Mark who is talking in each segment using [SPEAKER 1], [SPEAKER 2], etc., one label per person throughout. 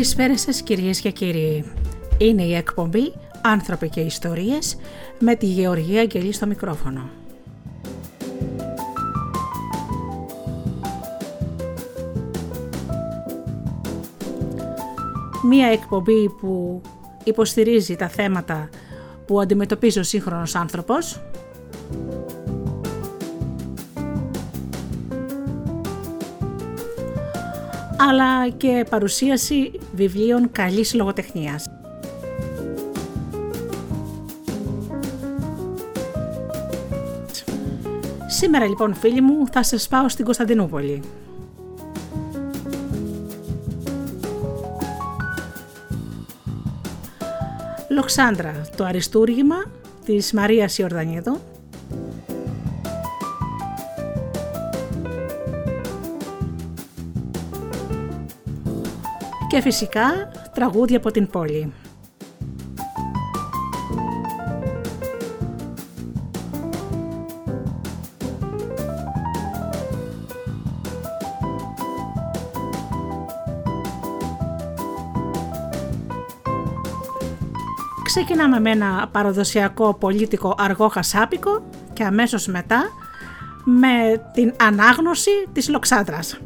[SPEAKER 1] Καλησπέρα σας κυρίες και κύριοι. Είναι η εκπομπή «Άνθρωποι και Ιστορίες» με τη Γεωργία Αγγελή στο μικρόφωνο. Μία εκπομπή που υποστηρίζει τα θέματα που αντιμετωπίζει ο σύγχρονος άνθρωπος αλλά και παρουσίαση βιβλίων καλής λογοτεχνίας. Σήμερα λοιπόν φίλοι μου θα σας πάω στην Κωνσταντινούπολη. Λοξάνδρα, το αριστούργημα της Μαρίας Ιορδανίδου και φυσικά τραγούδια από την πόλη. Ξεκινάμε με ένα παραδοσιακό πολίτικο αργό χασάπικο και αμέσως μετά με την ανάγνωση της Λοξάνδρας.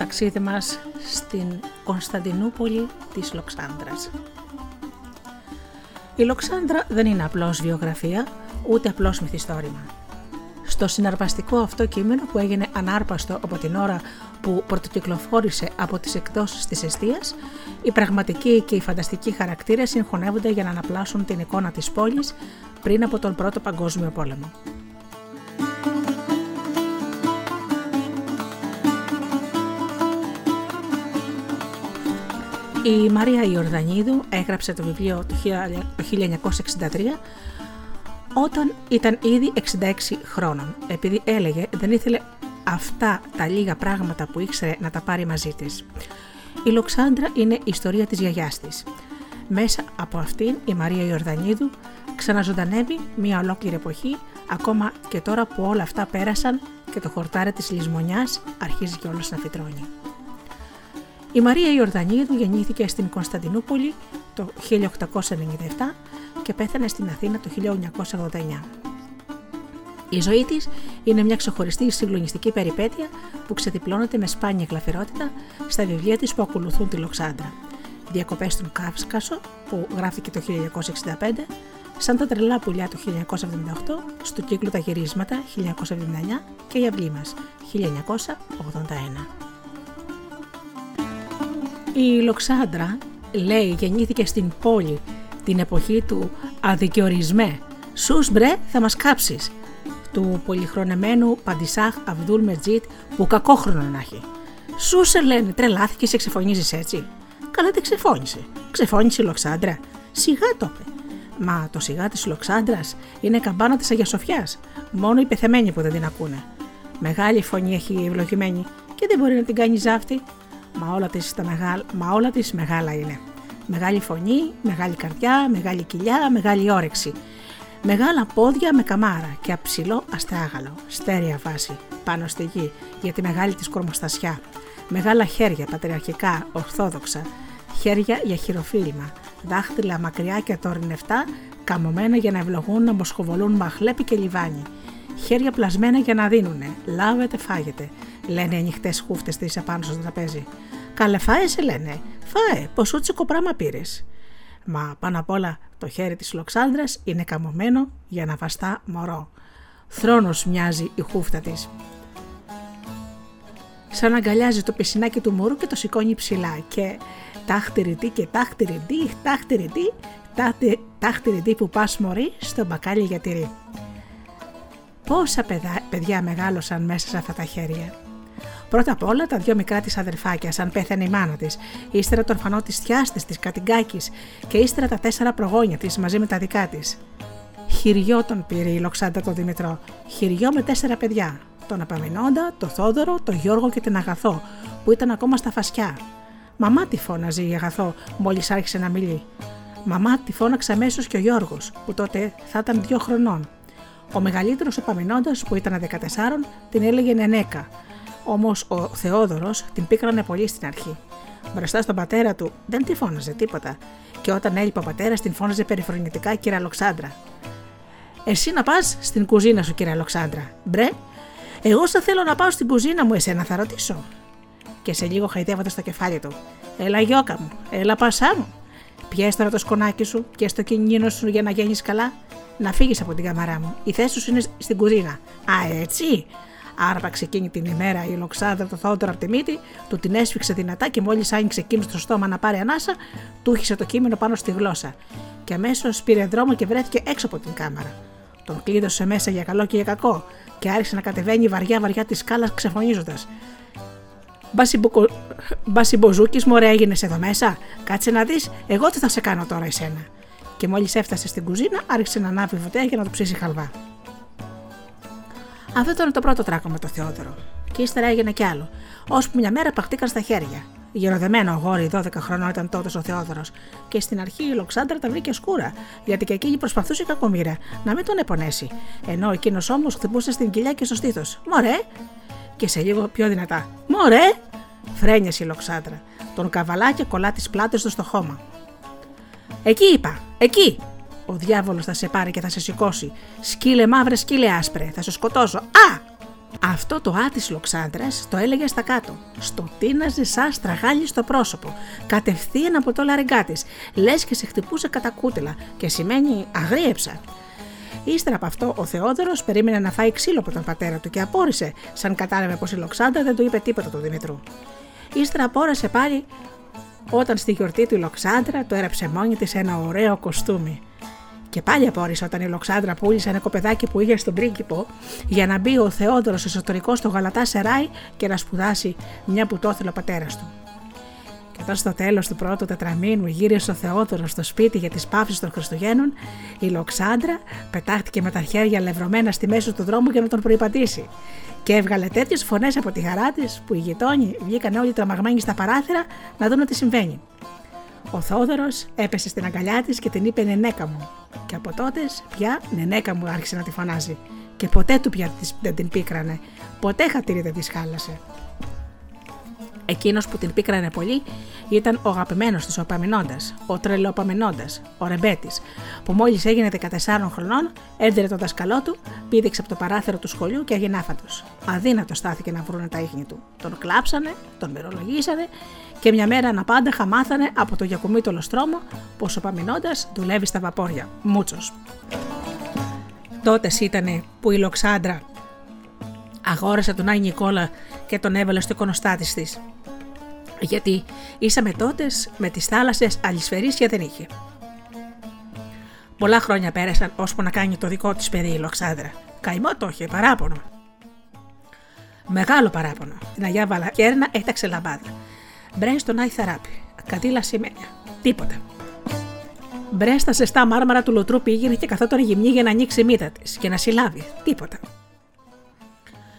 [SPEAKER 1] Ταξίδι μας στην Κωνσταντινούπολη της Λοξάνδρας. Η Λοξάνδρα δεν είναι απλώς βιογραφία, ούτε απλώς μυθιστόρημα. Στο συναρπαστικό αυτό κείμενο που έγινε ανάρπαστο από την ώρα που πρωτοκυκλοφόρησε από τις εκτόσεις της αιστείας, οι πραγματικοί και οι φανταστικοί χαρακτήρες συγχωνεύονται για να αναπλάσουν την εικόνα της πόλης πριν από τον Πρώτο Παγκόσμιο Πόλεμο. Η Μαρία Ιορδανίδου έγραψε το βιβλίο το 1963 όταν ήταν ήδη 66 χρόνων, επειδή έλεγε δεν ήθελε αυτά τα λίγα πράγματα που ήξερε να τα πάρει μαζί της. Η Λοξάντρα είναι η ιστορία της γιαγιάς της. Μέσα από αυτήν η Μαρία Ιορδανίδου ξαναζωντανεύει μια ολόκληρη εποχή, ακόμα και τώρα που όλα αυτά πέρασαν και το χορτάρι της λησμονιάς αρχίζει κιόλας να φυτρώνει. Η Μαρία Ιορδανίδου γεννήθηκε στην Κωνσταντινούπολη το 1897 και πέθανε στην Αθήνα το 1989. Η ζωή της είναι μια ξεχωριστή συγκλονιστική περιπέτεια που ξεδιπλώνεται με σπάνια γλαφυρότητα στα βιβλία της που ακολουθούν τη Λοξάντρα. Διακοπές στον Κάφσκασο που γράφτηκε το 1965, σαν τα τρελά πουλιά το 1978, στο κύκλο Τα γυρίσματα 1979 και η αυλή μας 1981. Η Λοξάντρα, λέει, γεννήθηκε στην πόλη την εποχή του αδικαιορισμέ. Σους μπρε θα μας κάψεις. Του πολυχρονεμένου Παντισάχ Αβδούλ Μετζίτ που κακόχρονο να έχει. Σους σε λένε, τρελάθηκε και ξεφωνίζεις έτσι. Καλά δεν ξεφώνησε. Ξεφώνησε η Λοξάντρα. Σιγά το είπε. Μα το σιγά της Λοξάντρα είναι καμπάνα της Αγίας Σοφιάς. Μόνο οι πεθεμένοι που δεν την ακούνε. Μεγάλη φωνή έχει η ευλογημένη και δεν μπορεί να την κάνει ζάφτη. Μα όλα της, τα μεγάλα, μα όλα της μεγάλα είναι. Μεγάλη φωνή, μεγάλη καρδιά, μεγάλη κοιλιά, μεγάλη όρεξη. Μεγάλα πόδια με καμάρα και αψηλό αστράγαλο, στέρια βάση, πάνω στη γη, για τη μεγάλη της κορμοστασιά. Μεγάλα χέρια, πατριαρχικά, ορθόδοξα, χέρια για χειροφίλημα, δάχτυλα μακριά και τόρνευτά, καμωμένα για να ευλογούν, να μοσχοβολούν μαχλέπι και λιβάνι. Χέρια πλασμένα για να δίνουνε, λάβετε φάγετε, λένε οι ανοιχτές χούφτες της απάνω στο τραπέζι. Καλέ φάε, σε λένε. Φάε, ποσό τσικοπράμα πήρες. Μα πάνω απ' όλα το χέρι της Λοξάνδρας είναι καμωμένο για να βαστά μωρό. Θρόνος μοιάζει η χούφτα της. Σαν αγκαλιάζει το πισινάκι του μωρού και το σηκώνει ψηλά και τάχτηρητή και τάχτηρητή, τάχτηρητή, τάχτηρητή που πας μωρή στο μπακάλι για τυρί. Πόσα παιδιά μεγάλωσαν μέσα σε αυτά τα χέρια. Πρώτα απ' όλα τα δυο μικρά της αδερφάκια, σαν πέθανε η μάνα της, ύστερα το ορφανό της θιάστη της Κατιγκάκη και ύστερα τα τέσσερα προγόνια της μαζί με τα δικά της. Χειριό τον πήρε η Λοξάντα τον Δημητρό, χειριό με τέσσερα παιδιά. Τον Απαμινόντα, τον Θόδωρο, τον Γιώργο και την Αγαθό, που ήταν ακόμα στα φασιά. Μαμά τη φώναζε η Αγαθό, μόλις άρχισε να μιλεί. Μαμά τη φώναξε αμέσως και ο Γιώργος, που τότε θα ήταν δύο χρονών. Ο μεγαλύτερος ο που ήταν 14, την έλεγε Νενέκα, Όμως ο Θεόδωρος την πίκρανε πολύ στην αρχή. Μπροστά στον πατέρα του δεν τη φώναζε τίποτα, και όταν έλειπε ο πατέρας την φώναζε περιφρονητικά κυρία Αλοξάνδρα. Εσύ να πας στην κουζίνα σου, κυρία Αλοξάνδρα. Μπρε, εγώ θα θέλω να πάω στην κουζίνα μου, εσένα θα ρωτήσω. Και σε λίγο χαϊδεύοντας στο κεφάλι του. Έλα, γιώκα μου, έλα, πασά μου. Πιέσαι τώρα το σκονάκι σου και στο κινήνο σου για να γίνει καλά. Να φύγεις από την καμαρά μου. Η θέση σου είναι στην κουζίνα. Α, έτσι. Άρπαξε εκείνη την ημέρα η λοξάδα το Θόδωρο από τη μύτη, του την έσφιξε δυνατά και μόλις άνοιξε εκείνο στο στόμα να πάρει ανάσα, του είχε το κείμενο πάνω στη γλώσσα. Και αμέσως πήρε δρόμο και βρέθηκε έξω από την κάμαρα. Τον κλείδωσε μέσα για καλό και για κακό και άρχισε να κατεβαίνει βαριά-βαριά τη σκάλα ξεφωνίζοντας. Μπασιμποζούκη, μωρέ, έγινες εδώ μέσα. Κάτσε να δεις, εγώ τι θα σε κάνω τώρα εσένα. Και μόλις έφτασε στην κουζίνα, άρχισε να ανάβει φωτιά για να το ψήσει χαλβά. Αυτό ήταν το πρώτο τράκο με το Θεόδωρο. Και ύστερα έγινε κι άλλο. Ώσπου μια μέρα παχτήκαν στα χέρια. Γεροδεμένο αγόρι 12 χρονών ήταν τότε ο Θεόδωρος. Και στην αρχή η Λοξάντρα τα βρήκε σκούρα, γιατί και εκείνη προσπαθούσε κακομήρα να μην τον επονέσει. Ενώ εκείνος όμως χτυπούσε στην κοιλιά και στο στήθος. Μωρέ! Και σε λίγο πιο δυνατά. Μωρέ! Φρένιασε η Λοξάντρα. Τον καβαλά και κολλά τις πλάτες του στο χώμα. Εκεί είπα! Εκεί! Ο διάβολος θα σε πάρει και θα σε σηκώσει. Σκύλε μαύρε, σκύλε άσπρε, θα σε σκοτώσω. Α! Αυτό το Α της Λοξάντρας το έλεγε στα κάτω. Στο τίναζε σαν στραγάλι στο πρόσωπο, κατευθείαν από το λαριγκά της, λες και σε χτυπούσε κατά κούτελα και σημαίνει αγρίεψα. Ύστερα από αυτό, ο Θεόδωρος περίμενε να φάει ξύλο από τον πατέρα του και απόρρισε, σαν κατάλαβε πως η Λοξάντρα δεν του είπε τίποτα του Δημητρού. Ύστερα απόρρεσε πάλι όταν στη γιορτή του η Λοξάντρα το έραψε μόνη της ένα ωραίο κοστούμι. Και πάλι απόρρισε όταν η Λοξάντρα πούλησε ένα κοπεδάκι που είχε στον πρίγκιπο για να μπει ο Θεόδωρος εσωτερικός στο Γαλατά Σεράι και να σπουδάσει μια που το ο πατέρας του. Και όταν στο τέλος του πρώτου τετραμήνου γύρισε ο Θεόδωρος στο σπίτι για τις παύσει των Χριστουγέννων, η Λοξάντρα πετάχτηκε με τα χέρια λευρωμένα στη μέση του δρόμου για να τον προϋπατήσει. Και έβγαλε τέτοιες φωνές από τη χαρά της που οι γειτόνιοι βγήκαν όλοι τρομαγμένοι στα παράθυρα να δουν τι συμβαίνει. Ο Θόδωρος έπεσε στην αγκαλιά της και την είπε Νενέκα μου. Και από τότε πια Νενέκα μου άρχισε να τη φωνάζει. Και ποτέ του πια δεν την πίκρανε. Ποτέ χατήρι δεν της χάλασε. Εκείνος που την πίκρανε πολύ ήταν ο αγαπημένος της, ο Παμινώντα, ο τρελοπαμινώντα, ο Ρεμπέτης, που μόλις έγινε 14 χρονών, έδινε το δασκαλό του, πήδηξε από το παράθυρο του σχολείου και έγινε άφατος. Αδύνατος στάθηκε να βρουν τα ίχνη του. Τον κλάψανε, τον μυρολογήσανε και μια μέρα αναπάντεχα μάθανε από το γιακουμίτολο λοστρόμο πω ο Παμινώντας δουλεύει στα βαπόρια. Μούτσος. Τότε ήταν που η Λοξάντρα αγόρασε τον Άι Νικόλα και τον έβαλε στο εικονοστάτης της. Γιατί ήσαμε τότες με τις θάλασσες αλυσφαιρίσια δεν είχε. Πολλά χρόνια πέρασαν ώσπου να κάνει το δικό της παιδί η Λοξάνδρα. Καημό το είχε, παράπονο. Μεγάλο παράπονο. Την Αγιά Βαλακέρνα έταξε λαμπάδα. Μπρε στον Άι Θαράπη. Κατήλα σημαίνια. Τίποτα. Μπρε στα ζεστά μάρμαρα του λουτρού πήγαινε και καθόταν γυμνή για να ανοίξει η μύτα της και να συλλάβει. Τίποτα.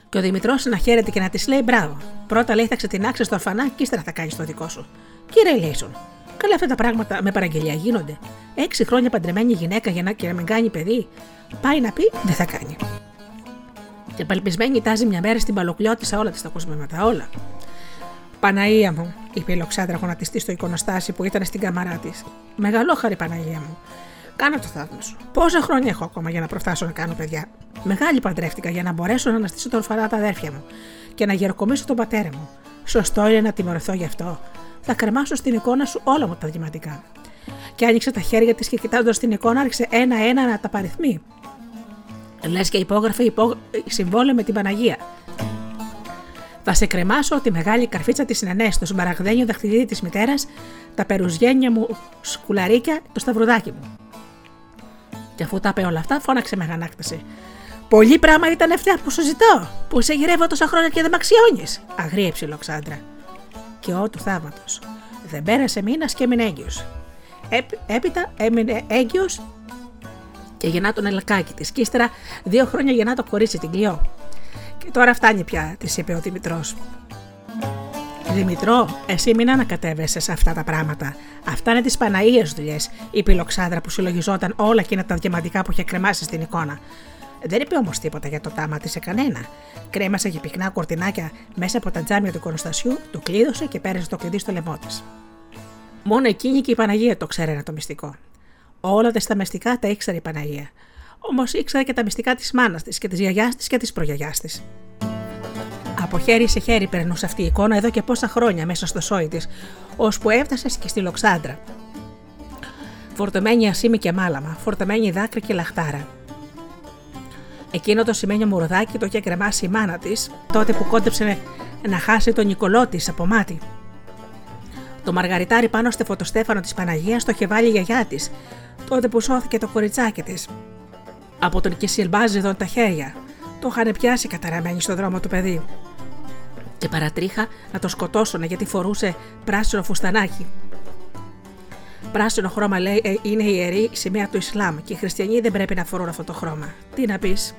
[SPEAKER 1] Και ο Δημητρός να χαίρεται και να της λέει μπράβο. Πρώτα λέει θα ξετινάξεις στο ορφανά και ύστερα θα κάνεις το δικό σου. Κύριε Λέισον, καλά αυτά τα πράγματα με παραγγελία γίνονται. Έξι χρόνια παντρεμένη γυναίκα για να, και να μην κάνει παιδί. Πάει να πει, δεν θα κάνει. Και παλπισμένη τάζει μια μέρα στην παλοκλιώτησα όλα της τα κοσμήματα, όλα. Παναία μου, είπε η Λοξάνδρα γονατιστή στο εικονοστάσι που ήταν στην καμαρά της. Μεγαλόχαρη Παναγία μου. Κάνω το θαύμα σου. Πόσα χρόνια έχω ακόμα για να προφτάσω να κάνω παιδιά; Μεγάλη παντρεύτηκα για να μπορέσω να αναστήσω τον ορφανά τα αδέρφια μου και να γεροκομίσω τον πατέρα μου. Σωστό είναι να τιμωρηθώ γι' αυτό. Θα κρεμάσω στην εικόνα σου όλα μου τα δηματικά. Και άνοιξε τα χέρια της και κοιτάζοντας την εικόνα, άρχισε ένα-ένα να τα παριθμεί. Λες και υπόγραφε υπό... συμβόλαιο με την Παναγία. Θα σε κρεμάσω τη μεγάλη καρφίτσα της Νενές, το σμπαραγδένιο δαχτυλίδι της μητέρας, τα περουζγένια μου σκουλαρίκια, το σταυρουδάκι μου. Και αφού τα είπε όλα αυτά, φώναξε με αγανάκτηση. Πολύ πράγμα ήταν αυτά που σου ζητώ, που σε γυρεύω τόσα χρόνια και δεν με αξιώνεις, αγρίεψε η Λοξάντρα. Και ό του θαύματος. Δεν πέρασε μήνας και έμεινε έγκυος. Έπειτα έμεινε έγκυος και γεννά τον ελακάκι της. Και ύστερα δύο χρόνια γεννά το κορίτσι την κλειό. Και τώρα φτάνει πια, της είπε ο Δημητρός. Δημητρό, εσύ μην ανακατεύεσαι σε αυτά τα πράγματα. Αυτά είναι τη Παναία δουλειές, είπε η Λοξάνδρα που συλλογιζόταν όλα εκείνα τα διαμαντικά που είχε κρεμάσει στην εικόνα. Δεν είπε όμως τίποτα για το τάμα της σε κανένα. Κρέμασε και πυκνά κορτινάκια μέσα από τα τζάμια του κονοστασιού, του κλείδωσε και πέρασε το κλειδί στο λαιμό της. Μόνο εκείνη και η Παναγία το ξέρανε το μυστικό. Όλα τα μυστικά τα ήξερε η Παναγία. Όμως ήξερε και τα μυστικά της μάνας της και της γιαγιάς της και της προγιαγιάς της. Από χέρι σε χέρι περνούσε αυτή η εικόνα εδώ και πόσα χρόνια μέσα στο σόι της, ώσπου έφτασε και στη Λοξάντρα. Φορτωμένη ασήμι και μάλαμα, φορτωμένη δάκρυ και λαχτάρα. Εκείνο το σημαίνιο μουρδάκι το είχε κρεμάσει η μάνα της, τότε που κόντεψε να χάσει τον Νικολό της από μάτι. Το μαργαριτάρι πάνω στο φωτοστέφανο της Παναγίας το είχε βάλει η γιαγιά της, τότε που σώθηκε το κοριτσάκι της. Από τον Κισιλμπάζιδον τα χέρια, το είχαν πιάσει καταραμένοι στο δρόμο του παιδί. Και παρατρίχα να το σκοτώσουν γιατί φορούσε πράσινο φουστανάκι. Πράσινο χρώμα λέει ε, είναι η ιερή σημαία του Ισλάμ και οι χριστιανοί δεν πρέπει να φορούν αυτό το χρώμα. Τι να πεις,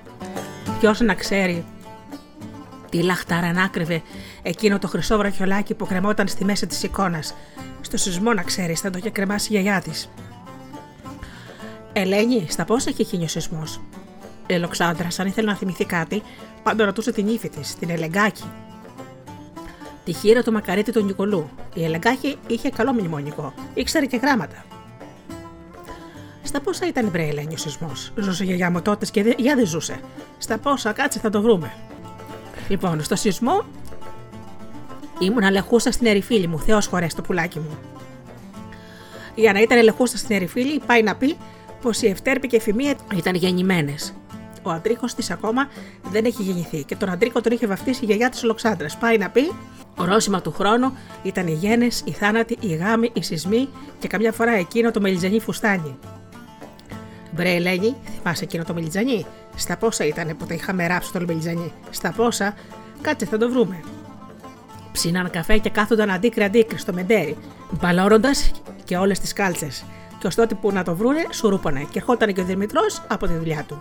[SPEAKER 1] Ποιος να ξέρει τι λαχτάρα να άκρυβε εκείνο το χρυσό βραχιολάκι που κρεμόταν στη μέση της εικόνας. Στο σεισμό να ξέρεις, θα το είχε κρεμάσει η γιαγιά της. Ελένη, στα πόσα έχει χύνει ο σεισμός; Η Ελοξάνδρα, αν ήθελε να θυμηθεί κάτι, πάντα ρωτούσε την ύφη της, την Ελεγκάκη. Τη χείρα του μακαρίτη του Νικολού. Η Ελεγκάκη είχε καλό μνημονικό, ήξερε και γράμματα. Στα πόσα ήταν η Ελένη ο σεισμός; Ζούσε η γιαγιά μου τότε και για δεν ζούσε. Στα πόσα, κάτσε θα το βρούμε.
[SPEAKER 2] Λοιπόν, στο σεισμό ήμουν αλεχούσα στην ερηφίλη μου. Θεός χωρέ το πουλάκι μου. Για να ήταν ελεγχούστα στην ερηφίλη, πάει να πει πως η Ευτέρπη και η Φημία ήταν γεννημένες. Ο αντρίκος της ακόμα δεν έχει γεννηθεί και τον αντρίκο τον είχε βαφτίσει η γιαγιά της Ολοξάντρα. Πάει να πει Ορόσημα του χρόνου ήταν οι γένες, οι θάνατοι, οι γάμοι, οι σεισμοί και καμιά φορά εκείνο το μελιτζανί φουστάνι. Μπρε, Ελένη, θυμάσαι εκείνο το μελιτζανί. Στα πόσα ήταν που τα είχαμε ράψει το μελιτζανί. Στα πόσα, κάτσε θα το βρούμε. Ψήναν καφέ και κάθονταν αντίκρι αντίκρι στο μεντέρι, μπαλώροντα και όλες τις κάλτσες. Και ως τότε που να το βρούνε, σουρούπανε και ερχόταν και ο Δημητρός από τη δουλειά του.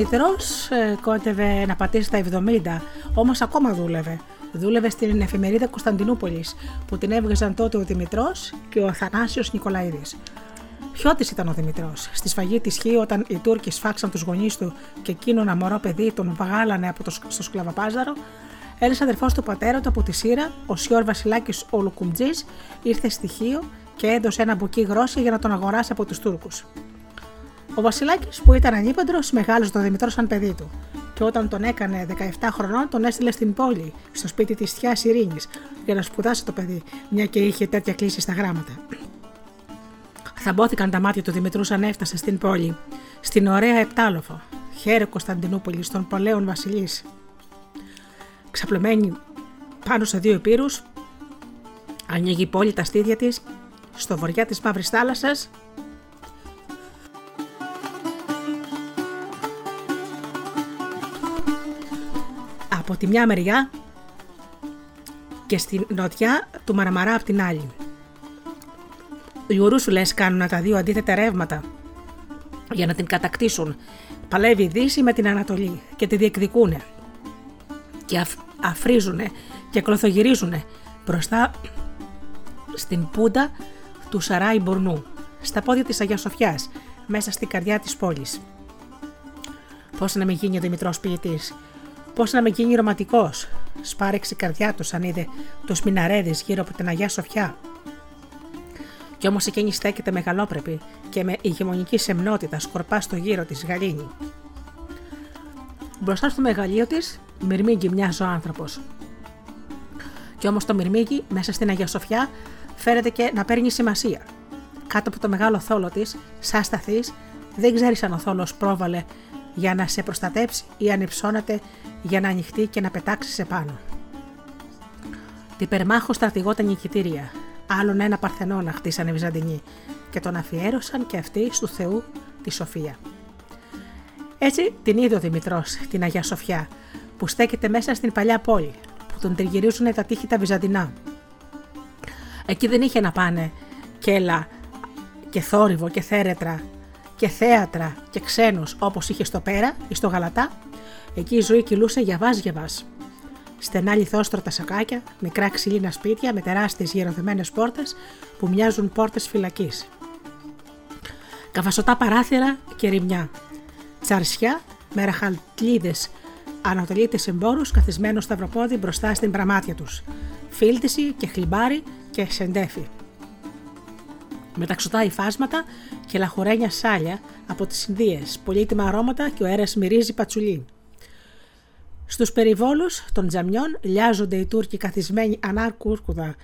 [SPEAKER 1] Ο Δημητρός ε, κότευε να πατήσει τα 70, όμως ακόμα δούλευε. Δούλευε στην εφημερίδα Κωνσταντινούπολης, που την έβγαζαν τότε ο Δημητρός και ο Αθανάσιος Νικολαίδης. Χιώτης ήταν ο Δημητρός. Στη σφαγή της Χή, όταν οι Τούρκοι σφάξαν τους γονείς του και εκείνο ένα μωρό παιδί τον βαγάλανε από το, στο σκλαβαπάζαρο, ένας αδερφός του πατέρα του από τη Σύρα, ο Σιόρ Βασιλάκης ο Λουκουμτζή, ήρθε στοιχείο και έδωσε ένα μπουκί γρόσια για να τον αγοράσει από τους Τούρκους. Ο Βασιλάκης, που ήταν ανήπαντρος, μεγάλωσε τον Δημητρός σαν παιδί του. Και όταν τον έκανε 17 χρονών, τον έστειλε στην πόλη, στο σπίτι της Θιάς Ειρήνης, για να σπουδάσει το παιδί, μια και είχε τέτοια κλίση στα γράμματα. Θαμπόθηκαν τα μάτια του Δημητρού σαν έφτασε στην πόλη, στην ωραία Επτάλοφο, χαίρε Κωνσταντινούπολης, στον Παλαίον Βασιλή. Ξαπλωμένη πάνω σε δύο επίρου, ανοίγει η πόλη τα στίδια της, στο βορειά της Μαύρης Θάλασσας. Από τη μια μεριά και στη νότια του Μαραμαρά από την άλλη. Οι λες κάνουν τα δύο αντίθετα ρεύματα για να την κατακτήσουν. Παλεύει η Δύση με την Ανατολή και τη διεκδικούνε και αφ, αφρίζουνε και κλωθογυρίζουνε μπροστά στην πούντα του Σαράι Μπορνού, στα πόδια της Αγίας Σοφιάς, μέσα στην καρδιά της πόλης. Πώς να μην γίνει ο Δημητρός ποιητής, πώς να μην γίνει ρομαντικός, σπάρεξε η καρδιά του σαν είδε τους μιναρέδες γύρω από την Αγία Σοφιά κι όμως εκείνη στέκεται μεγαλόπρεπη και με ηγεμονική σεμνότητα σκορπά στο γύρο της γαλήνη. Μπροστά στο μεγαλείο της μυρμήγκι μοιάζει ο άνθρωπος. Κι όμως το μυρμήγκι μέσα στην Αγία Σοφιά φέρεται και να παίρνει σημασία. Κάτω από το μεγάλο θόλο της, σαν σταθής, δεν ξέρει αν ο θόλος πρόβαλε για να σε προστατέψει ή αν υψώνεται για να ανοιχτεί και να πετάξει σε πάνω. Την περμάχο στρατηγόταν νικητήρια, άλλον ένα Παρθενώνα χτίσανε Βυζαντινοί και τον αφιέρωσαν και αυτοί στου Θεού τη Σοφία. Έτσι την είδε ο Δημητρός, την Αγία Σοφιά, που στέκεται μέσα στην παλιά πόλη, που τον τριγυρίζουν τα τείχη τα Βυζαντινά. Εκεί δεν είχε να πάνε κέλα και θόρυβο και θέρετρα και θέατρα και ξένους όπως είχε στο Πέρα ή στο Γαλατά. Εκεί η ζωή κυλούσε για βάζ για βάζ στενά λιθόστρωτα σακάκια, μικρά ξύλινα σπίτια με τεράστιες γερωδεμένε πόρτες που μοιάζουν πόρτες φυλακής. Καβασωτά παράθυρα και ρημιά. Τσαρσιά με ραχαλτλίδες ανατολίτες εμπόρους καθισμένου σταυροπόδι μπροστά στην πραμάτια τους. Φίλτιση και χλιμπάρι και σεντέφι. Μεταξωτά υφάσματα και λαχουρένια σάλια από τις Ινδίες, πολύτιμα αρώματα και ο αέρας μυρίζει πατσουλί. Στους περιβόλους των τζαμιών λιάζονται οι Τούρκοι καθισμένοι ανάρ κούρκουδα,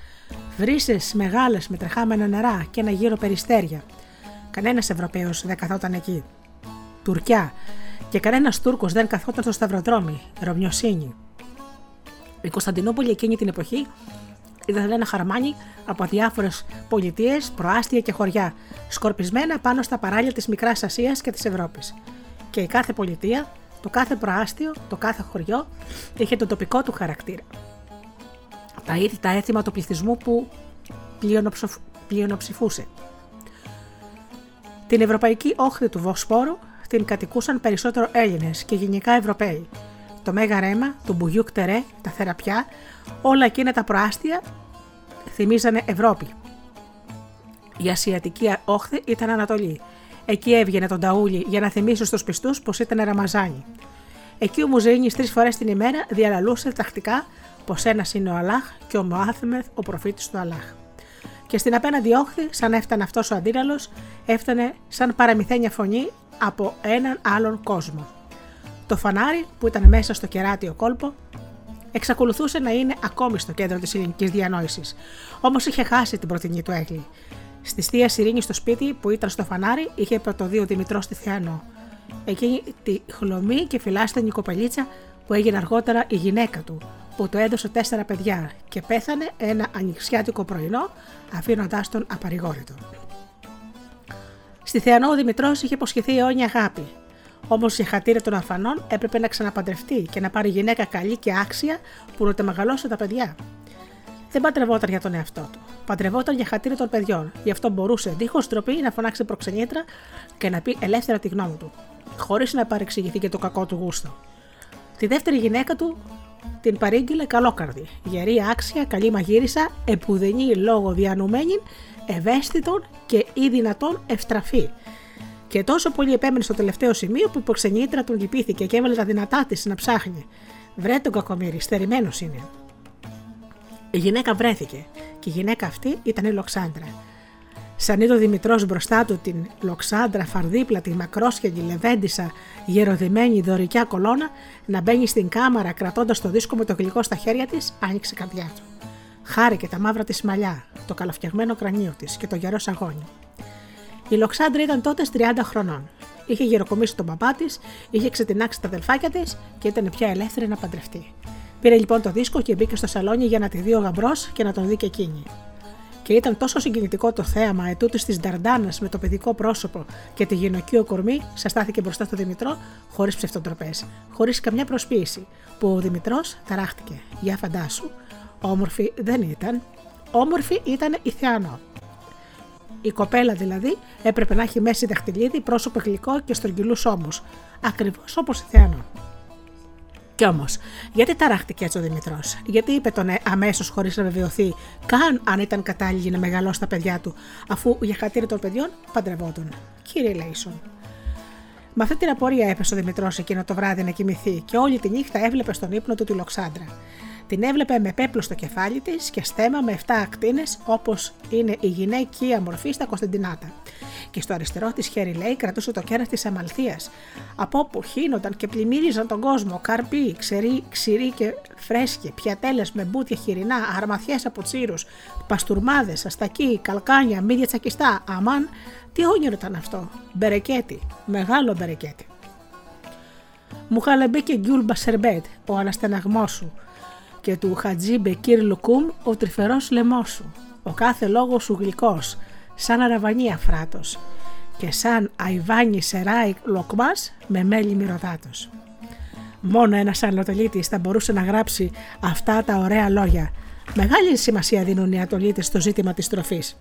[SPEAKER 1] βρύσες μεγάλες με τρεχάμενα νερά και ένα γύρο περιστέρια. Κανένας Ευρωπαίος δεν καθόταν εκεί. Τουρκιά, και κανένας Τούρκος δεν καθόταν στο σταυροδρόμι, Ρωμιοσύνη. Η Κωνσταντινούπολη εκείνη την εποχή ήταν ένα χαρμάνι από διάφορες πολιτείες, προάστια και χωριά, σκορπισμένα πάνω στα παράλια της Μικράς Ασίας και της Ευρώπης. Και η κάθε πολιτεία το κάθε προάστιο, το κάθε χωριό είχε τον τοπικό του χαρακτήρα. Τα είδη τα έθιμα του πληθυσμού που πλειονοψηφούσε. Την ευρωπαϊκή όχθη του Βοσπόρου την κατοικούσαν περισσότερο Έλληνες και γενικά Ευρωπαίοι. Το Μέγα Ρέμα, το Μπουγιού Κτερέ, τα Θεραπιά, όλα εκείνα τα προάστια θυμίζανε Ευρώπη. Η Ασιατική όχθη ήταν Ανατολή Εκεί έβγαινε τον Ταούλη για να θυμίσει στους πιστούς πως ήταν Ραμαζάνι. Εκεί ο Μουζεΐνη τρεις φορές την ημέρα διαλαλούσε τακτικά πως ένας είναι ο Αλάχ και ο Μωάθμεθ ο προφήτης του Αλάχ. Και στην απέναντι όχθη, σαν έφτανε αυτός ο αντίραλο, έφτανε σαν παραμυθένια φωνή από έναν άλλον κόσμο. Το φανάρι που ήταν μέσα στο κεράτιο κόλπο εξακολουθούσε να είναι ακόμη στο κέντρο της ελληνική διανόησης, όμως είχε χάσει την πρωτινή του έγκλη Στη θεία Ειρήνη στο σπίτι που ήταν στο φανάρι είχε πρωτοδεί ο Δημητρό στη Θεανό. Εκείνη τη χλωμή και φυλάστενη κοπελίτσα που έγινε αργότερα η γυναίκα του, που του έδωσε τέσσερα παιδιά και πέθανε ένα ανοιξιάτικο πρωινό, αφήνοντάς τον απαρηγόρητο. Στη Θεανό ο Δημητρός είχε υποσχεθεί αιώνια αγάπη. Όμως για χατήρια των αφανών έπρεπε να ξαναπαντρευτεί και να πάρει γυναίκα καλή και άξια που να τα μεγαλώσει τα παιδιά δεν παντρευόταν για τον εαυτό του. Παντρευόταν για χατήρι των παιδιών. Γι' αυτό μπορούσε δίχω τροπή να φωνάξει προξενήτρα και να πει ελεύθερα τη γνώμη του. χωρίς να παρεξηγηθεί και το κακό του γούστο. Τη δεύτερη γυναίκα του την παρήγγειλε καλόκαρδη, γερή άξια, καλή μαγείρισα, επουδενή λόγο διανουμένη, ευαίσθητον και ή δυνατόν ευστραφή. Και τόσο πολύ επέμενε στο τελευταίο σημείο που η υποξενήτρα τον λυπήθηκε και έβαλε τα δυνατά της να ψάχνει. Βρε τον κακομίρι, στερημένος είναι. Η γυναίκα βρέθηκε και η γυναίκα αυτή ήταν η Λοξάντρα. Σαν είδε ο Δημητρός μπροστά του την Λοξάντρα φαρδίπλατη, μακρόσχελη, λεβέντισα, γεροδημένη δωρικιά κολόνα να μπαίνει στην κάμαρα κρατώντας το δίσκο με το γλυκό στα χέρια της, άνοιξε η καρδιά του. Χάρηκε τα μαύρα της μαλλιά, το καλοφτιαγμένο κρανίο της και το γερό σαγόνι. Η Λοξάντρα ήταν τότε 30 χρονών. Είχε γεροκομίσει τον παπά της, είχε ξετινάξει τα αδελφάκια της και ήταν πια ελεύθερη να παντρευτεί. Πήρε λοιπόν το δίσκο και μπήκε στο σαλόνι για να τη δει ο γαμπρός και να τον δει και εκείνη. Και ήταν τόσο συγκινητικό το θέαμα ετούτης της Νταρντάνας με το παιδικό πρόσωπο και τη γυναικείο κορμί, σας στάθηκε μπροστά στο Δημητρό, χωρίς ψευτοτροπές, χωρίς καμιά προσποίηση, που ο Δημητρός ταράχτηκε. Για φαντάσου, όμορφη δεν ήταν, όμορφη ήταν η Θεανό. Η κοπέλα δηλαδή έπρεπε να έχει μέση δαχτυλίδι, πρόσωπο γλυκό και στρογγυλούς ώμους, ακριβώς όπως η Θεανό. Κι όμως, γιατί ταράχτηκε έτσι ο Δημητρός, γιατί είπε τον ε, αμέσως χωρίς να βεβαιωθεί καν αν ήταν κατάλληλη να μεγαλώσει τα παιδιά του, αφού για χατήρι των παιδιών παντρευόταν. Κύριε Λέισον. Με αυτή την απορία έπεσε ο Δημητρός εκείνο το βράδυ να κοιμηθεί και όλη τη νύχτα έβλεπε στον ύπνο του τη Λοξάντρα. Την έβλεπε με πέπλο στο κεφάλι της και στέμα με 7 ακτίνες όπως είναι η γυναικεία μορφή στα Κωνσταντινάτα. Και στο αριστερό της χέρι, λέει, κρατούσε το κέρας της Αμαλθίας, από όπου χύνονταν και πλημμύριζαν τον κόσμο καρπί, ξερί, ξηρί και φρέσκοι, πιατέλες με μπούτια χοιρινά, αρμαθιέ από τσίρους, παστουρμάδες, αστακοί, καλκάνια, μύδια τσακιστά. Αμάν, τι όνειρο ήταν αυτό. Μπερεκέτι, μεγάλο μπερεκέτι. Μουχαλεμπί και γκιούλ μπασερμπέτ, ο αναστεναγμός σου, και του Χατζή Μπεκίρ Λουκούμ ο τρυφερός λαιμός σου, ο κάθε λόγος σου γλυκός, σα ραβανί αφράτος και σαν αϊβάνι σεράι λοκμάς με μέλι μυρωδάτος. Μόνο ένας ανατολίτης θα μπορούσε να γράψει αυτά τα ωραία λόγια. Μεγάλη σημασία δίνουν οι ατολίτες στο ζήτημα της τροφής.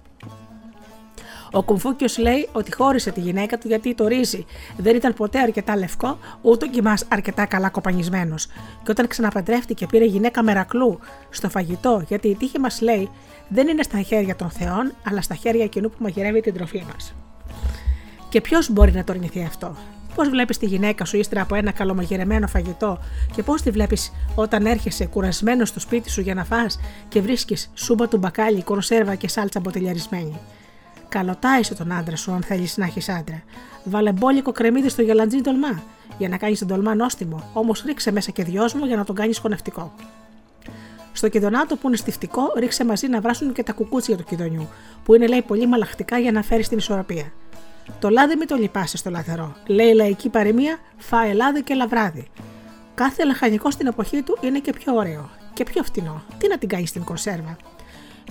[SPEAKER 1] Ο Κουμφούκιος λέει ότι χώρισε τη γυναίκα του γιατί το ρύζι δεν ήταν ποτέ αρκετά λευκό, ούτε και μας αρκετά καλά κοπανισμένος. Και όταν ξαναπαντρεύτηκε, πήρε γυναίκα μερακλού στο φαγητό, γιατί η τύχη μας λέει δεν είναι στα χέρια των Θεών, αλλά στα χέρια εκείνου που μαγειρεύει την τροφή μας. Και ποιος μπορεί να το αρνηθεί αυτό; Πώς βλέπεις τη γυναίκα σου ύστερα από ένα καλομαγειρεμένο φαγητό και πώς τη βλέπεις όταν έρχεσαι κουρασμένος στο σπίτι σου για να φας και βρίσκεις σούμπα του μπακάλι, κονσέρβα και σάλτσα μποτελιαρισμένη; Καλοτάισε τον άντρα σου αν θέλεις να έχεις άντρα. Βάλε μπόλικο κρεμμύδι στο γελαντζίνι τολμά για να κάνεις τον τολμά νόστιμο, όμως ρίξε μέσα και δυόσμο για να τον κάνεις χωνευτικό. Στο κιδονάτο που είναι στιφτικό, ρίξε μαζί να βράσουν και τα κουκούτσια του κιδονιού, που είναι λέει πολύ μαλαχτικά για να φέρεις την ισορροπία. Το λάδι μην το λυπάσαι στο λαθερό. Λέει η λαϊκή παροιμία, φάε λάδι και λαβράδι. Κάθε λαχανικό στην εποχή του είναι και πιο ωραίο και πιο φτηνό. Τι να την κάνεις στην κονσέρβα;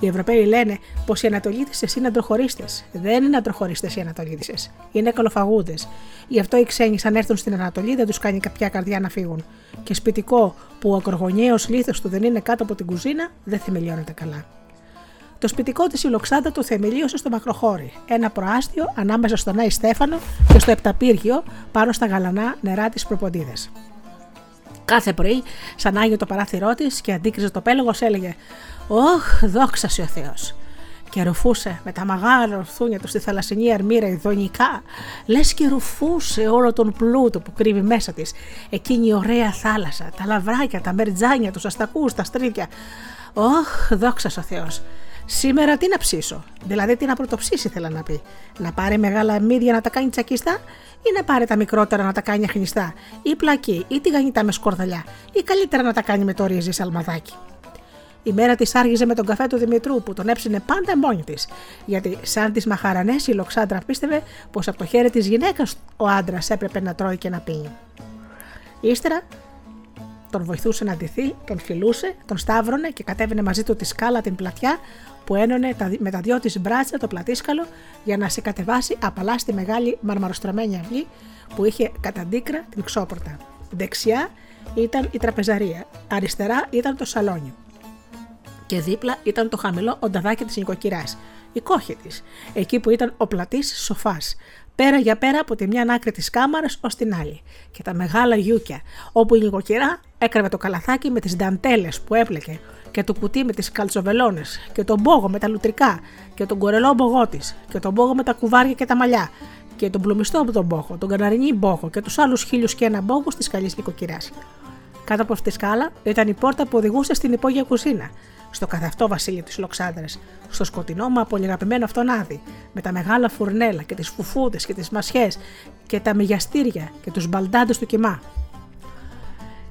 [SPEAKER 1] Οι Ευρωπαίοι λένε πως οι Ανατολίτε είναι αντροχωρίστες. Δεν είναι αντροχωρίστες οι Ανατολίτε. Είναι καλοφαγούδες. Γι' αυτό οι ξένοι, αν έρθουν στην Ανατολή, δεν τους κάνει κάποια καρδιά να φύγουν. Και σπιτικό που ο ακρογωνιαίος λίθος του δεν είναι κάτω από την κουζίνα, δεν θεμελιώνεται καλά. Το σπιτικό της Ιλοξάντα το θεμελίωσε στο Μακροχώρι, ένα προάστιο ανάμεσα στον Άι Στέφανο και στο Επταπύργιο πάνω στα γαλανά νερά της Προποντίδες. Κάθε πρωί, σαν άγιο το παράθυρό της και αντίκριζε το πέλογο, έλεγε: Ωχ, δόξα ο Θεός. Και ρουφούσε με τα μεγάλα ορθούνια τους στη θαλασσινή αρμύρα ειδονικά, λες και ρουφούσε όλο τον πλούτο που κρύβει μέσα της. Εκείνη η ωραία θάλασσα, τα λαβράκια, τα μερτζάνια, τους αστακούς, τα στρίκια. Ωχ, δόξα ο Θεός. Σήμερα τι να ψήσω, δηλαδή τι να πρωτοψήσει ήθελα να πει. Να πάρει μεγάλα μύδια να τα κάνει τσακιστά ή να πάρει τα μικρότερα να τα κάνει αχνιστά, ή πλακή, ή τηγανιτά με σκορδαλιά, ή καλύτερα να τα κάνει με το ρύζι σαλμαδάκι. Η μέρα της άργησε με τον καφέ του Δημητρού που τον έψινε πάντα μόνη της. Γιατί, σαν τι μαχαρανές, η Λοξάντρα πίστευε πως από το χέρι της γυναίκας ο άντρας έπρεπε να τρώει και να πίνει. Ύστερα τον βοηθούσε να ντυθεί, τον φιλούσε, τον σταύρωνε και κατέβαινε μαζί του τη σκάλα την πλατιά που ένωνε με τα δυο της μπράτσα το πλατήσκαλο για να σε κατεβάσει απαλά στη μεγάλη μαρμαροστραμμένη αυλή που είχε κατά την ξόπορτα. Δεξιά ήταν η τραπεζαρία, αριστερά ήταν το σαλόνι και δίπλα ήταν το χαμηλό ονταδάκι της νοικοκυράς, η κόχη της, εκεί που ήταν ο πλατής σοφάς. πέρα για πέρα από τη μια άκρη της κάμαρας ως την άλλη. Και τα μεγάλα γιούκια, όπου η νοικοκυρά έκραβε το καλαθάκι με τις νταντέλες που έπλεκε και το κουτί με τις καλτσοβελόνε και τον μπόγο με τα λουτρικά και τον κορελό μπογό της και τον μπόγο με τα κουβάρια και τα μαλλιά και τον πλουμιστό από τον μπόγο, τον καναρινή μπόγο και τους άλλους χίλιους και ένα μπόγο τη καλή νοικοκυρά. Κάτω από αυτή τη σκάλα ήταν η πόρτα που οδηγούσε στην υπόγεια κουζίνα, στο καθαυτό βασίλειο της Λοξάνδρας, στο σκοτεινό μα πολυγαπημένο αυτόν άδει, με τα μεγάλα φουρνέλα και τις φουφούδες και τις μασιές και τα μυγιαστήρια και τους μπαλντάντε του κοιμά.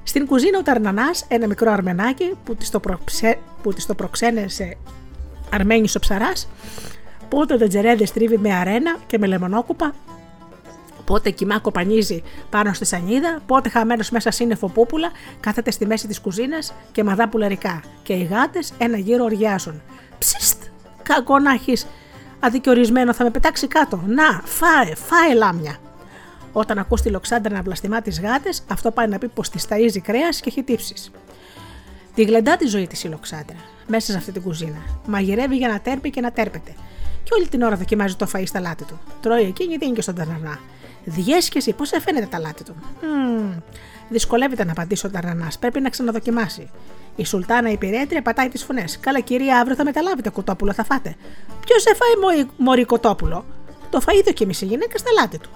[SPEAKER 1] Στην κουζίνα ο Ταρνανάς, ένα μικρό αρμενάκι που της το, προξέ... το προξένεσε Αρμένη ο ψαρά, πότε τα τζερέδε τρίβει με αρένα και με λεμονόκουπα, πότε κοιμά κοπανίζει πάνω στη σανίδα, πότε χαμένος μέσα σύννεφο πούπουλα κάθεται στη μέση της κουζίνας και μαδά πουλερικά. Και οι γάτες ένα γύρο οργιάζουν. Ψιστ, κακό να έχεις αδικαιορισμένο, θα με πετάξει κάτω. Να, φάε, φάε λάμια. Όταν ακούς τη Λοξάντρα να βλαστημά τις γάτες, αυτό πάει να πει πως της ταζει κρέας και έχει τύψεις. Τη γλεντά τη ζωή της η Λοξάντρα, μέσα σε αυτή την κουζίνα. Μαγειρεύει για να τέρπει και να τέρπεται. Και όλη την ώρα δοκιμάζει το φαΐ στα λάτι του. Τρώει εκείνη, δίνει και στον ταρνανά. Διέσχεση, πώ φαίνεται τα λάτι του. Mm. Δυσκολεύεται να απαντήσει ο ταρνανάς. Πρέπει να ξαναδοκιμάσει. Η Σουλτάνα η πυρέτρια πατάει τις φωνές. Καλά, κυρία, αύριο θα μεταλάβετε κοτόπουλο, θα φάτε. Ποιος σε φάει μωρή κοτόπουλο; Το φαΐ δοκίμησε η γυναίκα στα λάτι του.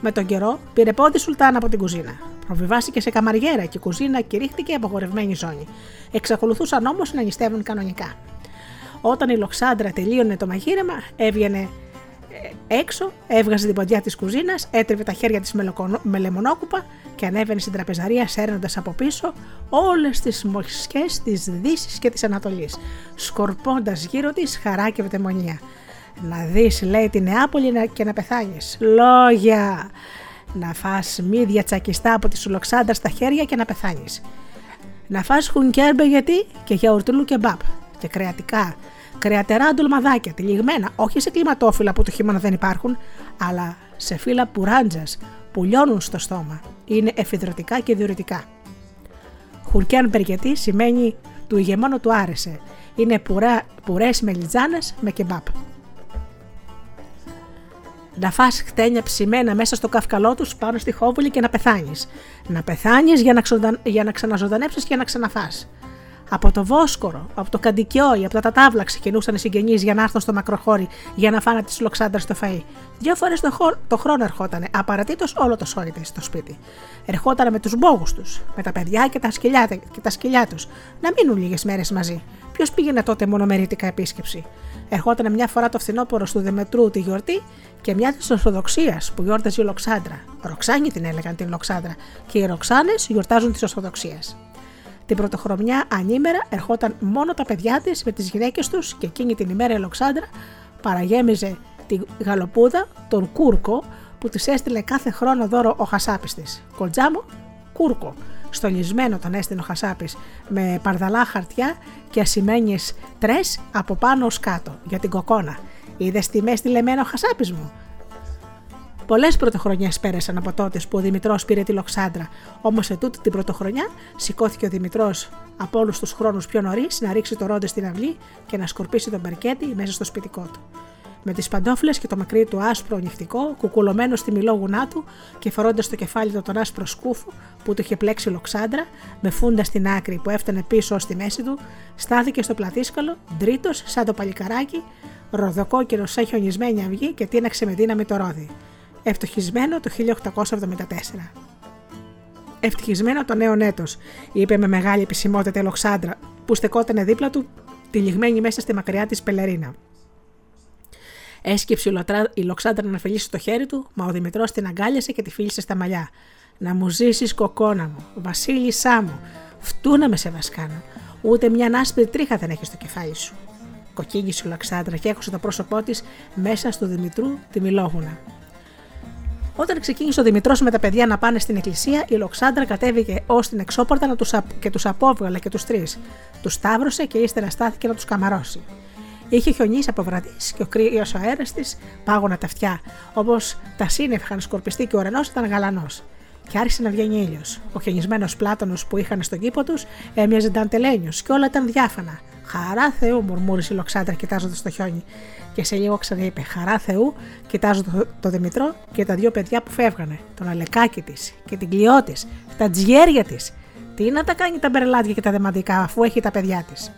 [SPEAKER 1] Με τον καιρό πήρε πόδι Σουλτάνα από την κουζίνα. Προβιβάστηκε σε καμαριέρα και η κουζίνα κηρύχθηκε απογορευμένη ζώνη. Εξακολουθούσαν όμως να νηστεύουν κανονικά. Όταν η Λοξάντρα τελείωνε το μαγείρεμα, έβγαινε ε, έξω, έβγαζε την ποντιά της κουζίνας, έτρεβε τα χέρια της με λεμονόκουπα και ανέβαινε στην τραπεζαρία σέρνοντας από πίσω όλες τις μοσχέ της Δύσης και της Ανατολής, σκορπώντας γύρω της χαρά και βετεμονία. Να δεις λέει τη Νεάπολη και να πεθάνεις. Λόγια! Να φας μύδια τσακιστά από τη σουλοξάντα στα χέρια και να πεθάνεις. Να φας χουνκέρμπε γιατί και γιαουρτούλου και μπαπ. Και κρεατικά, κρεατερά ντολμαδάκια, τυλιγμένα, όχι σε κλιματόφυλλα που το χειμώνα δεν υπάρχουν, αλλά σε φύλλα πουράντζα που λιώνουν στο στόμα. Είναι εφηδρωτικά και διορυτικά. Χουρκιάν γιατί σημαίνει του ηγεμόνου του άρεσε. Είναι πουρέ πουρές μελιτζάνες με κεμπάπ να φας χτένια ψημένα μέσα στο καυκαλό τους πάνω στη χόβουλη και να πεθάνεις. Να πεθάνεις για να, ξοντα... για να ξαναζωντανέψει και να ξαναφάς. Από το Βόσκορο, από το Καντικιόι, από τα Τατάβλα ξεκινούσαν οι συγγενείς για να έρθουν στο μακροχώρι για να φάνε τη λοξάντρα στο φαΐ. Δύο φορές το, χω... το χρόνο ερχότανε, απαρατήτως όλο το σόρι στο σπίτι. Ερχότανε με τους μπόγους τους, με τα παιδιά και τα σκυλιά, και τα σκυλιά τους, να μείνουν λίγες μέρες μαζί. Ποιος πήγαινε τότε μονομερίτικα επίσκεψη; Ερχόταν μια φορά το φθινόπωρο του Δεμετρού τη γιορτή και μια της Ορθοδοξίας που γιόρταζε η Λοξάντρα. Ροξάνη την έλεγαν την Λοξάντρα και οι Ροξάνες γιορτάζουν τη Ορθοδοξία. Την πρωτοχρονιά ανήμερα ερχόταν μόνο τα παιδιά της με τις γυναίκες τους και εκείνη την ημέρα η Λοξάντρα παραγέμιζε τη γαλοπούδα, τον Κούρκο, που της έστειλε κάθε χρόνο δώρο ο Χασάπης της. Κοντζάμο, Κούρκο. Στολισμένο τον έστειλε ο Χασάπης με παρδαλά χαρτιά και ασημένιες τρες από πάνω ως κάτω για την κοκόνα. Είδες τι με έστειλε εμένα ο Χασάπης μου; Πολλές πρωτοχρονιές πέρασαν από τότε που ο Δημητρός πήρε τη Λοξάντρα. Όμως σε τούτη την πρωτοχρονιά σηκώθηκε ο Δημητρός από όλους τους χρόνους πιο νωρίς να ρίξει το ρόντε στην αυλή και να σκορπίσει τον παρκέτη μέσα στο σπιτικό του. Με τις παντόφλες και το μακρύ του άσπρο νυχτικό, κουκουλωμένος στη μιλόγουνά του και φορώντας στο κεφάλι του τον άσπρο σκούφο που του είχε πλέξει λοξάντρα, με φούντα στην άκρη που έφτανε πίσω ως τη μέση του, στάθηκε στο πλατήσκαλο, τρίτο σαν το παλικαράκι, ροδοκόκκινος σαν χιονισμένη αυγή και τίναξε με δύναμη το ρόδι ευτυχισμένο το 1874. Ευτυχισμένο το νέο έτος, είπε με μεγάλη επισημότητα η Λοξάντρα, που στεκότανε δίπλα του, τυλιγμένη μέσα στη μακριά της πελερίνα. Έσκυψε η Λοξάντρα να φιλήσει το χέρι του, μα ο Δημητρός την αγκάλιασε και τη φίλησε στα μαλλιά. Να μου ζήσεις, κοκόνα μου, βασίλισσά μου, φτούνα με σε βασκάνα. Ούτε μια άσπρη τρίχα δεν έχει στο κεφάλι σου. Κοκκίνησε η Λοξάντρα και έκοψε το πρόσωπό της μέσα στο Δημητρού τη μιλόγουνα. Όταν ξεκίνησε ο Δημητρός με τα παιδιά να πάνε στην εκκλησία, η Λοξάντρα κατέβηκε ως την εξώπορτα να τους, και τους απόβγαλε και τους τρεις. Τους σταύρωσε και ύστερα στάθηκε να τους καμαρώσει. Είχε χιονίσει από βραδύς και ο κρύος αέρας της πάγωνα τα αυτιά, όπως τα σύννεφα είχαν σκορπιστεί και ο ουρανός ήταν γαλανός. και άρχισε να βγαίνει ήλιος. Ο χιονισμένος πλάτανο που είχαν στον κήπο τους έμοιαζε νταντελένιος και όλα ήταν διάφανα. Χαρά Θεού, μουρμούρισε η Λοξάντρα κοιτάζοντας το χιόνι. Και σε λίγο ξαναείπε Χαρά Θεού, κοιτάζοντας το, το Δημητρό και τα δύο παιδιά που φεύγανε. Τον αλεκάκι της και την κλειό της, τα τζιέρια της. Τι να τα κάνει τα μπερελάδια και τα δεμαντικά αφού έχει τα παιδιά της.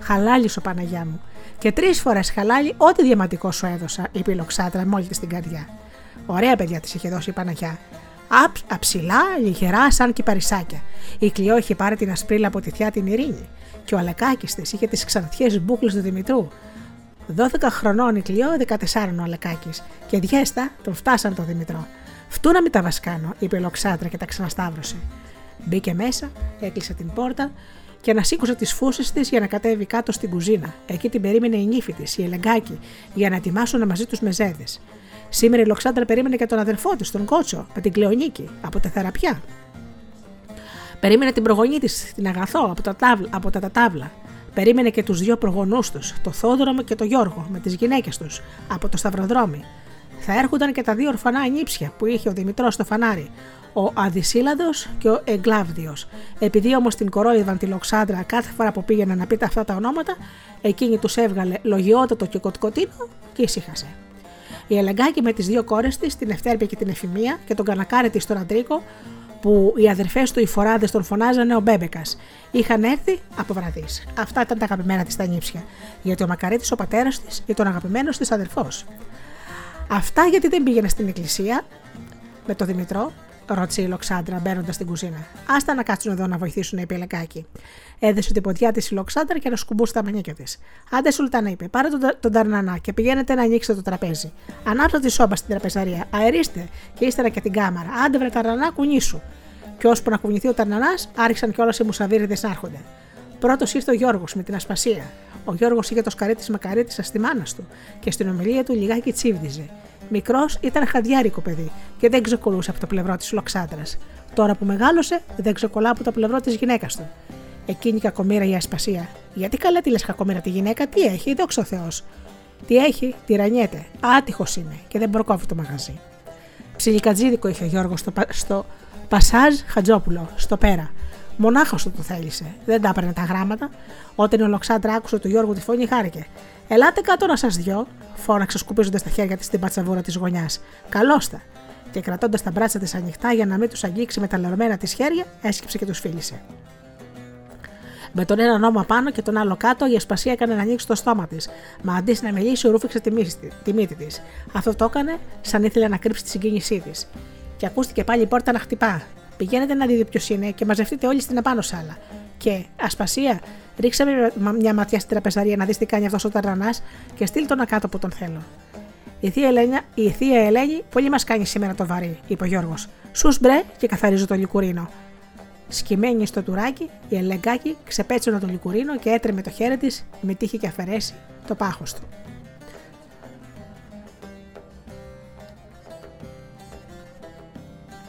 [SPEAKER 1] Χαλάλι ο Παναγιά μου. Και τρεις φορές χαλάλι, ό,τι διαματικό σου έδωσα, είπε η Λοξάτρα μόλι της την καρδιά. Ωραία παιδιά της είχε δώσει η Παναγιά. Απ, αψηλά, λιγερά, σαν και παρισάκια. Η Κλειό είχε πάρει την ασπρίλα από τη θιά την Ειρήνη. Και ο Αλεκάκης της είχε τις ξανθιέ μπουκλες του Δημητρού. 12 χρονών η Κλειό, 14 ο Αλεκάκης. Και διέστα τον φτάσαν τον Δημητρό. Φτού να μην τα βασκάνω, είπε η Λοξάτρα και τα ξανασταύρωσε. Μπήκε μέσα, έκλεισε την πόρτα και ανασήκωσε τις φούσες της για να κατέβει κάτω στην κουζίνα. Εκεί την περίμενε η νύφη της, η Ελεγκάκη, για να ετοιμάσουν μαζί τους μεζέδες. Σήμερα η Λοξάντρα περίμενε και τον αδερφό της, τον Κότσο, με την Κλεονίκη, από τα θεραπιά. Περίμενε την προγονή της, την Αγαθό, από τα, τάβλα, από τα τάβλα. Περίμενε και τους δύο προγονούς τους, το Θόδωρο και το Γιώργο, με τις γυναίκες τους, από το Σταυροδρόμι. Θα έρχονταν και τα δύο ορφανά ανήψια που είχε ο Δημητρός στο φανάρι, ο Αδυσίλαδος και ο Εγκλάβδιος. Επειδή όμως την κορόιδαν τη Λοξάντρα κάθε φορά που πήγαινε να πείτε αυτά τα ονόματα, εκείνη τους έβγαλε λογιότατο και κοτκοτίνο και ησύχασε. Η Ελεγκάκη με τις δύο κόρες της, την Ευτέρπη και την Εφημία και τον κανακάρι της τον Αντρίκο, που οι αδερφές του οι φοράδες τον φωνάζανε ο Μπέμπεκας, είχαν έρθει από βραδύς. Αυτά ήταν τα αγαπημένα της τα νύψια, γιατί ο Μακαρίτης ο πατέρας της ήταν αγαπημένο της αδερφός. Αυτά γιατί δεν πήγαινε στην εκκλησία με τον Δημητρό, ρώτησε η Λοξάντρα μπαίνοντας στην κουζίνα. Άστα να κάτσουν εδώ να βοηθήσουν, είπε η Λεκάκη. Έδεσε την ποδιά της η Λοξάντρα και να σκουμπούσε τα μανίκια της. Άντε, Σουλτάνα, είπε, πάρε τον, τον Ταρνανά και πηγαίνετε να ανοίξετε το τραπέζι. Ανάψτε τη σόμπα στην τραπεζαρία, αερίστε και ύστερα και την κάμαρα. Άντε, βρε Ταρνανά, κουνήσου. Και ώσπου να κουνηθεί ο Ταρνανάς, άρχισαν κιόλας οι μουσαβίριδες να έρχονται. Πρώτος ήρθε ο Γιώργος με την ασπασία. Ο Γιώργος είχε το σκαρί της μακαρίτης στη μάνα του και στην ομιλία του λιγάκι τσίβδιζε. Μικρός ήταν χαδιάρικο παιδί και δεν ξεκολούσε από το πλευρό της Λοξάντρα. Τώρα που μεγάλωσε, δεν ξεκολλά από το πλευρό της γυναίκας του. Εκείνη η κακομήρα η ασπασία. Γιατί καλά τη λες κακομήρα τη γυναίκα, τι έχει, δόξα ο Θεός. Τι έχει, τυρανιέται. Άτυχος είναι και δεν προκόβει το μαγαζί. Ψιλικατζίδικο είχε ο Γιώργος στο, στο Πασάζ Χατζόπουλο, στο πέρα. Μονάχο του το θέλησε. Δεν τα έπαιρνε τα γράμματα. Όταν η Ολοξάντρα άκουσε του Γιώργου τη φωνή, χάρηκε. Ελάτε κάτω να σας δυο, φώναξε σκουπίζοντα τα χέρια της την πατσαβούρα της γωνιάς. Καλώστα. Και κρατώντας τα μπράτσα της ανοιχτά για να μην τους αγγίξει με τα λερωμένα της χέρια, έσκυψε και τους φίλησε. Με τον ένα νόμο πάνω και τον άλλο κάτω, η ασπασία έκανε να ανοίξει το στόμα της. Μα αντί να μιλήσει, ρούφηξε τη, τη μύτη της. Αυτό το έκανε σαν ήθελε να κρύψει τη συγκίνησή της. Και ακούστηκε πάλι η πόρτα να χτυπά. Πηγαίνετε να δείτε ποιος είναι και μαζευτείτε όλοι στην επάνω σάλα. Και, ασπασία, ρίξε μια ματιά στην τραπεζαρία να δεις τι κάνει αυτός ο ταρανάς και στείλ τον κάτω που τον θέλω. Η θεία, Ελένια, η θεία Ελένη πολύ μας κάνει σήμερα το βαρύ, είπε ο Γιώργος. Σου μπρε και καθαρίζω το λικουρίνο. Σκημένη στο τουράκι, η Ελεγκάκη ξεπέτσωνε το λικουρίνο και έτρεμε το χέρι της με τύχη και αφαιρέσει το πάχος του.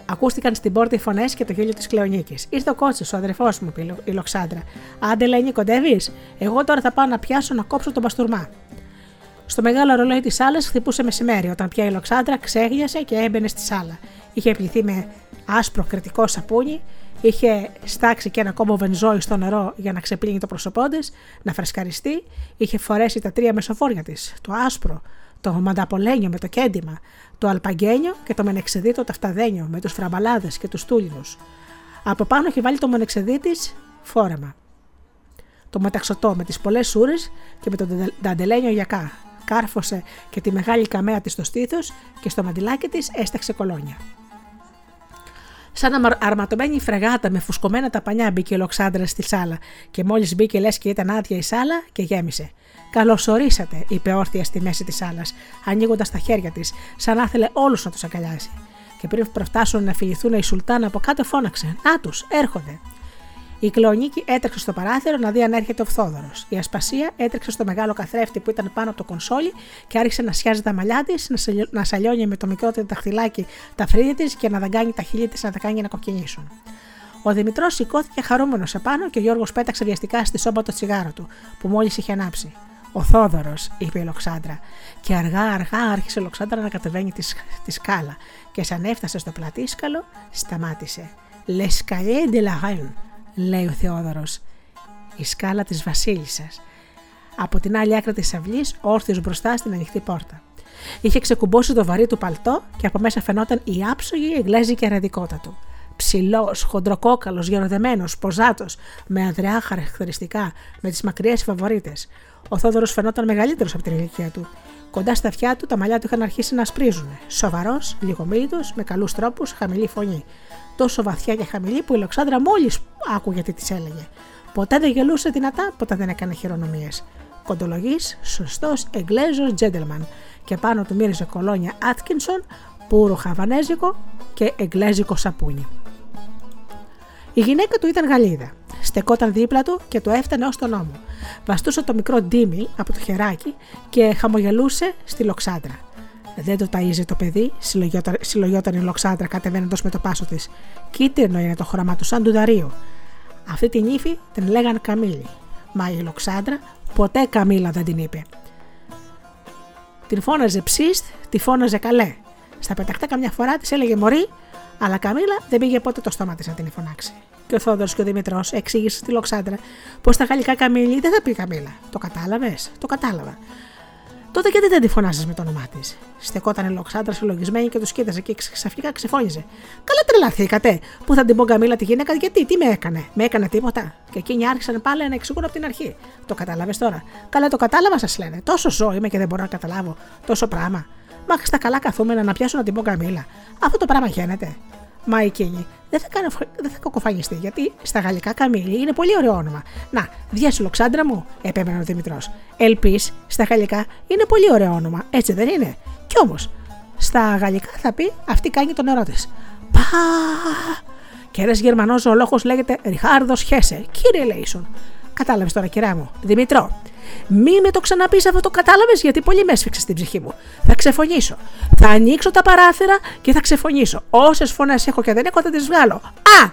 [SPEAKER 1] Ακούστηκαν στην πόρτα οι φωνές και το γέλιο της Κλεονίκης. Ήρθε ο κότσο, ο αδερφός μου, είπε η Λοξάντρα. Άντε, Λένι, κοντεύει. Εγώ τώρα θα πάω να πιάσω να κόψω τον μπαστούρμά. Στο μεγάλο ρολόι της σάλας χτυπούσε μεσημέρι, όταν πια η Λοξάντρα ξέγιασε και έμπαινε στη σάλα. Είχε πληθεί με άσπρο κριτικό σαπούνι, είχε στάξει και ένα κόμπο βενζόι στο νερό για να ξεπλύνει το πρόσωπό της, να φρεσκαριστεί, είχε φορέσει τα τρία μεσοφόρια της, το άσπρο, το μανταπολένιο με το κέντημα, το αλπαγκένιο και το μενεξεδίτο ταφταδένιο με τους φραμπαλάδες και τους τούλινους. Από πάνω έχει βάλει το μενεξεδί φόρεμα. Το μεταξωτό με τις πολλές σούρες και με το νταντελένιο γιακά. Κάρφωσε και τη μεγάλη καμέα της στο στήθος και στο μαντιλάκι της έσταξε κολόνια. Σαν αρματωμένη φρεγάτα με φουσκωμένα τα πανιά μπήκε η Λοξάντρα στη σάλα και μόλις μπήκε λες και ήταν άδεια η σάλα και γέμισε. Καλώ ορίσατε, είπε όρθια στη μέση της σάλας, ανοίγοντας τα χέρια της, σαν να ήθελε όλους να τους αγκαλιάσει. Και πριν προφτάσουν να φυγηθούν οι Σουλτάνα από κάτω, φώναξε: Να τους, έρχονται. Η Κλεονίκη έτρεξε στο παράθυρο να δει αν έρχεται ο Φθόδωρος. Η Ασπασία έτρεξε στο μεγάλο καθρέφτη που ήταν πάνω από το κονσόλι και άρχισε να σιάζει τα μαλλιά της, να σαλιώνει με το μικρότερο δαχτυλάκι τα φρύδια της και να δαγκάνει τα χείλη της να τα κάνει να κοκκινήσουν. Ο Δημητρός σηκώθηκε χαρούμενος επάνω και ο Γιώργος πέταξε βιαστικά στη σόμπα το τσιγάρο του, που μόλις είχε ανάψει. Ο Θόδωρος, είπε η Λοξάντρα. Και αργά-αργά άρχισε η Λοξάντρα να κατεβαίνει τη, τη σκάλα και σαν έφτασε στο πλατήσκαλο, σταμάτησε. L'escalier de la reine, λέει ο Θεόδωρος. Η σκάλα της Βασίλισσας. Από την άλλη άκρη της αυλής, όρθιος μπροστά στην ανοιχτή πόρτα. Είχε ξεκουμπώσει το βαρύ του παλτό και από μέσα φαινόταν η άψογη εγγλέζικη αραδικότητα του. Ψηλός, χοντροκόκαλος, γεροδεμένο, ποζάτος, με αδριά χαρακτηριστικά, με τις μακριές φαβορίτες. Ο Θόδωρος φαινόταν μεγαλύτερος από την ηλικία του. Κοντά στα αυτιά του τα μαλλιά του είχαν αρχίσει να σπρίζουν. Σοβαρός, λιγομίλητος, με καλούς τρόπους, χαμηλή φωνή. Τόσο βαθιά και χαμηλή που η Λοξάνδρα μόλις άκουγε τι της έλεγε. Ποτέ δεν γελούσε δυνατά, ποτέ δεν έκανε χειρονομίες. Κοντολογής, σωστός Εγγλέζος τζέντελμαν και πάνω του μύριζε κολόνια Άτκινσον, πούρο χαβανέζικο και εγγλέζικο σαπούνι. Η γυναίκα του ήταν Γαλλίδα. Στεκόταν δίπλα του και το έφτανε ως τον ώμο. Βαστούσε το μικρό ντίμι από το χεράκι και χαμογελούσε στη λοξάντρα. Δεν το ταΐζει το παιδί, συλλογιόταν, συλλογιόταν η λοξάντρα κατεβαίνοντας με το πάσο της. Κίτρινο είναι το χρώμα του, σαν του δαρίου. Αυτή την ύφη την λέγαν Καμίλη. Μα η λοξάντρα ποτέ Καμίλα δεν την είπε. Την φώναζε ψίστ, τη φώναζε καλέ. Στα πεταχτά καμιά φορά της έλεγε Μωρή, αλλά Καμίλα δεν πήγε ποτέ το στόμα της να την φωνάξει. Και ο Θόδωρος και ο Δημητρός εξήγησε στη Λοξάντρα πως στα γαλλικά Καμίλη δεν θα πει Καμίλα. Το κατάλαβες, το κατάλαβα. Τότε γιατί δεν τη φωνάζεις με το όνομά της; Στεκόταν η Λοξάντρα συλλογισμένη και τους κοίταζε και ξαφνικά ξεφώνιζε. Καλά τρελαθήκατε. Πού θα την πω Καμίλα τη γυναίκα, γιατί, τι με έκανε; Με έκανε τίποτα; Και εκείνοι άρχισαν πάλι να εξηγούν από την αρχή. Το κατάλαβες τώρα; Καλά το κατάλαβα, σας λένε. Τόσο ζώο είμαι και δεν μπορώ να καταλάβω. Τόσο πράγμα. Μα στα καλά καθούμενα να πιάσω να την πω Καμίλα. Αυτό το πράγμα γίνεται. Μα εκείνη δεν θα, κάνω, δεν θα κακοφαγιστεί, γιατί στα γαλλικά Καμίλη είναι πολύ ωραίο όνομα. Να, διάσου Λοξάντρα μου, επέμενε ο Δημητρός. Ελπίς στα γαλλικά είναι πολύ ωραίο όνομα, έτσι δεν είναι; Κι όμως, στα γαλλικά θα πει αυτή κάνει το νερό της. Πα! Και ένας Γερμανός ζωολόγος λέγεται Ριχάρδος Χέσε. Κύριε Λέισον, κατάλαβες τώρα, κυρά μου. Δημητρό, μη με το ξαναπείς αυτό το κατάλαβες; Γιατί πολύ με έσφιξες στην ψυχή μου. Θα ξεφωνήσω. Θα ανοίξω τα παράθυρα και θα ξεφωνήσω. Όσες φωνές έχω και δεν έχω θα τις βγάλω. Α!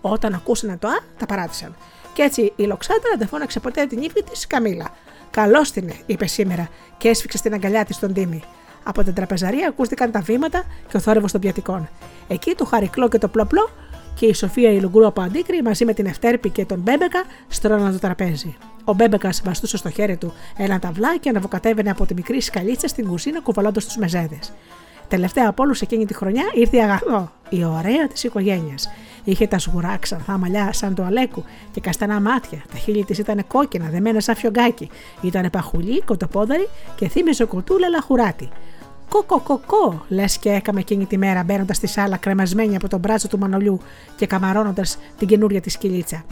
[SPEAKER 1] Όταν ακούσανε το Α, τα παράτησαν. Και έτσι η Λοξάντρα δεν φώναξε ποτέ την ύφη της Καμίλα. Καλώς την είπε σήμερα και έσφιξε στην αγκαλιά της τον Τίμη. Από την τραπεζαρία ακούστηκαν τα βήματα και ο θόρυβος των πιατικών. Εκεί το χαρικλό και το πλοπλό και η Σοφία η Λουγκρού από Αντίκρη μαζί με την Ευτέρπη και τον Μπέμπεκα στρώναν το τραπέζι. Ο Μπέμπεκα βαστούσε στο χέρι του ένα ταυλά και αναβοκατέβαινε από τη μικρή σκαλίτσα στην κουζίνα κουβαλώντας τους μεζέδε. Τελευταία από όλους εκείνη τη χρονιά ήρθε η Αγαθό, η ωραία της οικογένειας. Είχε τα σγουρά ξανθά μαλλιά σαν το αλέκου και καστανά μάτια. Τα χείλη της ήταν κόκκινα, δεμένα σαν φιωγκάκι. Ήταν παχουλή, κοτοπόδαρη και θύμιζε κοτούλα λαχουράτη. Κοκοκοκό, λες και έκαμε εκείνη τη μέρα μπαίνοντας στη σάλα κρεμασμένη από τον μπράτσο του Μανολιού και καμαρώνοντας την καινούρια της σκυλίτσα.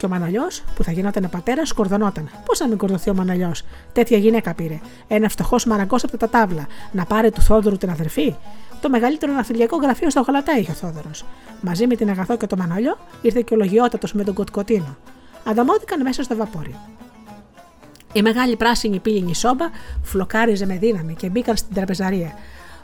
[SPEAKER 1] Και ο Μανολιό, που θα γινόταν πατέρας, σκορδωνόταν. Πώς να μην κορδωθεί ο Μανολιό, τέτοια γυναίκα πήρε. Ένα φτωχός μαραγκός από τα τάβλα, να πάρει του Θόδωρου την αδερφή. Το μεγαλύτερο ναυτιλιακό γραφείο στο Γαλατά είχε ο Θόδωρος. Μαζί με την Αγαθό και το Μανολιό ήρθε και ο Λογιότατο με τον Κοτκοτίνο. Ανταμώθηκαν μέσα στο βαπόρι. Η μεγάλη πράσινη πύληνη σόμπα φλοκάριζε με δύναμη και μπήκαν στην τραπεζαρία.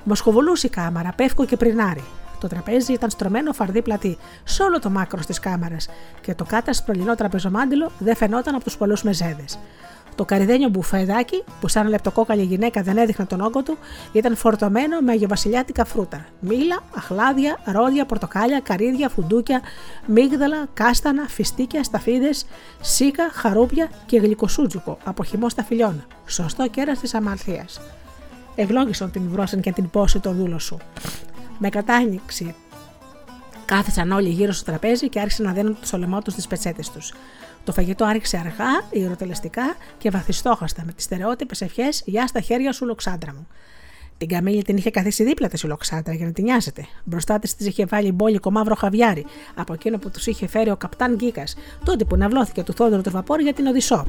[SPEAKER 1] Μοσχοβολούσε η κάμαρα, πεύκο και πρινάρι. Το τραπέζι ήταν στρωμένο φαρδί πλατή σε όλο το μάκρο τη κάμαρα και το κάτασπρο λινό τραπεζομάντιλο δεν φαινόταν από τους πολλούς μεζέδες. Το καριδένιο μπουφεδάκι, που σαν λεπτοκόκαλη γυναίκα δεν έδειχνε τον όγκο του, ήταν φορτωμένο με αγιοβασιλιάτικα φρούτα. Μήλα, αχλάδια, ρόδια, πορτοκάλια, καρύδια, φουντούκια, μίγδαλα, κάστανα, φιστίκια, σταφίδες, σίκα, χαρούπια και γλυκοσούτζουκο από χυμό στα φιλιών. Σωστό κέρας της αμαρτίας. Ευλόγησαν την βρόσαν και την πόση το δούλο σου. Με κατάνοιξη κάθισαν όλοι γύρω στο τραπέζι και άρχισαν να δένουν το λαιμό τους στις πετσέτες τους. Το φαγητό άρχισε αργά, ιεροτελεστικά και βαθιστόχαστα με τις στερεότυπες ευχές Γεια στα χέρια σου, Λοξάντρα μου. Την καμίλη την είχε καθίσει δίπλα της η Λοξάντρα για να την νοιάζεται. Μπροστά της της είχε βάλει μπόλικο μαύρο χαβιάρι από εκείνο που τους είχε φέρει ο καπτάν Γκίκας, τότε που ναυλώθηκε του Θόδωρου του Βαπόρ για την Οδυσσό.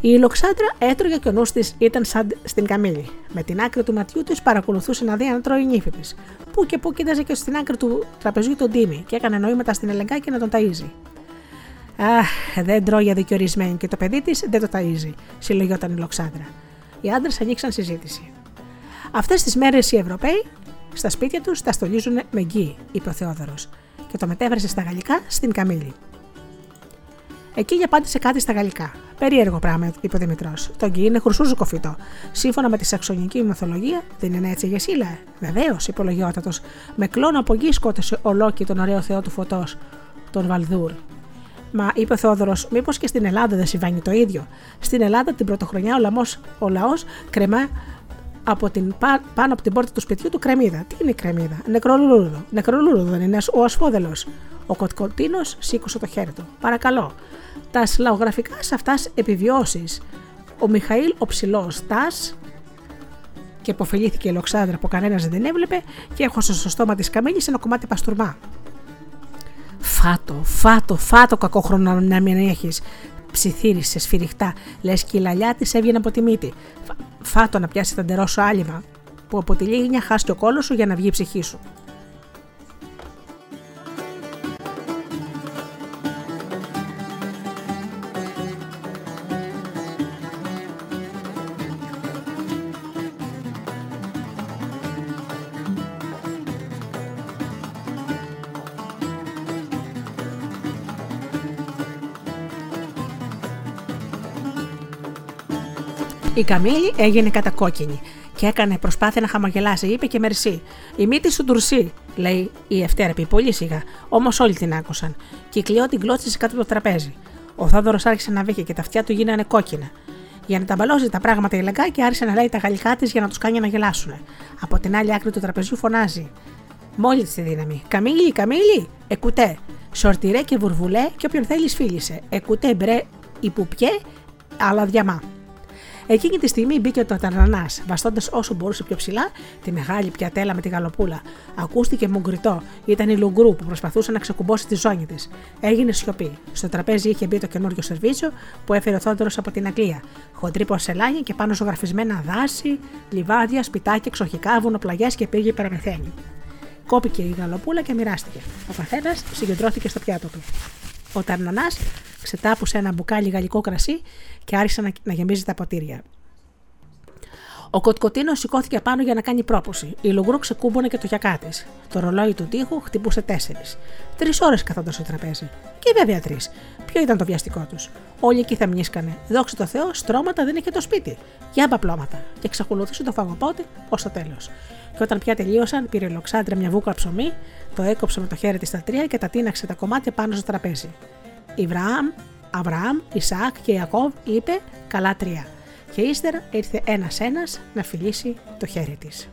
[SPEAKER 1] Η Λοξάντρα έτρωγε και ο νους της ήταν σαν στην καμίλη. Με την άκρη του ματιού της παρακολουθούσε να δει αν τρώει η νύφη της. Πού και πού κοίταζε και στην άκρη του τραπεζιού τον Τίμη και έκανε νοήματα στην Ελεγκάκη να τον ταΐζει. Αχ, δεν τρώει αδικαιωρισμένη και το παιδί της δεν το ταΐζει, συλλογιόταν η Λοξάνδρα. Οι άντρες ανοίξαν συζήτηση. Αυτές τις μέρες οι Ευρωπαίοι στα σπίτια τους τα στολίζουν με γκί, είπε ο Θεόδωρος, και το μετέβρασε στα γαλλικά στην Καμίλη. Εκεί για απάντησε κάτι στα γαλλικά. Περίεργο πράγμα, είπε ο Δημητρός. Το γκί είναι χρυσούζικο φυτό. Σύμφωνα με τη σαξονική μυθολογία, δεν είναι έτσι για σύλλα. Βεβαίως, είπε ο Λογιότατο. Με κλόνο από γκί σκότωσε ο Λόκη τον ωραίο θεό του φωτός, τον Βαλδούρ. Μα είπε ο Θόδωρο, μήπως και στην Ελλάδα δεν συμβαίνει το ίδιο; Στην Ελλάδα την πρωτοχρονιά ο, λαμός, ο λαός κρεμά από την, πάνω από την πόρτα του σπιτιού του κρεμίδα. Τι είναι η κρεμίδα, νεκρολούρδο. Νεκρολούρδο δεν είναι ο ασφόδελο. Ο Κοτκοτίνος σήκωσε το χέρι του. Παρακαλώ. Τα σλαογραφικά σε αυτάς επιβιώσεις. Ο Μιχαήλ ο ψηλός Τά και υποφελήθηκε η Λοξάνδρα που κανένας δεν την έβλεπε και έχωσε στο στόμα της καμίνης ένα κομμάτι παστούρμα. Φάτο, φάτο, φάτο κακόχρονο να μην έχεις. Ψιθύρισε σφυριχτά, λες και η λαλιά της έβγαινε από τη μύτη. Φάτο να πιάσει τα ντερό σου άλυμα, που από τη λίγη χάσει ο κόλος σου για να βγει η ψυχή σου. Η Καμίλη έγινε κατακόκκινη και έκανε προσπάθεια να χαμογελάσει. Είπε και μερσή. Η μύτη σου ντουρσί, λέει η Ευτέραπη, πολύ σιγά. Όμως όλοι την άκουσαν. Και η κλειό την κλώτσισε κάτω από το τραπέζι. Ο Θόδωρος άρχισε να βήκε και τα αυτιά του γίνανε κόκκινα. Για να τα μπαλώσει τα πράγματα η και άρχισε να λέει τα γαλλικά της για να τους κάνει να γελάσουν. Από την άλλη άκρη του τραπεζιού φωνάζει. Μόλις τη δύναμη. Καμίλη, Καμίλη, εκουτέ. Σορτιρέ και βουρβουλέ και όποιον θέλεις φίλησε. Εκουτέ μπρε υπουπιέ, αλλά διαμά. Εκείνη τη στιγμή μπήκε το Αταρνανά, βαστώντας όσο μπορούσε πιο ψηλά τη μεγάλη πιατέλα με τη γαλοπούλα. Ακούστηκε μουγκριτό, ήταν η Λουγκρού που προσπαθούσε να ξεκουμπώσει τη ζώνη της. Έγινε σιωπή. Στο τραπέζι είχε μπει το καινούριο σερβίτσιο που έφερε ο Θόδωρος από την Αγγλία. Χοντρή πορσελάνια και πάνω ζωγραφισμένα δάση, λιβάδια, σπιτάκια, εξοχικά, βουνοπλαγιέ και πήγε υπεραμεθένη. Κόπηκε η γαλοπούλα και μοιράστηκε. Ο καθένας συγκεντρώθηκε στο πιάτο του. Ο Ταρνανά ξετάπουσε ένα μπουκάλι γαλλικό κρασί και άρχισε να, να γεμίζει τα ποτήρια. Ο Κοτκοτίνος σηκώθηκε πάνω για να κάνει πρόποση. Η Λουγκρού ξεκούμπονε και το γιακά της. Το ρολόι του τείχου χτυπούσε τέσσερις. Τρεις ώρες καθόταν στο τραπέζι. Και βέβαια τρεις. Ποιο ήταν το βιαστικό τους; Όλοι εκεί θα μνήσκανε. Δόξα τω Θεώ, στρώματα δεν είχε το σπίτι. Για μπαπλώματα. Και εξακολουθούσε το φαγοπότη ως το τέλος. Και όταν πια τελείωσαν, πήρε η μια βούκα ψωμί, το έκοψε με το χέρι της στα τρία και τα τίναξε τα κομμάτια πάνω στο τραπέζι. Ιβραάμ, Αβραάμ, Ισαάκ και Ιακώβ είπε καλά τρία. Και ύστερα ήρθε ένας-ένας να φιλήσει το χέρι της.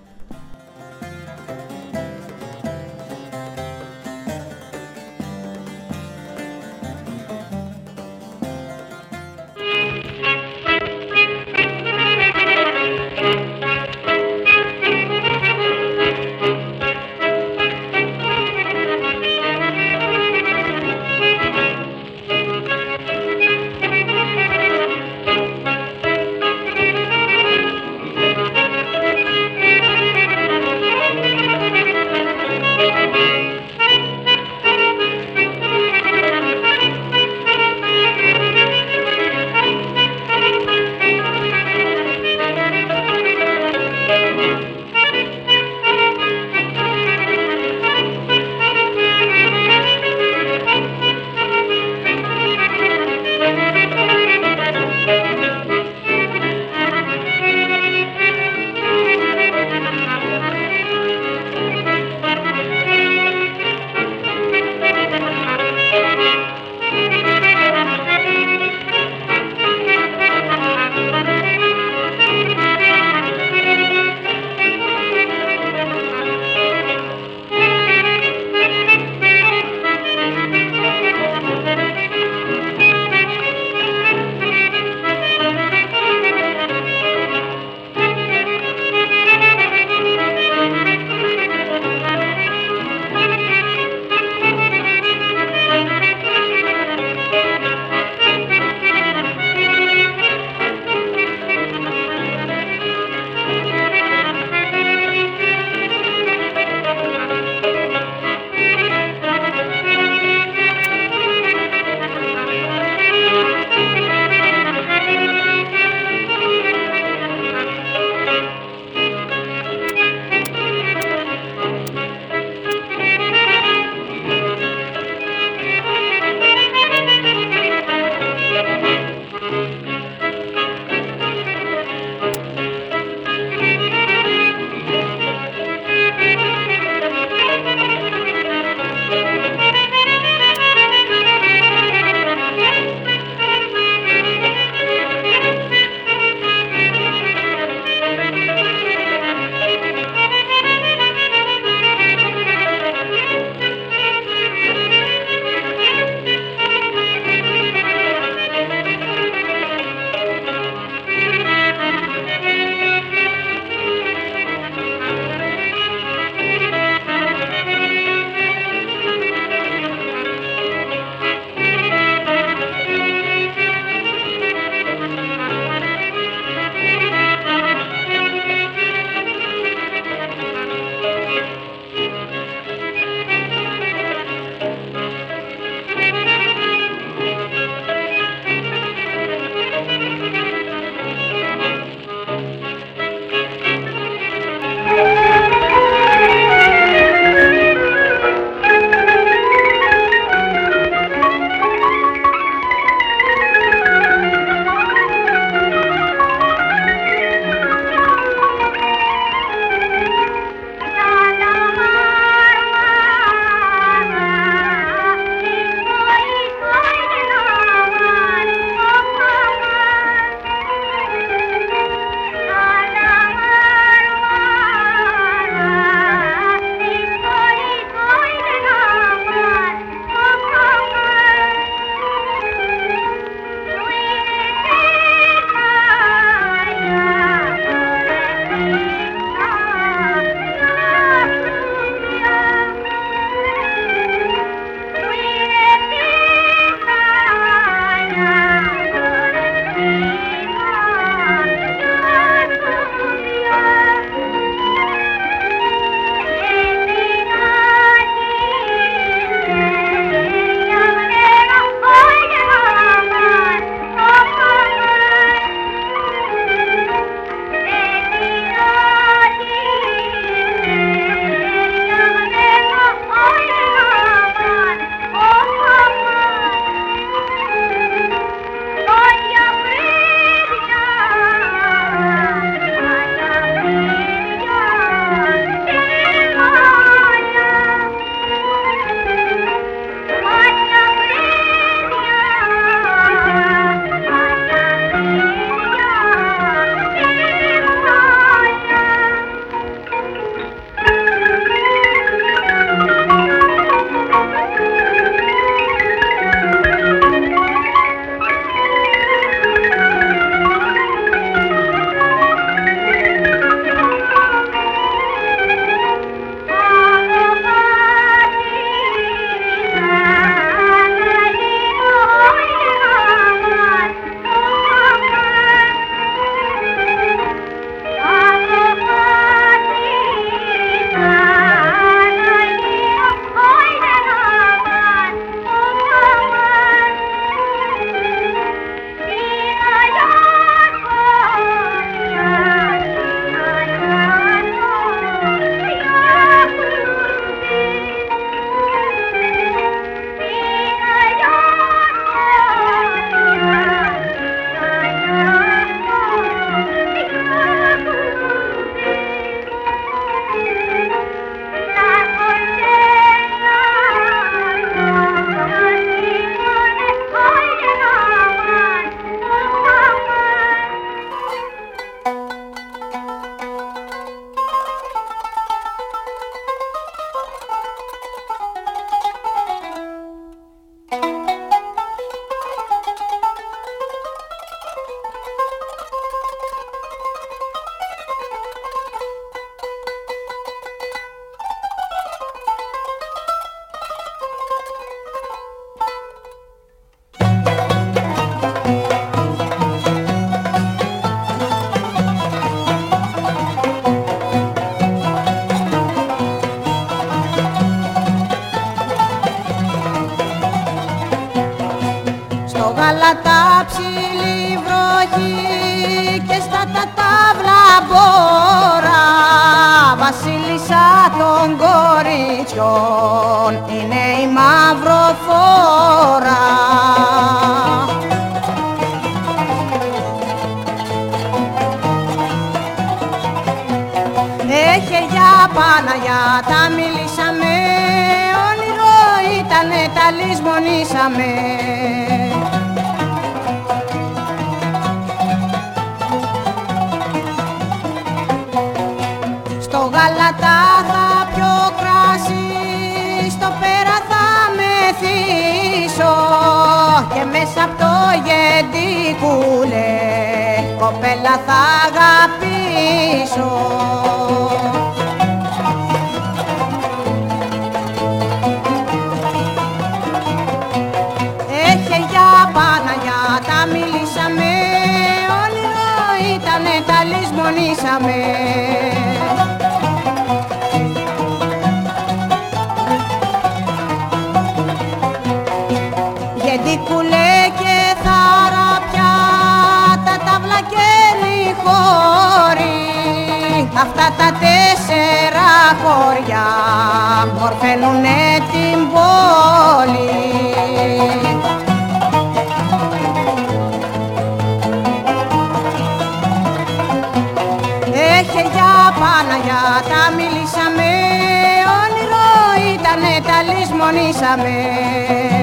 [SPEAKER 3] Τα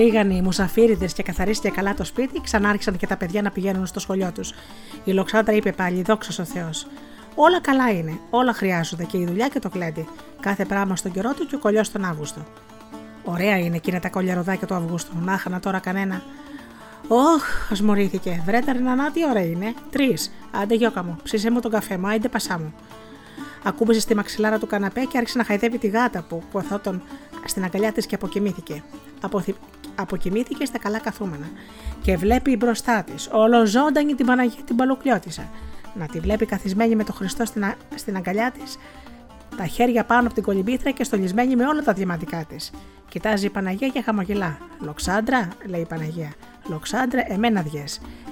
[SPEAKER 3] λησμονήσαμε
[SPEAKER 1] Όταν ε, φύγανε οι μουσαφίριδες και καθαρίστηκε καλά το σπίτι, ξανάρχισαν και τα παιδιά να πηγαίνουν στο σχολείο τους. Η Λοξάνδρα είπε πάλι: Δόξα ο Θεός. Όλα καλά είναι, όλα χρειάζονται και η δουλειά και το κλέντι. Κάθε πράγμα στον καιρό του και ο κολλιός τον Αύγουστο. Ωραία είναι εκείνα τα κολιαροδάκια του Αυγούστου. Να χανα τώρα κανένα. Όχ, ασμορήθηκε. Βρέτα ρινανά, τι ώρα είναι. Τρεις. Άντε γιώκα μου, ψήσε μου τον καφέ μου, άντε πασά μου. Ακούμπησε στη μαξιλάρα του καναπέ και άρχισε να χαϊδεύει τη γάτα που ποθόταν στην αγκαλιά της και αποκοιμήθηκε. Αποθυ... Αποκοιμήθηκε στα καλά καθούμενα και βλέπει μπροστά της, ολοζώντανη την Παναγία την Παλουκλιώτησα. Να τη βλέπει καθισμένη με το Χριστό στην, α... στην αγκαλιά της, τα χέρια πάνω από την κολυμπήθρα και στολισμένη με όλα τα διαμαντικά της. Κοιτάζει η Παναγία και χαμογελά. Λοξάντρα, λέει η Παναγία. Λοξάντρα, εμένα διέ.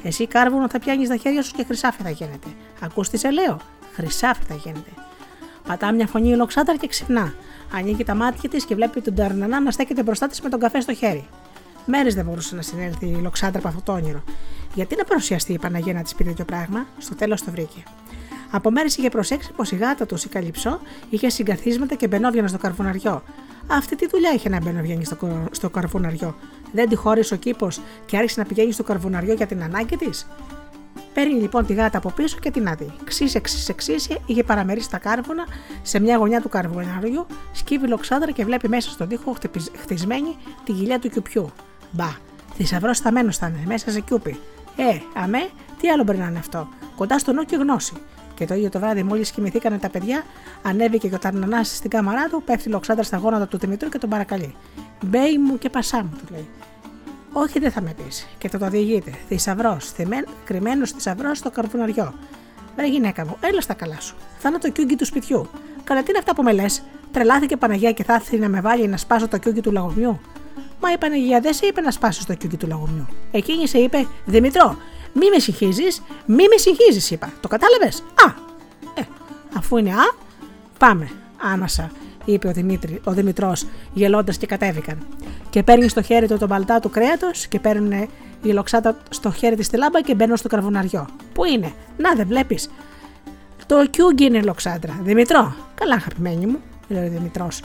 [SPEAKER 1] Εσύ κάρβουνο θα πιάνεις τα χέρια σου και χρυσάφι θα γίνεται. Ακούστη σε λέω, χρυσάφι θα γίνεται. Πατά μια φωνή η Λοξάντρα και ξυπνά. Ανοίγει τα μάτια της και βλέπει τον Ταρνανά να στέκεται μπροστά της με τον καφέ στο χέρι. Μέρες δεν μπορούσε να συνέλθει η Λοξάντρα από αυτό το όνειρο. Γιατί να παρουσιαστεί η Παναγία να της πει τέτοιο πράγμα, στο τέλος το βρήκε. Από μέρες είχε προσέξει πως η γάτα του, η Καλυψό, είχε συγκαθίσματα και μπαινόβιανα στο καρβουναριό. Αυτή τη δουλειά είχε να μπαινοβιάνει στο, στο καρβουναριό. Δεν τη χώρισε ο κήπος και άρχισε να πηγαίνει στο καρβουναριό για την ανάγκη της. Παίρνει λοιπόν τη γάτα από πίσω και τι να δει. Ξύσε, ξύσε, ξύσε, είχε παραμερίσει τα κάρβουνα σε μια γωνιά του καρβουναριού, σκύβει Λοξάντρα και βλέπει μέσα στον τοίχο χτισμένη τη κοιλιά του κιουπιού. Μπα, θησαυρός σταμένο θα είναι, μέσα σε κιούπι. Ε, αμέ, τι άλλο μπορεί να είναι αυτό; Κοντά στο νου και γνώση. Και το ίδιο το βράδυ, μόλις κοιμηθήκανε τα παιδιά, ανέβηκε και ο Ταρνανάς στην κάμαρά του, πέφτει Λοξάντρα στα γόνατα του Δημητρού και τον παρακαλεί. Μπέι μου και πασά μου, του λέει. Όχι, δεν θα με πεις. Και θα το διηγείτε. Θησαυρός, κρυμμένος θησαυρός στο καρβουναριό. Βρε γυναίκα μου, έλα στα καλά σου. Θα είναι το κιούγκι του σπιτιού. Καλά, τι είναι αυτά που με λες; Τρελάθηκε Παναγία και θα έρθει να με βάλει να σπάσω το κιούγκι του λαγομιού. Μα η Παναγία δεν σε είπε να σπάσεις το κιούγκι του λαγομιού. Εκείνη σε είπε, Δημητρό, μη με συγχύζεις, μη με συγχύζεις, είπα. Το κατάλαβες; Α! Ε, αφού είναι α, πάμε. Άμασα, είπε ο, Δημήτρη, ο Δημητρός, γελώντας και κατέβηκαν. Και παίρνει στο χέρι του τον παλτά του κρέατος και παίρνουν η λοξάτα στο χέρι της τη λάμπα και μπαίνουν στο καρβουναριό. Πού είναι, να δεν βλέπεις. Το κιούγκι είναι λοξάντρα. Δημητρό, καλά αγαπημένη μου, λέει ο Δημητρός.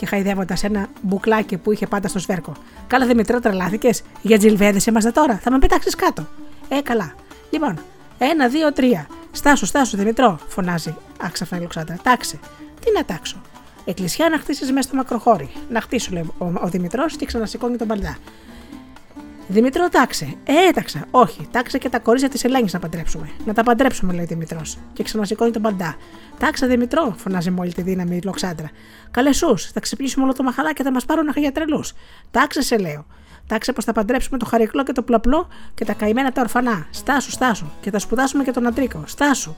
[SPEAKER 1] Και χαϊδεύοντας ένα μπουκλάκι που είχε πάντα στο σβέρκο. Καλά, Δημητρό, τρελάθηκες; Για τζιλβέδες είμαστε τώρα, θα με πετάξεις κάτω. Ε, καλά. Λοιπόν, ένα, δύο, τρία. Στάσου, στάσου, Δημητρό, φωνάζει άξαφνα η λοξάντρα. Τάξε. Τι να τάξω. Εκκλησιά να χτίσεις μέσα στο μακροχώρι. Να χτίσω, λέει ο, ο Δημητρός και ξανασηκώνει τον παλιά. Δημητρό, τάξε. Ε, έταξα. Όχι, τάξε και τα κορίτσια της Ελένης να παντρέψουμε. Να τα παντρέψουμε, λέει ο Δημητρός. Και ξανασηκώνει τον παντά. Τάξε, Δημητρό, φωνάζει με όλη τη δύναμη η Λοξάντρα. Καλέ σου, θα ξυπνήσουμε όλο το μαχαλά και θα μας πάρουν για τρελού. Τάξε, σε λέω. Τάξε πως θα παντρέψουμε το χαρικλό και το πλαπλό και τα καημένα τα ορφανά. Στάσου, στάσου. Και θα σπουδάσουμε και τον αντρίκο. Στάσου.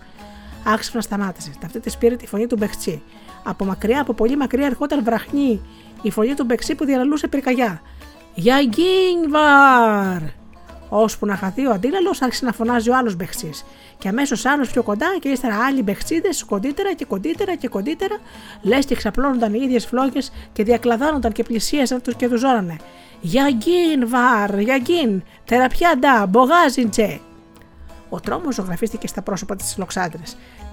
[SPEAKER 1] Άξυπνα σταμάτησε. Αυτή τη πήρε τη φωνή του Μπεχτσί. Από μακριά, από πολύ μακριά ερχόταν βραχνή η φωνή του Μπεξί που διαλαλούσε πυρκαγιά. Για Γκίνβαρ! Ώσπου να χαθεί ο αντίλαλος, άρχισε να φωνάζει ο άλλος Μπεχτσί. Και αμέσως άλλος πιο κοντά, και ύστερα άλλοι Μπεχτσίδε κοντύτερα και κοντύτερα και κοντύτερα, λες και ξαπλώνονταν οι ίδιες φλόγες και διακλαδάνονταν και πλησίαζαν τους και τους ζώρανε. Για Γκίνβαρ! Για Γκίν! Τεραπιάντα! Μπογάζιντσε! Ο τρόμος ζωγραφίστηκε στα πρόσωπα της Λοξάντρε.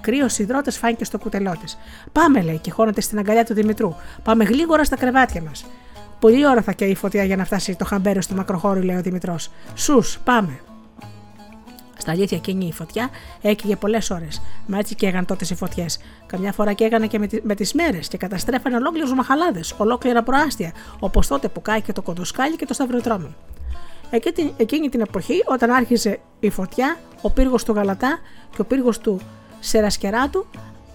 [SPEAKER 1] Κρύος υδρότες φάνηκε στο κουτελό της. Πάμε, λέει, και χώνεται στην αγκαλιά του Δημητρού. Πάμε γλίγορα στα κρεβάτια μας. Πολύ ώρα θα καίει η φωτιά για να φτάσει το χαμπέρο στο μακροχώριο, λέει ο Δημητρός. Σους, πάμε. Στα αλήθεια εκείνη η φωτιά έκυγε πολλές ώρες. Μα έτσι καίγαν τότε οι φωτιές. Καμιά φορά καίγανε και με, με τις μέρες και καταστρέφανε ολόκληρους μαχαλάδες, ολόκληρα προάστια, όπως τότε που κάει και το κοντοσκάλι και το σταυροδρόμι. Εκείνη την εποχή, όταν άρχισε η φωτιά, ο πύργος του Γαλατά και ο πύργος του Σερασκεράτου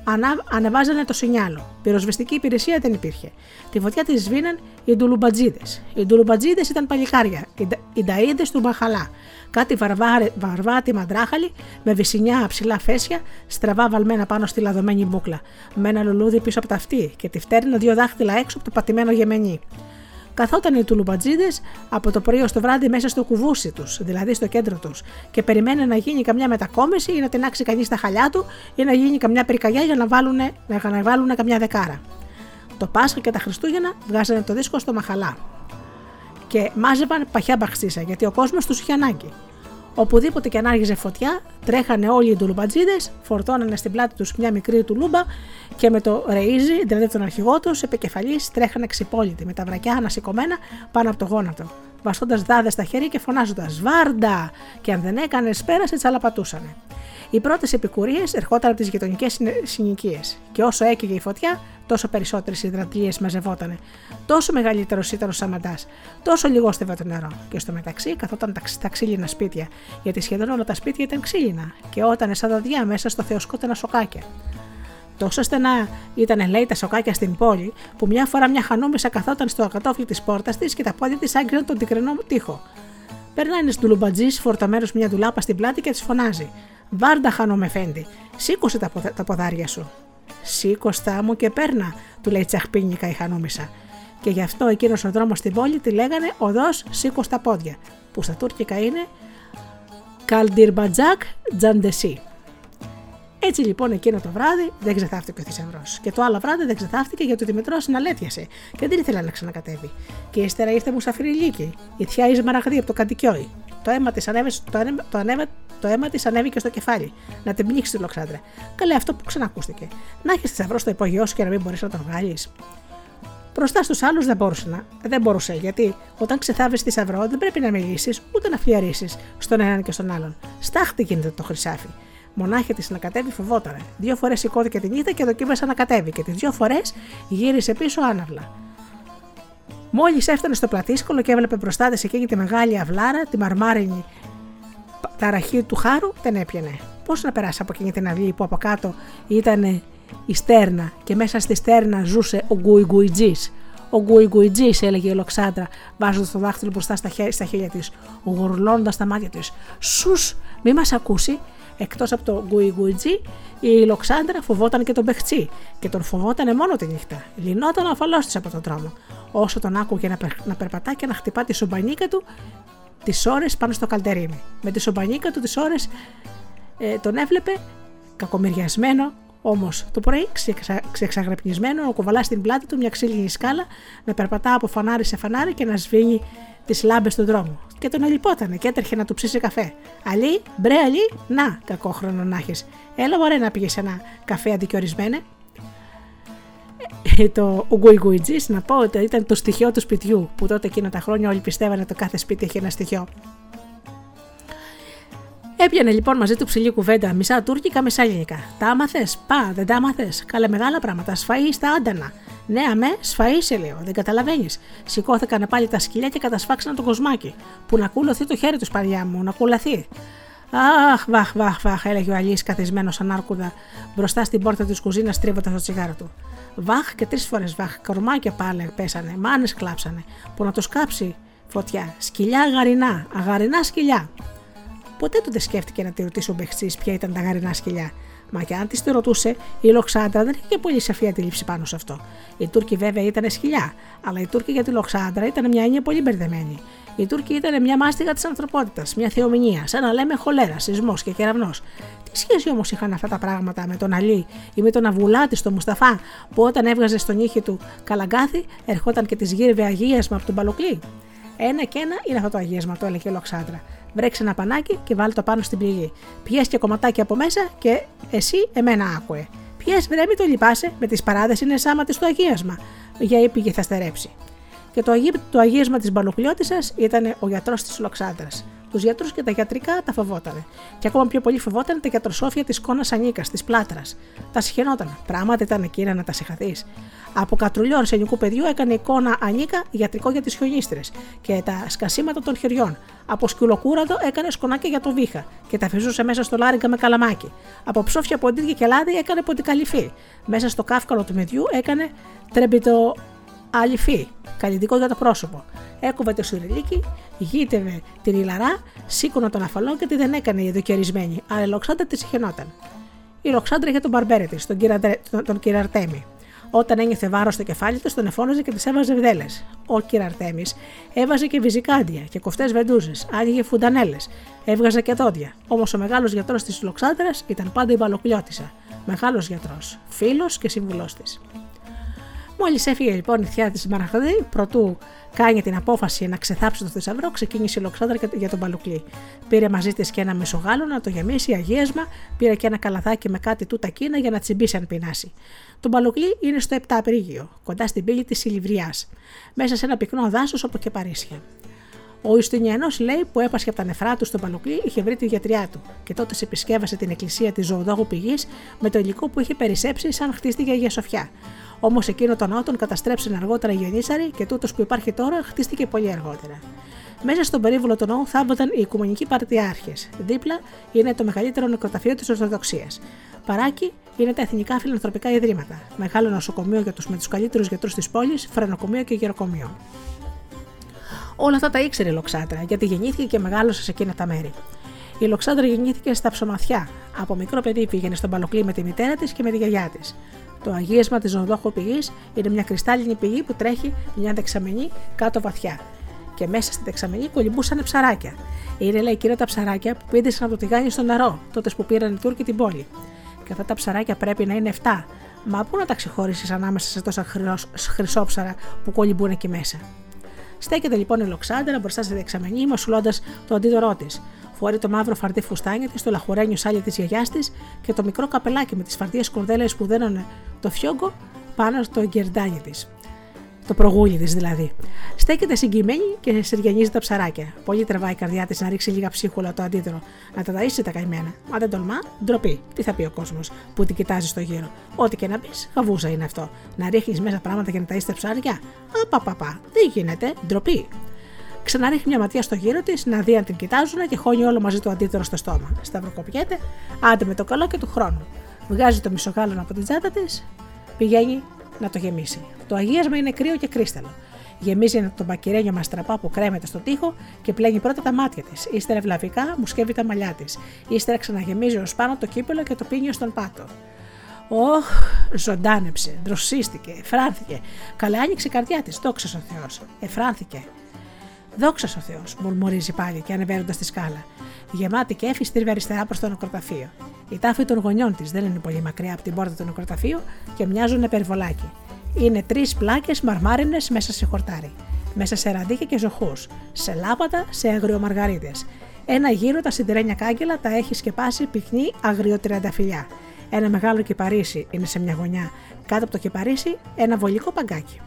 [SPEAKER 1] ανά, ανεβάζανε το σινιάλο. Πυροσβεστική υπηρεσία δεν υπήρχε. Τη φωτιά τη σβήναν οι ντουλουμπατζίδες. Οι ντουλουμπατζίδες ήταν παλικάρια, οι, οι νταίδε του Μπαχαλά. Κάτι βαρβάτι μαντράχαλοι με βυσινιά ψηλά φέσια, στραβά βαλμένα πάνω στη λαδωμένη μπούκλα. Με ένα λουλούδι πίσω από τα αυτή και τη φτέρνα δύο δάχτυλα έξω από το πατημένο γεμενί. Καθόταν οι τουλουμπατζίδες από το πρωί ως το βράδυ μέσα στο κουβούσι τους, δηλαδή στο κέντρο τους, και περιμένουν να γίνει καμιά μετακόμιση ή να τεινάξει κανείς τα χαλιά του ή να γίνει καμιά πυρκαγιά για να βάλουν, να βάλουν καμιά δεκάρα. Το Πάσχα και τα Χριστούγεννα βγάζανε το δίσκο στο μαχαλά. Και μάζευαν παχιά μπαξίσα γιατί ο κόσμος τους είχε ανάγκη. Οπουδήποτε και αν άργησε φωτιά, τρέχανε όλοι οι τουλουμπατζίδε, φορτώνανε στην πλάτη τους μια μικρή τουλούμπα και με το ρεΐζι, δηλαδή τον αρχηγό τους, επικεφαλής τρέχανε ξυπόλυτοι με τα βρακιά ανασηκωμένα πάνω από το γόνατο, βαστώντας δάδες στα χέρια και φωνάζοντας Βάρντα! Και αν δεν έκανες πέρα, σε τσαλαπατούσανε. Οι πρώτες επικουρίες ερχόταν από τις γειτονικές συνοικίες, και όσο έκαιγε η φωτιά, τόσο περισσότερες υδρατλίες μαζευότανε. Τόσο μεγαλύτερος ήταν ο Σαμαντάς, τόσο λιγόστευε το νερό. Και στο μεταξύ καθόταν τα, ξύλινα σπίτια, γιατί σχεδόν όλα τα σπίτια ήταν ξύλινα, και όταν σαν δαδιά μέσα στο θεοσκότενα σοκάκια. Τόσο στενά ήταν λέει τα σοκάκια στην πόλη, που μια φορά μια χανόμισα καθόταν στο ακατόφλι της πόρτας της και τα πόδια της άγγιζαν τον τικρινό τοίχο. Περνάει του λουμπατζή φορταμένο μια δουλάπα στην πλάτη και της φωνάζει: Βάρντα χανόμεφέντη, σήκωσε τα, τα ποδάρια σου. Σήκωστά μου και παίρνα, του λέει τσαχπίνικα η χανόμισα. Και γι' αυτό εκείνος ο δρόμος στην πόλη τη λέγανε Οδός Σήκω στα πόδια, που στα τουρκικά είναι Καλντιρμπατζάκ Τζαντεσί. Έτσι λοιπόν εκείνο το βράδυ δεν ξεθάφτηκε ο θησαυρός. Και το άλλο βράδυ δεν ξεθάφτηκε γιατί ο Δημητρός συναλέτιασε και δεν ήθελε να ξανακατέβει. Και ύστερα ήρθε Μουσαφιριλίκη, η θιά Ισμαραγδί από το Κατοικιόι. Το αίμα της ανέβη, το, το, το αίμα της ανέβηκε στο κεφάλι, να την πνίξει τη λοξάντρα. Καλέ αυτό που ξανακούστηκε. Να έχεις θησαυρό στο υπόγειό σου και να μην μπορείς να τον βγάλεις. Μπροστά στους άλλους δεν μπορούσε να. Δεν μπορούσε, γιατί όταν ξεθάβεις θησαυρό δεν πρέπει να μιλήσεις ούτε να φλιαρίσεις στον έναν και στον άλλον. Στάχτη γίνεται το χρυσάφι. Μονάχη της να κατέβει φοβότανε. Δύο φορές σηκώθηκε τη νύχτα και δοκίμασε να κατέβει και τις δύο φορές γύρισε πίσω άναυλα. Μόλις έφτανε στο πλατήσκολο και έβλεπε μπροστά της εκείνη τη μεγάλη αυλάρα, τη μαρμάρινη ταραχή του χάρου, δεν έπιανε. Πώς να περάσει από εκείνη την αυλή που από κάτω ήταν η στέρνα και μέσα στη στέρνα ζούσε ο Γκουιγκουιτζής. Ο Γκουιγκουιτζής, έλεγε η Λοξάντρα, βάζοντας το δάχτυλο μπροστά στα, χέρια, στα χέρια της, γουρλώνοντας τα μάτια της. Σους, μη μας ακούσει, Εκτός από το γκουι η Λοξάντρα φοβόταν και τον Πεχτσί και τον φοβόταν μόνο τη νύχτα. Λυνόταν αφαλώ της από τον δρόμο. Όσο τον άκουγε να, να περπατά και να χτυπά τη σομπανίκα του τις ώρες πάνω στο καλτερίμι. Με τη σομπανίκα του τις ώρες ε, τον έβλεπε κακομοιριασμένο, όμως το πρωί ξεξαγραπνισμένο να κουβαλάς στην πλάτη του μια ξύλινη σκάλα, να περπατά από φανάρι σε φανάρι και να σβήνει τις λάμπες του δρόμου. Και τον ελυπότανε και έτρεχε να του ψήσει καφέ. Αλή, μπρε, αλή, να, κακό χρόνο να έχεις. Έλα, μωρέ να πήγες σε ένα καφέ αντικορισμένε. Ε, το Ουγκουιγκουιτζή, να πω ότι ήταν το στοιχείο του σπιτιού, που τότε εκείνα τα χρόνια όλοι πιστεύανε ότι το κάθε σπίτι έχει ένα στοιχείο. Έπιανε λοιπόν μαζί του ψηλή κουβέντα, μισά τουρκικά, μισά ελληνικά. Τα άμαθες, πα, δεν τα άμαθες. Καλέ μεγάλα πράγματα. Σφαεί στα άντανα. Ναι, αμέ, σε λέω, δεν καταλαβαίνεις. Σηκώθηκαν πάλι τα σκυλιά και κατασφάξαν το κοσμάκι. Που να κούλωθεί το χέρι τους, παλιά μου, να κουλαθεί. Αχ, βαχ, βαχ, βαχ, έλεγε ο Αλής καθισμένος ανάρκουδα μπροστά στην πόρτα της κουζίνας τρίβοντα το τσιγάρο του. Βαχ και τρεις φορές βαχ, κορμάκια πάλι πέσανε, μάνες κλάψανε. Που να το σκάψει φωτιά. Σκυλιά αγαρινά, αγαρινά σκυλιά. Ποτέ του δεν σκέφτηκε να τη ρωτήσει ο Μπεχτσής ποια ήταν τα αγαρινά σκυλιά. Μα και αν της το ρωτούσε, η Λοξάντρα δεν είχε και πολύ σαφή αντίληψη πάνω σε αυτό. Οι Τούρκοι βέβαια ήταν σκυλιά, αλλά οι Τούρκοι για τη Λοξάντρα ήταν μια έννοια πολύ μπερδεμένη. Οι Τούρκοι ήταν μια μάστιγα της ανθρωπότητας, μια θεομηνία, σαν να λέμε χολέρα, σεισμός και κεραυνός. Τι σχέση όμως είχαν αυτά τα πράγματα με τον Αλή ή με τον Αβουλάτη στο Μουσταφά, που όταν έβγαζε στον ήχη του καλαγκάθι, ερχόταν και τη γύρευε αγίασμα από τον Παλοκλή. Ένα και ένα είναι αυτό το αγίασμα, το έλεγε η Λοξάντρα. Βρέξε ένα πανάκι και βάλει το πάνω στην πληγή. Πιέσαι και κομματάκι από μέσα και εσύ εμένα άκουε. Πιέσαι βρέμει το λυπάσαι, με τις παράδες είναι σάμα της το αγίασμα. Για ήπηγε θα στερέψει και το, αγί, το αγίασμα της μπαλοκλιώτησα ήταν ο γιατρός της Λοξάντρα. Του γιατρούς και τα γιατρικά τα φοβότανε. Και ακόμα πιο πολύ φοβόταν τα γιατροσόφια της κόνας Ανίκας, της Πλάτρα. Τα συχαινόταν. Πράγματι ήταν εκείνα να τα συγχαθείς. Από κατρουλιό αρσενικού παιδιού έκανε εικόνα Ανίκα γιατρικό για τις χιονίστρες και τα σκασίματα των χεριών. Από σκυλοκούραδο έκανε σκονάκια για το βήχα και τα φυζούσε μέσα στο λάριγκα με καλαμάκι. Από ψόφια ποντίδια και λάδι έκανε ποντικαλυφή. Μέσα στο κάφκαλο του μεδιού έκανε τρεμπιτο αληφή, καλλιτικό για το πρόσωπο. Έκοβε το σιρελίκι, γύτευε την ηλαρά, σήκωνε τον αφαλό και τη δεν έκανε η ειδοκαιρισμένη, αλλά η Λοξάντρα τη συχαινόταν. Η Λοξάντρα είχε τον μπαρμπέρι της, τον, τον, τον κυραρτέμι. Όταν ένιωθε βάρος στο κεφάλι τη, τον εφώναζε και της έβαζε βδέλες. Ο κυραρτέμις έβαζε και βυζικάντια και κοφτές βεντούζες, άνοιγε φουντανέλες, έβγαζε και δόντια. Όμως ο μεγάλος γιατρός της Λοξάντρα ήταν πάντα η μπαλοκλιώτησα. Μεγάλος γιατρός, φίλος και συμβουλό της. Μόλις έφυγε λοιπόν η θεία της Μαραχαδή, προτού κάνει την απόφαση να ξεθάψει το θησαυρό, ξεκίνησε η Λοξάνδρα για τον Παλουκλή. Πήρε μαζί της και ένα μεσογάλο να το γεμίσει αγίασμα, πήρε και ένα καλαθάκι με κάτι τούτα κίνα για να τσιμπήσει αν πεινάσει. Το Παλουκλή είναι στο 7 Απρίγιο, κοντά στην πύλη της Ηλιβριά, μέσα σε ένα πυκνό δάσος από και Παρίσια. Ο Ιστινιανό λέει που έπασχε από τα νεφρά του στον Παλουκλή είχε βρει τη γιατριά του και τότε σε επισκέβασε την εκκλησία της Ζωοδόγου Πηγής με το υλικό που είχε περισσέψει σαν χτίστηκε για Σοφιά. Όμως εκείνο τον ναό τον καταστρέψαν αργότερα οι Γενίσαροι και τούτος που υπάρχει τώρα χτίστηκε πολύ αργότερα. Μέσα στον περίβολο του ναού θάβονταν οι Οικουμενικοί Παρτιάρχες. Δίπλα είναι το μεγαλύτερο νεκροταφείο της Ορθοδοξίας. Παράκι είναι τα Εθνικά Φιλανθρωπικά Ιδρύματα. Μεγάλο νοσοκομείο για τους, με τους καλύτερους γιατρούς της πόλης, φρενοκομείο και γεροκομείο. Όλα αυτά τα ήξερε η Λοξάτρα, γιατί γεννήθηκε και μεγάλωσε σε εκείνα τα μέρη. Η Λοξάντρα γεννήθηκε στα ψωμαθιά. Από μικρό παιδί πήγαινε στον Παλοκλή με τη μητέρα της και με τη γιαγιά της. Το αγίασμα της ζωοδόχου πηγής είναι μια κρυστάλλινη πηγή που τρέχει μια δεξαμενή κάτω βαθιά. Και μέσα στη δεξαμενή κολυμπούσαν ψαράκια. Είναι λέει εκείνα τα ψαράκια που πήδησαν από το τηγάνι στο νερό, τότε που πήραν οι Τούρκοι την πόλη. Και αυτά τα ψαράκια πρέπει να είναι 7. Μα πού να τα ξεχώρισει ανάμεσα σε τόσα χρυσόψαρα που κολυμπούν εκεί μέσα; Στέκεται λοιπόν η Λοξάντερα μπροστά στη δεξαμενή, μασουλώντα το αντίδωρό της. Φορεί το μαύρο φαρτί φουστάνια της, το λαχουρένιο σάλι της γιαγιάς της και το μικρό καπελάκι με τις φαρτίε κορδέλες που δένουν το φιόγκο πάνω στο γκερντάνι της. Το προγούλι της δηλαδή. Στέκεται συγκυμένη και σεριανίζει τα ψαράκια. Πολύ τρεβάει η καρδιά της να ρίξει λίγα ψίχουλα το αντίδωρο. Να τα ταΐσει τα καημένα. Μα δεν τολμά, ντροπή. Τι θα πει ο κόσμος που την κοιτάζει στο γύρο. Ό,τι και να πεις, χαβούσα είναι αυτό. Να ρίχνεις μέσα πράγματα για να ταΐσει τα ψάρια. Απαπαπα. Δεν γίνεται, ντροπή. Ξαναρίχνει μια ματιά στο γύρο της, να δει αν την κοιτάζουν και χώνει όλο μαζί το αντίδωρο στο στόμα. Σταυροκοπιέται, άντε με το καλό και του χρόνου. Βγάζει το μισογάλων από την τσάντα της, πηγαίνει να το γεμίσει. Το αγίασμα είναι κρύο και κρίσταλο. Γεμίζει το μπακυρένιο μαστραπά που κρέμεται στο τοίχο και πλένει πρώτα τα μάτια της. Ύστερα ευλαβικά μου σκεύει τα μαλλιά της. Ύστερα ξαναγεμίζει ως πάνω το κύπελο και το πίνει στον πάτο. Όχ, ζωντάνεψε, δροσίστηκε, εφράνθηκε. Καλά άνοιξε η καρδιά της, δόξα ο Θεό. Εφράνθηκε. Δόξα ο Θεός, μουρμουρίζει πάλι και ανεβαίνοντας τη σκάλα. Γεμάτη και έφη στρίβει αριστερά προς το νεκροταφείο. Η τάφη των γονιών της δεν είναι πολύ μακριά από την πόρτα του νεκροταφείου και μοιάζουν περιβολάκι. Είναι τρεις πλάκες μαρμάρινες μέσα σε χορτάρι. Μέσα σε ραντίκια και ζωχούς. Σε λάπατα, σε αγριομαργαρίτες. Ένα γύρο τα συντηρένια κάγκελα τα έχει σκεπάσει πυκνή αγριοτριανταφυλιά. Ένα μεγάλο κυπαρίσι είναι σε μια γωνιά. Κάτω από το κυπαρίσι ένα βολικό παγκάκι.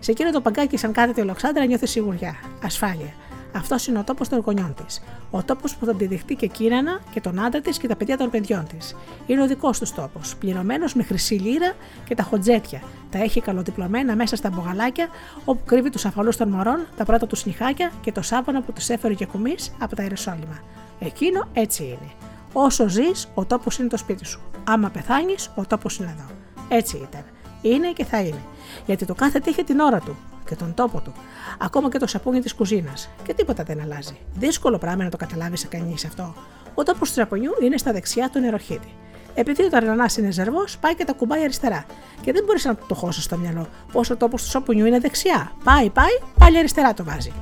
[SPEAKER 1] Σε εκείνο το παγκάκι, σαν κάθεται η Λοξάντρα, νιώθει σιγουριά, ασφάλεια. Αυτός είναι ο τόπος των γονιών της. Ο τόπος που θα τη δεχτεί και εκείνανα και τον άντρα της και τα παιδιά των παιδιών της. Είναι ο δικός τους τόπος, πληρωμένος με χρυσή λίρα και τα χοντζέτια. Τα έχει καλοδιπλωμένα μέσα στα μπογαλάκια, όπου κρύβει τους αφαλούς των μωρών, τα πρώτα του νυχάκια και το σάβανα που τους έφερε και κουμί από τα Ιεροσόλυμα. Εκείνο έτσι είναι. Όσο ζεις, ο τόπος είναι το σπίτι σου. Άμα πεθάνεις, ο τόπος είναι εδώ. Έτσι ήταν. Είναι και θα είναι. Γιατί το κάθε τι είχε την ώρα του και τον τόπο του. Ακόμα και το σαπούνι της κουζίνας. Και τίποτα δεν αλλάζει. Δύσκολο πράγμα να το καταλάβει σε κανείς αυτό. Ο τόπος του σαπονιού είναι στα δεξιά του νεροχύτη. Επειδή ο ταρνανάς είναι ζερβός, πάει και τα κουμπάει αριστερά. Και δεν μπορείς να το χώσεις στο μυαλό. Όσο ο τόπος του σαπουνιού είναι δεξιά. Πάει, πάει, πάλι αριστερά το βάζει.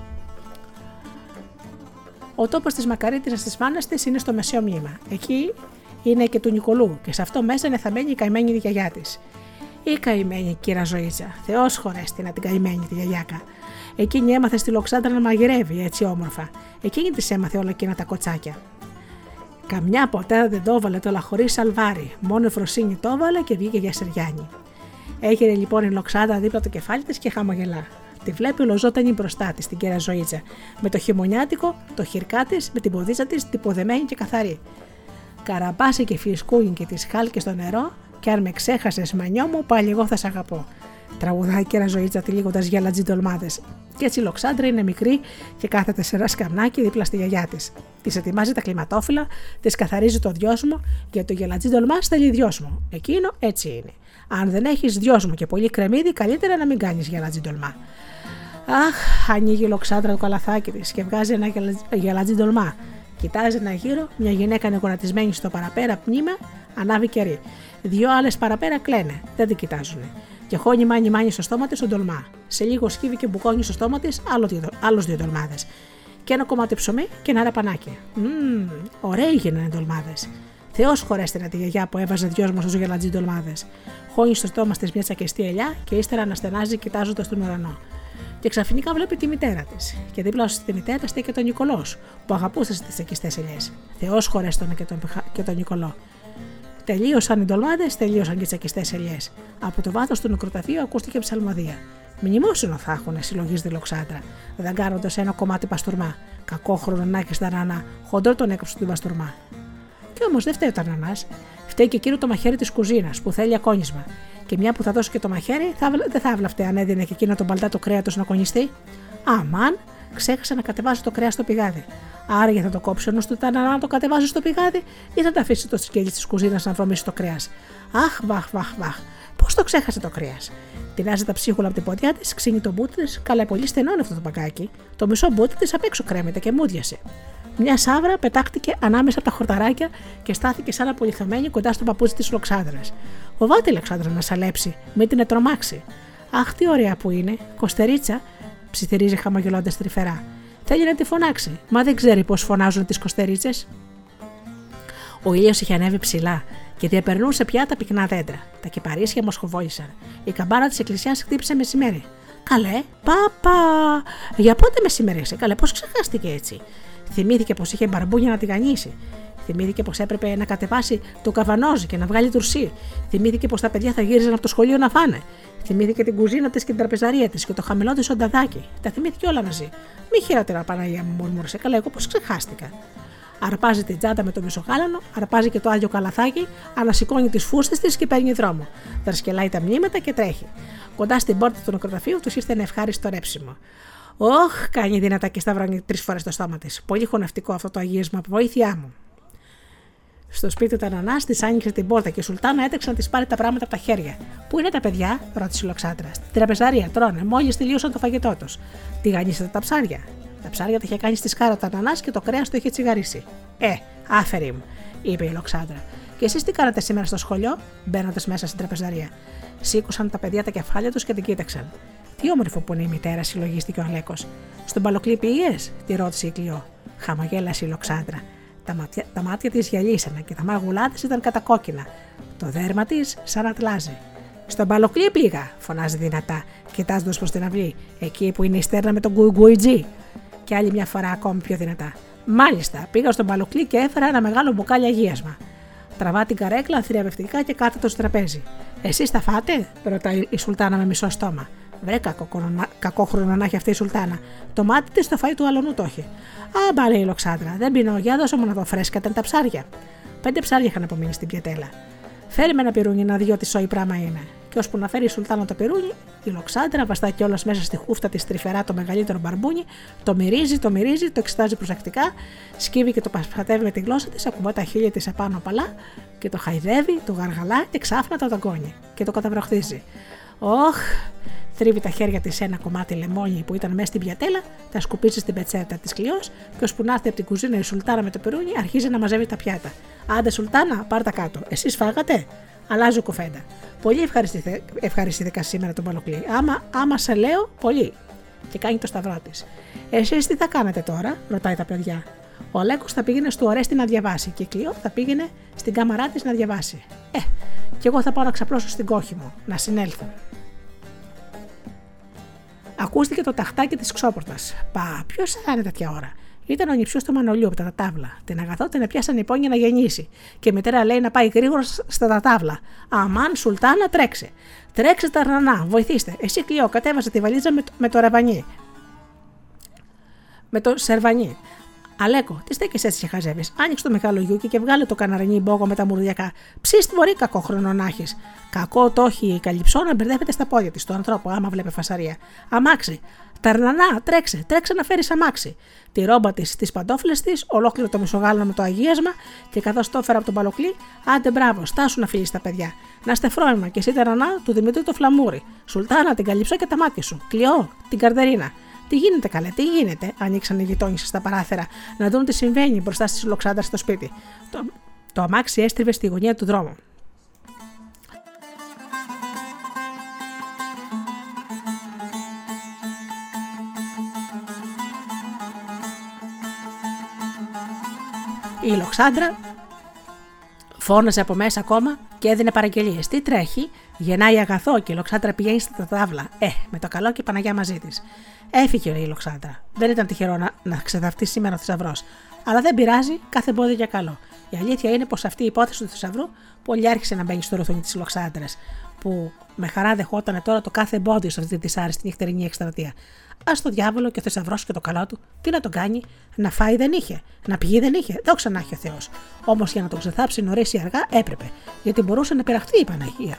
[SPEAKER 1] Ο τόπος της μακαρίτηρα της μάνα τη είναι στο μεσαίο μνήμα. Εκεί είναι και του Νικολού και σε αυτό μέσα είναι θαμένη η καημένη γιαγιά της. Η καημένη κύρα Ζωήτσα. Θεός χωρέστη να την καημένη τη γιαγιάκα. Εκείνη έμαθε στη Λοξάντρα να μαγειρεύει έτσι όμορφα. Εκείνη της έμαθε όλα εκείνα τα κοτσάκια. Καμιά ποτέ δεν το έβαλε το λαχωρί σαλβάρι. Μόνο η Φροσίνη το έβαλε και βγήκε για Σεριάννη. Έγινε λοιπόν η Λοξάντρα δίπλα το κεφάλι της και χαμογελά. Τη βλέπει ολοζότανη μπροστά της την κέρα Ζωήτσα. Με το χειμωνιάτικο, το χειρκά της, με την ποδίτσα της τυποδεμένη και καθαρή. Καραμπάσει και φισκούγιν και τις χάλκες στο νερό, και αν με ξέχασες, μανιό μου, πάλι εγώ θα σε αγαπώ. Τραγουδάει και ένα ζωήτσα τυλίγοντας γυαλατζή ντολμάδε. Και έτσι η Λοξάντρα είναι μικρή και κάθεται σε ένα σκαμνάκι δίπλα στη γιαγιά της. Της ετοιμάζει τα κλιματόφυλλα, της καθαρίζει το δυόσμο, γιατί το γελατζή ντολμά θέλει δυόσμο. Εκείνο έτσι είναι. Αν δεν έχεις δυόσμο και πολύ κρεμμύδι, καλύτερα να μην κάνεις γελατζή ντολμά. Αχ, ανοίγει η Λοξάντρα το καλαθάκι της και βγάζει ένα γελατζή ντολμά. Κοιτάζει ένα γύρο, μια γυναίκα είναι στο παραπέρα πνίμα, ανάβει κερί. Δύο άλλες παραπέρα κλαίνε, δεν την κοιτάζουν. Και χώνει μάνι μάνι στο στόμα της τον τολμά. Σε λίγο σκύβει και μπουκώνει στο στόμα της άλλου δύο τολμάδε. Και ένα κομμάτι ψωμί και ένα ραπανάκι. Μμμ, ωραίοι γίνανε τολμάδε. Θεός χωρέστηνα τη γιαγιά που έβαζε δυος μου στου γελατζί τολμάδε. Χώνει στο στόμα της μια τσακιστή ελιά και ύστερα αναστενάζει κοιτάζοντας τον ουρανό. Και ξαφνικά βλέπει τη μητέρα της. Και δίπλα στη μητέρα στέκει τον Νικολός, που αγαπούσε τις τσακιστές ελιές. Θεός χωρέστονα και τον, και τον Νικολό. Τελείωσαν οι ντολμάδε, τελείωσαν και οι τσακιστές ελιές. Από το βάθος του νεκροταφείου ακούστηκε ψαλμοδία. Μνημόσυνο θα έχουν, συλλογίζει λοξάντρα, δαγκάροντας ένα κομμάτι παστούρμα. Κακόχρονο να έχεις τα νανά, χοντρό τον έκοψε την παστούρμα. Και όμως δεν φταίει ο ταρνανάς. Φταίει και εκείνο το μαχαίρι της κουζίνας που θέλει ακόνισμα. Και μια που θα δώσει και το μαχαίρι, θα, δεν θα βλαφτεί αν έδινε και εκείνο τον παλτά το κρέατος να κονιστεί. Αμάν, ξέχασε να κατεβάσει το κρέας στο πηγάδι. Άραγε θα το κόψει ο του να το κατεβάζει στο πηγάδι ή θα τα αφήσει το σκέλι της κουζίνας να βρωμίσει το κρέας. Αχ, βαχ, βαχ, βαχ. Πώς το ξέχασε το κρέας. Τεινάζει τα ψίχουλα από την ποδιά της, ξύνει το μπούτι της, καλά πολύ στενό αυτό το παγκάκι. Το μισό μπούτι της απ' έξω κρέμεται και μούδιασε. Μια σάβρα πετάχτηκε ανάμεσα από τα χορταράκια και στάθηκε σαν απολυθωμένη κοντά στο παπούτσι της Λοξάνδρας. Φοβάται η Λοξάνδρας να σαλέψει, μην την ετρομάξει. Αχ, τι ωραία που είναι, κοστερίτσα, ψιθυρίζει χαμογελώντας τρυφερά. Θέλει να τη φωνάξει, μα δεν ξέρει πώς φωνάζουν τις κοστερίτσες. Ο ήλιος είχε ανέβει ψηλά και διαπερνούσε πια τα πυκνά δέντρα. Τα κυπαρίσια μοσχοβόλησαν. Η καμπάνα της εκκλησιά χτύπησε μεσημέρι. Καλέ, πάπα! Για πότε μεσημέρι είσαι, καλέ, πώς ξεχάστηκε έτσι; Θυμήθηκε πως είχε μπαρμπούνια να τη γανίσει. Θυμήθηκε πως έπρεπε να κατεβάσει το καβανόζι και να βγάλει τουρσί. Θυμήθηκε πως τα παιδιά θα γύριζαν από το σχολείο να φάνε. Θυμήθηκε την κουζίνα της και την τραπεζαρία της και το χαμηλό της ονταδάκι. Τα θυμήθηκε όλα μαζί. Μη χειρότερα, Παναγία μου, μουρμούρισε. Καλά, εγώ πώ ξεχάστηκα. Αρπάζει την τσάντα με το μισογάλανο, αρπάζει και το άδειο καλαθάκι, ανασηκώνει τις φούστες της και παίρνει δρόμο. Δρασκελάει τα μνήματα και τρέχει. Κοντά στην πόρτα του νεκροταφείου τους ήρθε ένα ευχάριστο ρέψιμο. Όχ, κάνει δυνατά και σταυρώνει τρεις φορές το στόμα της. Πολύ χωνευτικό αυτό το αγίασμα, βοήθειά μου. Στο σπίτι του Ανανά της άνοιξε την πόρτα και η Σουλτάνα έτρεξε να της πάρει τα πράγματα από τα χέρια. Πού είναι τα παιδιά, ρώτησε η Λοξάτρα. Στην τραπεζαρία, τρώνε, μόλις τελείωσαν το φαγητό τους. Τι γανίσατε τα ψάρια; Τα ψάρια τα είχε κάνει στη σκάρα του Ανανά και το κρέας το είχε τσιγαρίσει. Ε, άφερη μου, είπε η Λοξάτρα. Και εσείς τι κάνατε σήμερα στο σχολείο, μπαίνοντας μέσα στην τραπεζαρία; Σήκωσαν τα παιδιά τα κεφάλια τους και την κοίταξαν. Τι όμορφο που είναι η μητέρα, συλλογίστηκε ο Αλέκος. Στον παλοκλή πήγες, τη ρώτησε η Κλειό. Χαμογέλασε η Λοξάντρα. Τα μάτια, τα μάτια της γυαλίσανε και τα μάγουλά της ήταν κατακόκκινα. Το δέρμα της σαν ατλάζει. Στον παλοκλή πήγα, φωνάζει δυνατά, κοιτάζοντας προς την αυλή, εκεί που είναι η στέρνα με τον γκουιγκουιτζή. Και άλλη μια φορά ακόμη πιο δυνατά. Μάλιστα, πήγα στον παλοκλή και έφερα ένα μεγάλο μπουκάλι αγίασμα. Τραβά την καρέκλα θηρευευτικά και κάθεται στο τραπέζι. Εσείς τα φάτε, ρωτάει η Σουλτάνα με μισό στόμα. Βρε κακόχρονο να έχει αυτή η Σουλτάνα. Το μάτι της στο φάει του αλωνού το έχει. Α, μπα λέει η Λοξάντρα, δεν πεινώ, για δώσω μου να δω φρέσκα ήταν τα ψάρια. Πέντε ψάρια είχαν απομείνει στην πιετέλα. Φέρει με ένα πυρούνι να δει ότι σόι πράγμα είναι. Και ώσπου να φέρει η Σουλτάνα το πυρούνι, η Λοξάντρα βαστά κιόλας μέσα στη χούφτα της τρυφερά το μεγαλύτερο μπαρμπούνι, το μυρίζει, το μυρίζει, το εξετάζει προσεκτικά, σκύβει και το πασπατεύει με τη γλώσσα της, ακουμπά τα χείλια της απάνω απαλά και το χαϊδεύει, το γαργαλά και ξάφνα το δαγκώνει και το καταβροχθίζει. Όχ, Τρίβει τα χέρια της σε ένα κομμάτι λεμόνι που ήταν μέσα στην πιατέλα, τα σκουπίζει στην πετσέτα της κλειός και ώσπου να έρθει από την κουζίνα η Σουλτάνα με το πυρούνι, αρχίζει να μαζεύει τα πιάτα. Άντε, Σουλτάνα, πάρτα κάτω. Εσείς φάγατε; Αλλάζω κουφέντα. Πολύ ευχαριστήθηκα σήμερα τον Παλοκλή. Άμα, άμα σε λέω, πολύ. Και κάνει το σταυρό της. Εσείς τι θα κάνετε τώρα, ρωτάει τα παιδιά. Ο Αλέκο θα πήγαινε στο Ορέστη να διαβάσει και η Κλειό θα πήγαινε στην κάμαρά της να διαβάσει. Ε, και εγώ θα πάω να ξαπλώσω στην κόχη μου, να συνέλθω. Ακούστηκε το ταχτάκι της ξόπορτας. Πα, ποιος θα είναι τέτοια ώρα. Ήταν ο νυψιό του Μανολιού από τα τατάβλα. Την αγαθό την πιάσαν οι πόνια να γεννήσει. Και η μητέρα λέει να πάει γρήγορα στα τατάβλα. Αμάν, Σουλτάνα, τρέξε. Τρέξε τα ρανά, βοηθήστε. Εσύ κλειό, κατέβασε τη βαλίτσα με το, με το ραβανί. Με το σερβανί. Αλέκο, τις στέκει έτσι και χαζεύει. Άνοιξε το μεγάλο γιούκι και βγάλε το καναρανί μπόγο με τα μουρδιακά. Ψήστη μπορεί κακό χρόνο να έχεις. Κακό το έχει η καλυψό να μπερδεύεται στα πόδια της, τον ανθρώπου, άμα βλέπει φασαρία. Αμάξι. Ταρνανά, τρέξε, τρέξε να φέρεις αμάξι. Τη ρόμπα της, τις παντόφλες της, ολόκληρο το μισογάλο με το αγίασμα και καθώς το έφερα από τον παλοκλή, άντε μπράβο, στάσου να φύγεις τα παιδιά. Να είστε φρόνημα και εσύ ταρανά του Δημητρίου το φλαμούρι. Σουλτάνα την καλυψό και τα μάτια σου. Κλειό, την καρδερίνα. Τι γίνεται καλέ, τι γίνεται, ανοίξαν οι γειτόνιε στα παράθυρα να δουν τι συμβαίνει μπροστά στις λοξάντρα στο σπίτι. Το, το αμάξι έστριβε στη γωνία του δρόμου. Η Λοξάντρα φώναζε από μέσα ακόμα και έδινε παραγγελίες. Τι τρέχει, γεννάει αγαθό και η Λοξάντρα πηγαίνει στα ταύλα. Ε, με το καλό και Παναγιά μαζί της. Έφυγε η Λοξάντρα. Δεν ήταν τυχερό να, να ξεδαφτεί σήμερα ο θησαυρός. Αλλά δεν πειράζει, κάθε εμπόδιο για καλό. Η αλήθεια είναι πως αυτή η υπόθεση του θησαυρού πολύ άρχισε να μπαίνει στο ρουθούνι της Λοξάντρα, που με χαρά δεχόταν τώρα το κάθε εμπόδιο σε αυτή τη δυσάρεστη νυχτερινή εκστρατεία. Α το διάβολο και ο θησαυρός και το καλό του, τι να τον κάνει, να φάει δεν είχε, να πηγεί δεν είχε, δόξα να έχει ο Θεός. Όμως για να τον ξεθάψει νωρίς ή αργά έπρεπε, γιατί μπορούσε να πειραχθεί η Παναγία.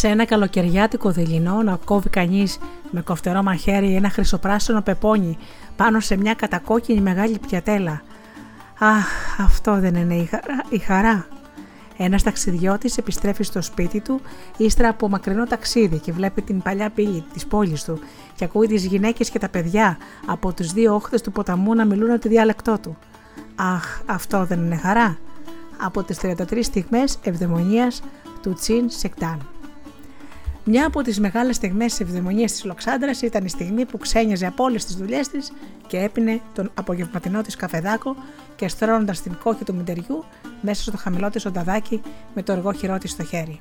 [SPEAKER 1] Σε ένα καλοκαιριάτικο δειλινό να κόβει κανείς με κοφτερό μαχαίρι ένα χρυσοπράσινο πεπόνι πάνω σε μια κατακόκκινη μεγάλη πιατέλα. Αχ, αυτό δεν είναι η χαρά. Η χαρά. Ένας ταξιδιώτης επιστρέφει στο σπίτι του ύστερα από μακρινό ταξίδι και βλέπει την παλιά πύλη της πόλης του και ακούει τις γυναίκες και τα παιδιά από τι δύο όχθες του ποταμού να μιλούν τη διάλεκτό του. Αχ, αυτό δεν είναι χαρά. Από τις 33 στιγμές ευδαιμονίας του Τσιν Σεκτάν. Μια από τις μεγάλες στιγμές της ευδαιμονίας της Λοξάντρας ήταν η στιγμή που ξένιαζε από όλες τις δουλειές της και έπινε τον απογευματινό της καφεδάκο και στρώνοντας την κόχη του μιντεριού μέσα στο χαμηλό της ονταδάκι με το εργόχειρό της στο χέρι.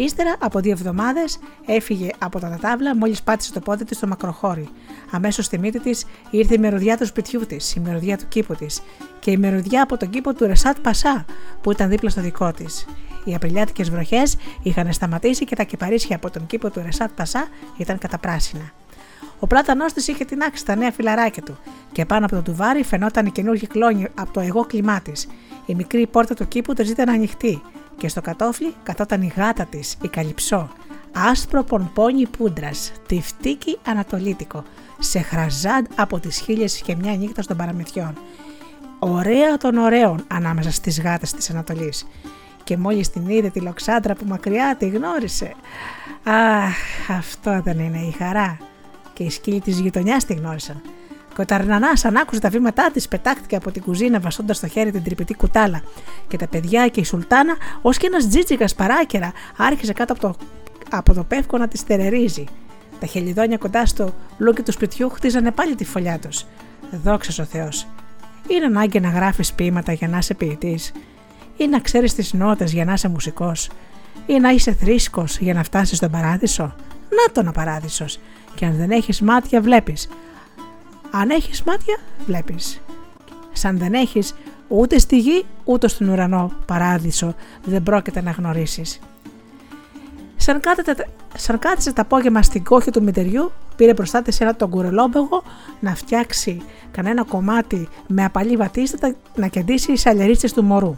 [SPEAKER 1] Ύστερα από δύο εβδομάδες έφυγε από τα τατάβλα μόλις πάτησε το πόδι της στο μακροχώρι. Αμέσως στη μύτη της ήρθε η μυρουδιά του σπιτιού της, η μυρουδιά του κήπου της και η μερουδιά από τον κήπο του Ρεσάτ Πασά που ήταν δίπλα στο δικό της. Οι απριλιάτικες βροχές είχαν σταματήσει και τα κυπαρίσια από τον κήπο του Ρεσάτ Πασά ήταν καταπράσινα. Ο πλάτανός της είχε τεινάξει τα νέα φιλαράκια του και πάνω από το τουβάρι φαινόταν η καινούργια κλόνη από το εγώ κλιμά της. Η μικρή πόρτα του κήπου της ήταν ανοιχτή και στο κατόφλι καθόταν η γάτα της, η καλυψό. Άσπρο πονπόνι πούντρας, τυφτίκι ανατολίτικο, σε χραζάντ από τις χίλιες και μια νύχτα των παραμυθιών. Ωραία των ωραίων ανάμεσα στις γάτες της Ανατολής και μόλις την είδε τη λοξάντρα που μακριά τη γνώρισε. Αχ, αυτό δεν είναι η χαρά. Και οι σκύλοι της γειτονιάς τη γνώρισαν. Και ο Ταρνανάς, αν άκουσε τα βήματά της, πετάχτηκε από την κουζίνα βασώντας στο χέρι την τρυπητή κουτάλα. Και τα παιδιά και η Σουλτάνα, ως και ένας τζίτσικα παράκερα, άρχισε κάτω από το, από το πεύκο να τη στερερίζει. Τα χελιδόνια κοντά στο λούκι του σπιτιού χτίζανε πάλι τη φωλιά τους. Δόξα ο Θεός. Είναι ανάγκη να γράφεις ποίηματα για να είσαι ποιητής ή να ξέρεις τις νότες για να είσαι μουσικός ή να είσαι θρήσκος για να φτάσεις στον παράδεισο. Να τον ο παράδεισος και αν δεν έχεις μάτια βλέπεις. Αν έχεις μάτια βλέπεις. Σαν δεν έχεις ούτε στη γη ούτε στον ουρανό παράδεισο δεν πρόκειται να γνωρίσεις. Σαν, κάθεται, σαν κάθισε τα απόγευμα στην κόχη του μητεριού, πήρε μπροστά της ένα τον κουρελόμπεγο να φτιάξει κανένα κομμάτι με απαλή βατίστα να κεντήσει οι του μωρού.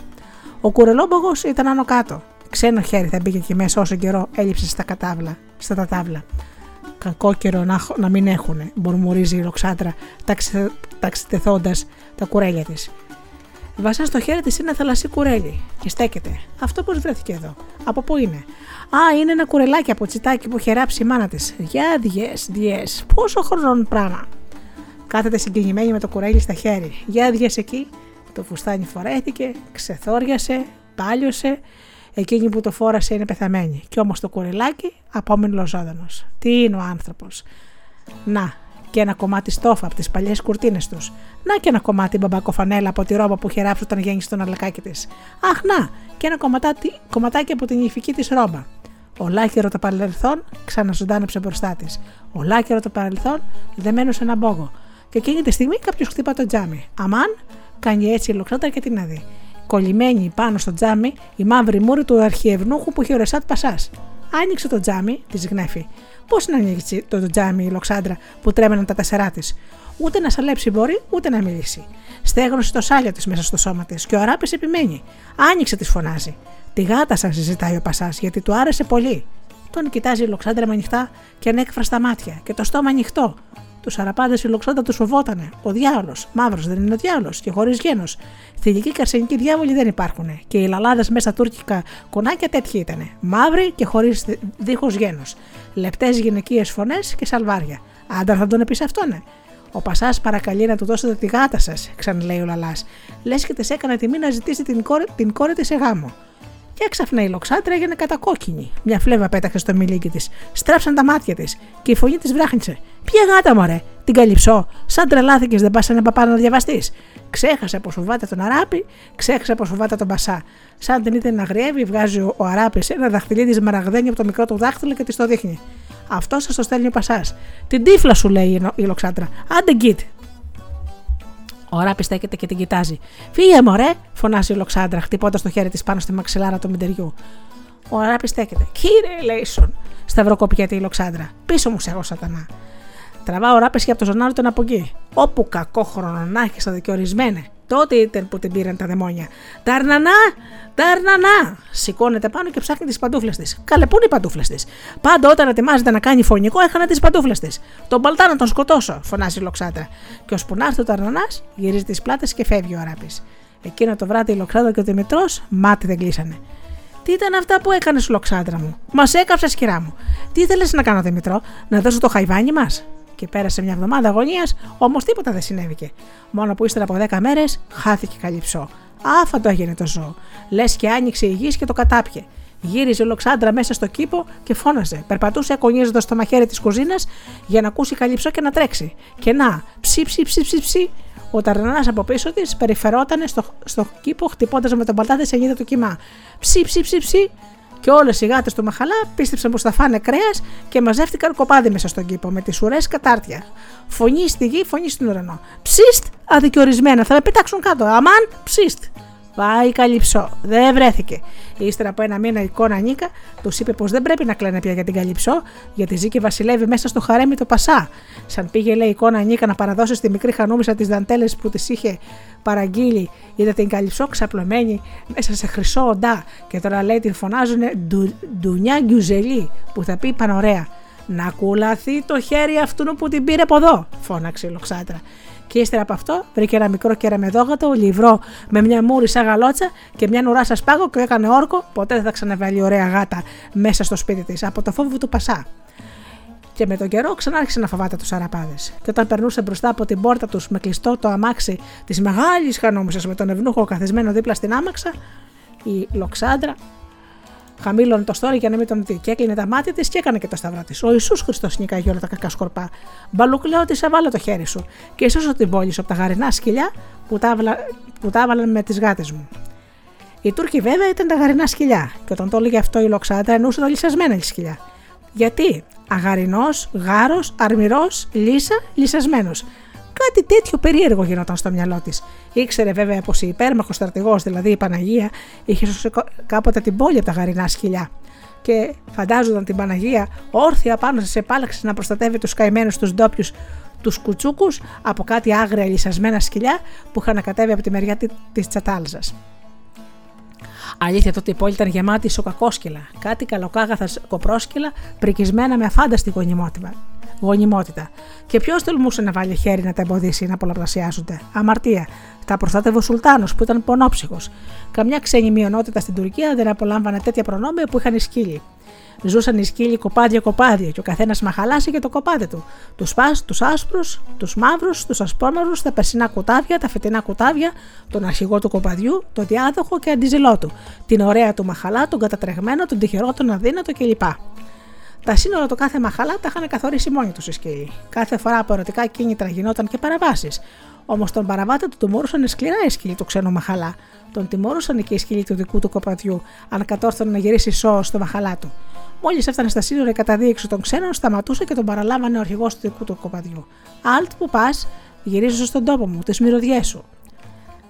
[SPEAKER 1] Ο κουρελόμπογο ήταν άνω κάτω. Ξένο χέρι θα μπήκε εκεί μέσα όσο καιρό έλειψε στα, κατάβλα, στα τατάβλα. Κακό καιρό να, να μην έχουν, μπορμουρίζει η Ροξάντρα, ταξιτεθώντας τα κουρέλια της. Βασά στο χέρι της ένα θαλασσί κουρέλι και στέκεται. Αυτό πώς βρέθηκε εδώ; Από πού είναι; Α, είναι ένα κουρελάκι από τσιτάκι που είχε ράψει η μάνα της. Για διέ, διέ, πόσο χρόνο πράγμα. Κάθεται συγκινημένη με το κουρέλι στα χέρι. Για διέ εκεί, το φουστάνι φορέθηκε, ξεθόριασε, πάλιωσε. Εκείνη που το φόρασε είναι πεθαμένη. Κι όμως το κουρελάκι απόμενο λοζόδανο. Τι είναι ο άνθρωπος; Να, και ένα κομμάτι στόφα από τις παλιές κουρτίνες τους. Να και ένα κομμάτι μπαμπακοφανέλα από τη ρόμπα που είχε ράψει όταν γέννησε τον αλακάκι της. Αχ, να, και ένα κομματάκι, κομματάκι από την ηφική της ρόμπα. Ολάκερο το παρελθόν ξαναζωντάνεψε μπροστά της. Ολάκερο το παρελθόν δεμένο σε ένα μπόγο. Και εκείνη τη στιγμή κάποιος χτύπα το τζάμι. Αμάν, Κάνει έτσι η λοξάτα και την αδεί. Κολλημένη πάνω στο τζάμι η μαύρη μούρη του αρχιευνούχου που είχε ο Ρεσάτ Πασάς. Άνοιξε το τζάμι, τη γνέφει. Πώς να ανοίξει το τζάμι η λοξάντρα που τρέμεναν τα τεσσερά της; Ούτε να σαλέψει μπορεί, ούτε να μιλήσει. Στέγνωσε το σάλιο της μέσα στο σώμα της και ο Αράπης επιμένει. Άνοιξε, της φωνάζει. Τη γάτα σας συζητάει ο Πασάς γιατί του άρεσε πολύ. Τον κοιτάζει η λοξάντρα με ανοιχτά και ανέκφραστα μάτια και το στόμα ανοιχτό, τους αραπάδε φιλοξόντα τους φοβότανε. Ο διάολος, μαύρος δεν είναι ο διάολος και χωρίς γένος. Θηλυκοί και αρσενικοί διάβολοι δεν υπάρχουν. Και οι λαλάδες μέσα τουρκικά κονάκια τέτοιοι ήταν. Μαύροι και χωρίς δίχως γένος. Λεπτές γυναικείες φωνές και σαλβάρια. Άντρα θα τον πει αυτόν. Ο Πασάς παρακαλεί να του δώσετε τη γάτα σας, ξαναλέει ο Λαλάς. Λες και τη έκανε τιμή να ζητήσει την κόρη, την κόρη της σε γάμο. Και έξαφνα η λοξάτρια έγινε κατακόκκινη. Μια φλέβα πέταξε στο μιλίκι της. Στράψαν τα μάτια της και η φωνή της βράχνησε. Ποια γάτα μωρέ, την καλυψώ. Σαν τρελάθηκες δεν πας ένα παπά να διαβαστείς. Ξέχασε πως φοβάται τον Αράπη, ξέχασε πως φοβάται τον Πασά. Σαν την είδε να γριεύει, βγάζει ο Αράπη ένα δαχτυλίδι μαραγδένιο από το μικρό του δάχτυλο και της το δείχνει. Αυτό σας το στέλνει ο Πασά. Την τύφλα σου λέει η λοξάτρα. Άντε γκίτ, ο Ράπη στέκεται και την κοιτάζει. Φύγε, μωρέ, φωνάζει η Λοξάντρα, χτυπώντας το χέρι της πάνω στη μαξιλάρα του μητεριού. Ο Ράπη στέκεται. Κύριε Λέισον, σταυροκοπιέται η Λοξάντρα. Πίσω μου σε εγώ, Σατανά. Τραβά ο Ράπη και από το ζωνάρι τον από εκεί. Όπου κακό χρόνο να έχεις αδικαιορισμένε. Τότε ήταν που την πήραν τα δαιμόνια. Ταρνανά! Ταρνανά! Σηκώνεται πάνω και ψάχνει τις παντούφλες της. Καλέ, πού είναι οι παντούφλες της; Πάντα όταν ετοιμάζεται να κάνει φωνικό, έχανα τις παντούφλες της. Τον παλτά να τον σκοτώσω, φωνάζει η λοξάτρα. Και ώσπου να έρθει ο Ταρνανάς, γυρίζει τις πλάτες και φεύγει ο Αράπης. Εκείνο το βράδυ η λοξάτρα και ο Δημητρός μάτι δεν κλείσανε. Τι ήταν αυτά που έκανες, Λοξάντρα μου; Μας έκαψες, κυρά μου. Τι ήθελες να κάνω, Δημητρό, να δώσω το χαϊβάνι μας; Και πέρασε μια εβδομάδα αγωνίας, όμως τίποτα δεν συνέβηκε. Μόνο που ύστερα από 10 μέρες χάθηκε καλυψό. Άφαντο έγινε το ζώο. Λες και άνοιξε η γης και το κατάπιε. Γύριζε ο Λοξάντρα μέσα στο κήπο και φώναζε. Περπατούσε ακονίζοντα το μαχαίρι της κουζίνας για να ακούσει καλυψό και να τρέξει. Και να, ψι ψι ψι ψι ψι, ο Ταρνανάς από πίσω της περιφερόταν στο, στο κήπο, χτυπώντας με τον παλτάδε σε νύχτα του κοιμά. Ψι, ψι, ψι, ψι. Και όλες οι γάτες του Μαχαλά πίστεψαν πως θα φάνε κρέας και μαζεύτηκαν κοπάδι μέσα στον κήπο με τις ουρές κατάρτια. Φωνή στη γη, φωνή στον ουρανό. Ψίστ, αδικαιωρισμένα, θα με πετάξουν κάτω. Αμάν, ψίστ. Πάει καλυψό. Δεν βρέθηκε. Ύστερα από ένα μήνα η εικόνα Νίκα τους είπε πως δεν πρέπει να κλαίνε πια για την καλυψό, γιατί ζει και βασιλεύει μέσα στο χαρέμι το Πασά. Σαν πήγε, λέει, η εικόνα Νίκα να παραδώσει στη μικρή χανούμισα τις δαντέλες που τη είχε παραγγείλει, είδε την καλυψό ξαπλωμένη μέσα σε χρυσό οντά και τώρα λέει την φωνάζουν ντου, ντουνιά γκιουζελί που θα πει πανωρέα. Να κουλαθεί το χέρι αυτού που την πήρε από εδώ, φώναξε η Λοξάτρα. Και ύστερα από αυτό βρήκε ένα μικρό κεραμεδόγατο, λιβρό με μια μούρη σαν γαλότσα και μια νουρά σαν σπάγο και έκανε όρκο. Ποτέ δεν θα ξαναβάλει ωραία γάτα μέσα στο σπίτι της από το φόβο του Πασά. Και με τον καιρό ξανά άρχισε να φοβάται τους αραπάδες. Και όταν περνούσε μπροστά από την πόρτα τους με κλειστό το αμάξι της μεγάλης χανόμουσα με τον ευνούχο καθισμένο δίπλα στην άμαξα, η Λοξάντρα χαμήλωνε το στόρι για να μην τον δει. Και έκλεινε τα μάτια της και έκανε και το σταυρό της. Ο Ιησούς Χριστός νικάει όλα τα κακά σκορπά. Μπαλουκλέω τη έβαλε το χέρι σου και ίσω την πόλη σου από τα γαρινά σκυλιά που τα, που τα έβαλαν με τις γάτες μου. Οι Τούρκοι βέβαια ήταν τα γαρινά σκυλιά και όταν το έλεγε αυτό η Λοξάντα εννοούσε τα λυσασμένα σκυλιά. Γιατί; Αγαρινός, γάρος, αρμυρός, λύσα, λυσασμένο. Κάτι τέτοιο περίεργο γινόταν στο μυαλό της. Ήξερε βέβαια πως η υπέρμαχος στρατηγός, δηλαδή η Παναγία, είχε σώσει κάποτε την πόλη από τα γαρινά σκυλιά. Και φαντάζονταν την Παναγία όρθια πάνω σε επάλαξη να προστατεύει τους καημένους τους ντόπιους τους κουτσούκους από κάτι άγρια λυσασμένα σκυλιά που είχαν κατέβει από τη μεριά τη Τσατάλζας. Αλήθεια τότε η πόλη ήταν γεμάτη σοκακόσκυλα, κάτι καλοκάγαθας κοπρόσκυλα πρικισμένα με αφάνταστη γονιμότητα γονιμότητα. Και ποιος τολμούσε να βάλει χέρι να τα εμποδίσει να πολλαπλασιάζονται. Αμαρτία. Τα προστάτευε ο Σουλτάνος που ήταν πονόψυχος. Καμιά ξένη μειονότητα στην Τουρκία δεν απολάμβανε τέτοια προνόμια που είχαν οι σκύλοι. Ζούσαν οι σκύλοι κοπάδια-κοπάδια και ο καθένας μαχαλάσει και το κοπάδι του. Τους πας, τους άσπρους, τους μαύρους, τους ασπρόμαυρους, τα περσινά κουτάβια, τα φετινά κουτάβια, τον αρχηγό του κοπαδιού, τον διάδοχο και αντιζηλό του, την ωραία του μαχαλά, τον κατατρεγμένο, τον τυχερό, τον αδύνατο κλπ. Τα σύνορα του κάθε μαχαλά τα είχαν καθορίσει μόνοι τους οι σκύλοι. Κάθε φορά από ερωτικά κίνητρα γινόταν και παραβάσεις. Όμως τον παραβάτη του τιμώρουσαν σκληρά οι σκύλοι του ξένου μαχαλά. Τον τιμώρουσαν και οι σκύλοι του δικού του κοπαδιού, αν κατόρθωνε να γυρίσει σώο στο μαχαλά του. Μόλις έφτανε στα σύνορα η καταδίωξη των ξένων, σταματούσε και τον παραλάμβανε ο αρχηγός του δικού του κοπαδιού. Αλτ που πας, γυρίζω στον τόπο μου, τις μυρωδιές σου.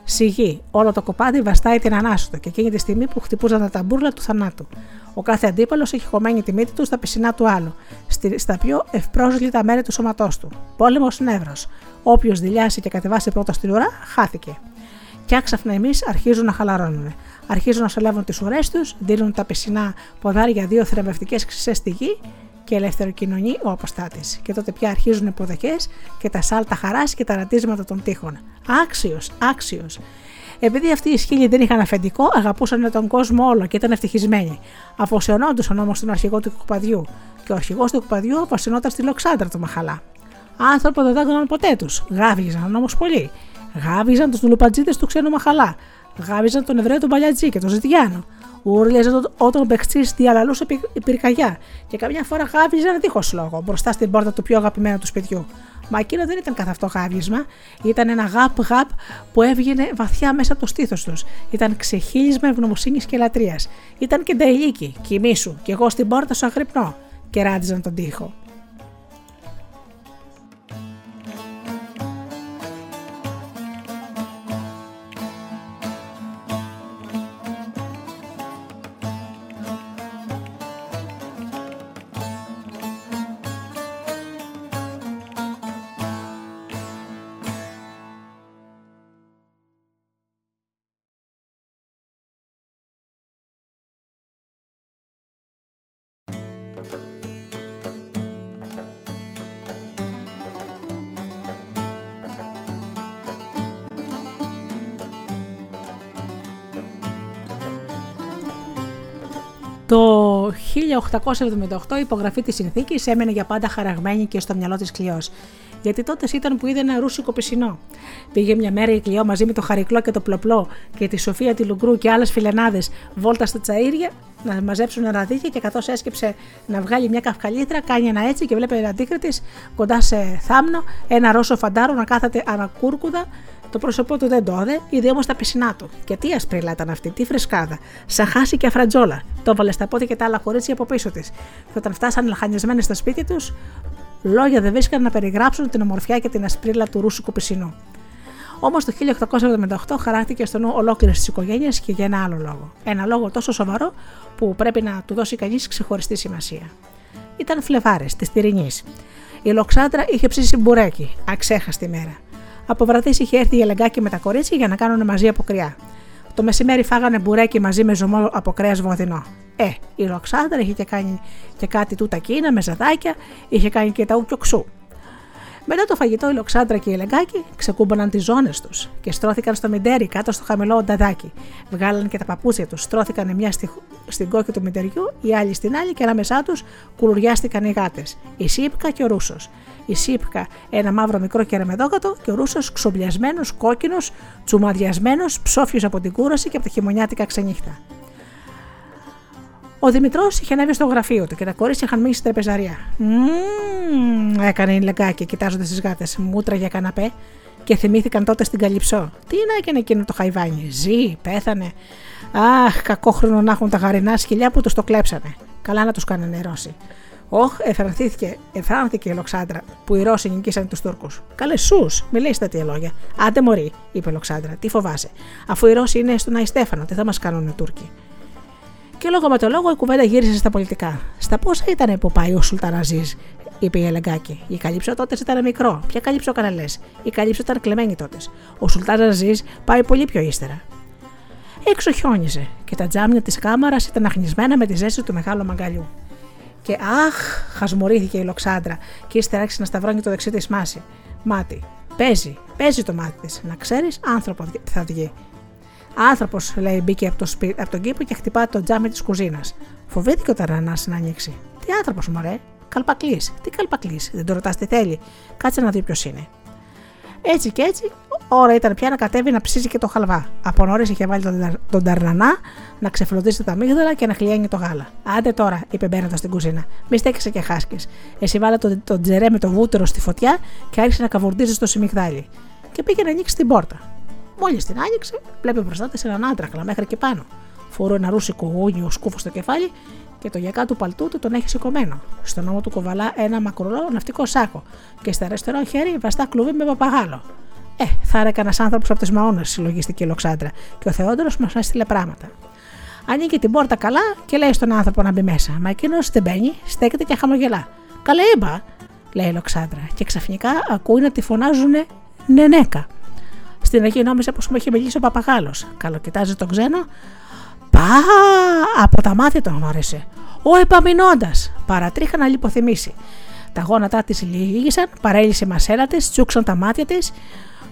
[SPEAKER 1] Σιγή, όλο το κοπάδι βαστάει την ανάσωτο και εκείνη τη στιγμή που χτυπούσαν τα ταμπούρλα του θανάτου. Ο κάθε αντίπαλος έχει χωμένη τη μύτη του στα πισινά του άλλου, στα πιο ευπρόσλητα μέρη του σώματός του. Πόλεμος νεύρος. Όποιος δηλιάσει και κατεβάσει πρώτα στην ουρά, χάθηκε. Και άξαφνα εμείς αρχίζουν να χαλαρώνουν. Αρχίζουν να σαλεύουν τις ουρές τους, δίνουν τα πισινά ποδάρια δύο θρεμβευτικέ χρυσέ στη γη και ελευθεροκοινωνεί ο αποστάτης. Και τότε πια αρχίζουν οι υποδοχές και τα σάλτα χαράς και τα ρατίσματα των τείχων. Άξιος, άξιος. Επειδή αυτοί οι σκύλοι δεν είχαν αφεντικό, αγαπούσαν τον κόσμο όλο και ήταν ευτυχισμένοι. Αφοσιωνόντουσαν όμως τον αρχηγό του κουπαδιού. Και ο αρχηγός του κουπαδιού απασυνόταν στη λοξάντρα του Μαχαλά. Άνθρωποι δεν δάγκωναν ποτέ τους. Γάβιζαν όμως πολύ. Γάβιζαν τους λουπατζίδες του ξένου Μαχαλά. Γάβιζαν τον Εβραίο του Μπαλιατζή και τον Ζητιάνο. Ούρλιαζε όταν ο Μπεχτσή διαλαλούσε πυρκαγιά και καμιά φορά γάβιζαν δίχως λόγο μπροστά στην πόρτα του πιο αγαπημένου του σπιτιού. Μα εκείνο δεν ήταν καθ' αυτό γάβισμα. Ήταν ένα γαπ-γαπ που έβγαινε βαθιά μέσα από το στήθος τους. Ήταν ξεχύλισμα ευγνωμοσύνης και λατρείας. Ήταν και νταϊλίκι, κοιμήσου, κι εγώ στην πόρτα σου αγρυπνώ. Και ράντιζαν τον τοίχο. 1878 η υπογραφή της συνθήκης έμενε για πάντα χαραγμένη και στο μυαλό της Κλειός. Γιατί τότε ήταν που είδε ένα ρούσικο πισινό. Πήγε μια μέρα η Κλειό μαζί με το Χαρικλό και το Πλοπλό και τη Σοφία τη Λουγκρού και άλλες φιλενάδες βόλτας στα τσαΐρια να μαζέψουν ένα ραδίκι και καθώς έσκεψε να βγάλει μια καυκαλίτρα, κάνει ένα έτσι και βλέπει αντίκρι της κοντά σε θάμνο, ένα ρώσο φαντάρο να κάθεται ανακούρκουδα το πρόσωπό του δεν το έδε, είδε όμως τα πισινά του. Και τι ασπρίλα ήταν αυτή, τι φρεσκάδα. Σαν χάσει και αφραντζόλα. Το βάλε στα πόδια και τα άλλα κορίτσια από πίσω της. Και όταν φτάσαν λαχανιασμένε στο σπίτι τους, λόγια δεν βρίσκαν να περιγράψουν την ομορφιά και την ασπρίλα του ρούσικου πισινού. Όμως το 1878 χαράχτηκε στο νου ολόκληρης της οικογένειας και για ένα άλλο λόγο. Ένα λόγο τόσο σοβαρό που πρέπει να του δώσει κανείς ξεχωριστή σημασία. Ήταν Φλεβάρε της Τυρινής. Η Λοξάντρα είχε ψήσει μπουρέκι, αξέχαστη μέρα. Από βραδύς είχε έρθει η Ελεγκάκη με τα κορίτσια για να κάνουν μαζί αποκριά. Το μεσημέρι φάγανε μπουρέκι μαζί με ζωμό από κρέας βοδινό. Ε, η Ροξάνδρα είχε και κάνει και κάτι τούτα κίνα με ζαδάκια, είχε κάνει και τα ουκιοξού. Μετά το φαγητό, η Λοξάντρα και η Λεγκάκη ξεκούμπαναν τις ζώνες τους και στρώθηκαν στο μιντέρι κάτω στο χαμηλό νταδάκι. Βγάλαν και τα παπούτσια τους, στρώθηκαν η μια στη, στην κόκκι του μιντεριού, η άλλη στην άλλη και ανάμεσά τους κουλουριάστηκαν οι γάτες, η Σίπκα και ο Ρούσος. Η Σίπκα ένα μαύρο μικρό κεραμεδόκατο και ο Ρούσος ξομπλιασμένος, κόκκινος, τσουμαδιασμένος, ψόφιος από την κούραση και από τα χειμωνιάτικα ξενύχτα. Ο Δημητρός είχε ανέβει στο γραφείο του και τα κορίτσια είχαν μείνει στην τραπεζαρία. Μμμ, έκανε η λεγκάκι κοιτάζοντας τις γάτες. Μούτρα για καναπέ και θυμήθηκαν τότε στην Καλυψό. Τι να έκανε εκείνο το χαϊβάνι, ζει, πέθανε. Αχ, κακόχρονο να έχουν τα γαρινά σκυλιά που τους το κλέψανε. Καλά να τους κάνανε νερώσει. Όχ, εφρανθήθηκε, εφράνθηκε η Λοξάντρα που οι Ρώσοι νικήσαν τους Τούρκους. Καλές σου, μιλήσει τα τέτοια λόγια. Άντε μωρή, είπε η Λοξάντρα, τι φοβάσαι. Αφού οι Ρώσοι είναι στον Αϊστέφανο, τι θα μας κάνουν οι Τούρκοι; Και λόγω με το λόγο η κουβέντα γύρισε στα πολιτικά. Στα πόσα ήταν που πάει ο Σουλτάν Αζίζ, είπε η Ελεγκάκη. Η καλύψο τότες ήταν μικρό. Ποια καλύψο κανένα Η καλύψο ήταν κλεμμένη τότες. Ο Σουλτάν Αζίζ πάει πολύ πιο ύστερα. Έξω χιόνιζε και τα τζάμια της κάμαρας ήταν αχνισμένα με τη ζέστη του μεγάλου μαγκαλιού. Και αχ, χασμορήθηκε η Λοξάντρα και ύστερα άρχισε να σταυρώνει το δεξί της μάση. Μάτι. Παίζει, παίζει το μάτι της. Να ξέρεις, άνθρωπο θα βγει. Άνθρωπος, λέει, μπήκε από, το σπί... από τον κήπο και χτυπά το τζάμι της κουζίνας. Φοβήθηκε ο Ταρανάς να ανοίξει. Τι άνθρωπος, μωρέ, καλπακλή. Τι καλπακλή, δεν το ρωτάς τι θέλει. Κάτσε να δει ποιος είναι. Έτσι και έτσι, ώρα ήταν πια να κατέβει να ψήσει και το χαλβά. Από νωρίς είχε βάλει τον, τον Ταρνανά να ξεφλουδίσει τα μίγδαλα και να χλιάνει το γάλα. Άντε τώρα, είπε μπαίνοντας στην κουζίνα. Μη στέκεσαι και χάσκες. Εσύ βάλε τον το τζερέ με το βούτυρο στη φωτιά και άρχισε να καβουρδίζει στο σιμιγδάλι. Και πήγε να ανοίξει την πόρτα. Μόλις την άνοιξε, βλέπει μπροστά της έναν άντρακλα μέχρι και πάνω. Φορώ ένα ρούσικο γούνιο σκούφο στο κεφάλι και το γιακά του παλτού του τον έχει σηκωμένο. Στον ώμο του κοβαλά ένα μακρολό ναυτικό σάκο και στα αριστερό χέρι βαστά κλουβί με παπαγάλο. Ε, θα είναι κανένας άνθρωπος από τι Μαόνες, συλλογίστηκε η Λοξάντρα, και ο Θεόντρο μας έστειλε πράγματα. Ανοίγει την πόρτα καλά και λέει στον άνθρωπο να μπει μέσα. Μα εκείνος δεν μπαίνει, στέκεται και χαμογελά. Καλέ είπα, λέει η Λοξάντρα, και ξαφνικά ακούει να τη φωνάζουν νενέκα. Στην αρχή νόμιζε πως μου είχε μιλήσει ο παπαγάλος. Καλοκοιτάζει τον ξένο. Πα! Από τα μάτια τον γνώρισε. Ο επαμεινώντας. Παρατρίχα να λιποθυμήσει. Τα γόνατά της λύγησαν, παρέλυσε η μασέλα της, τσούξαν τα μάτια της.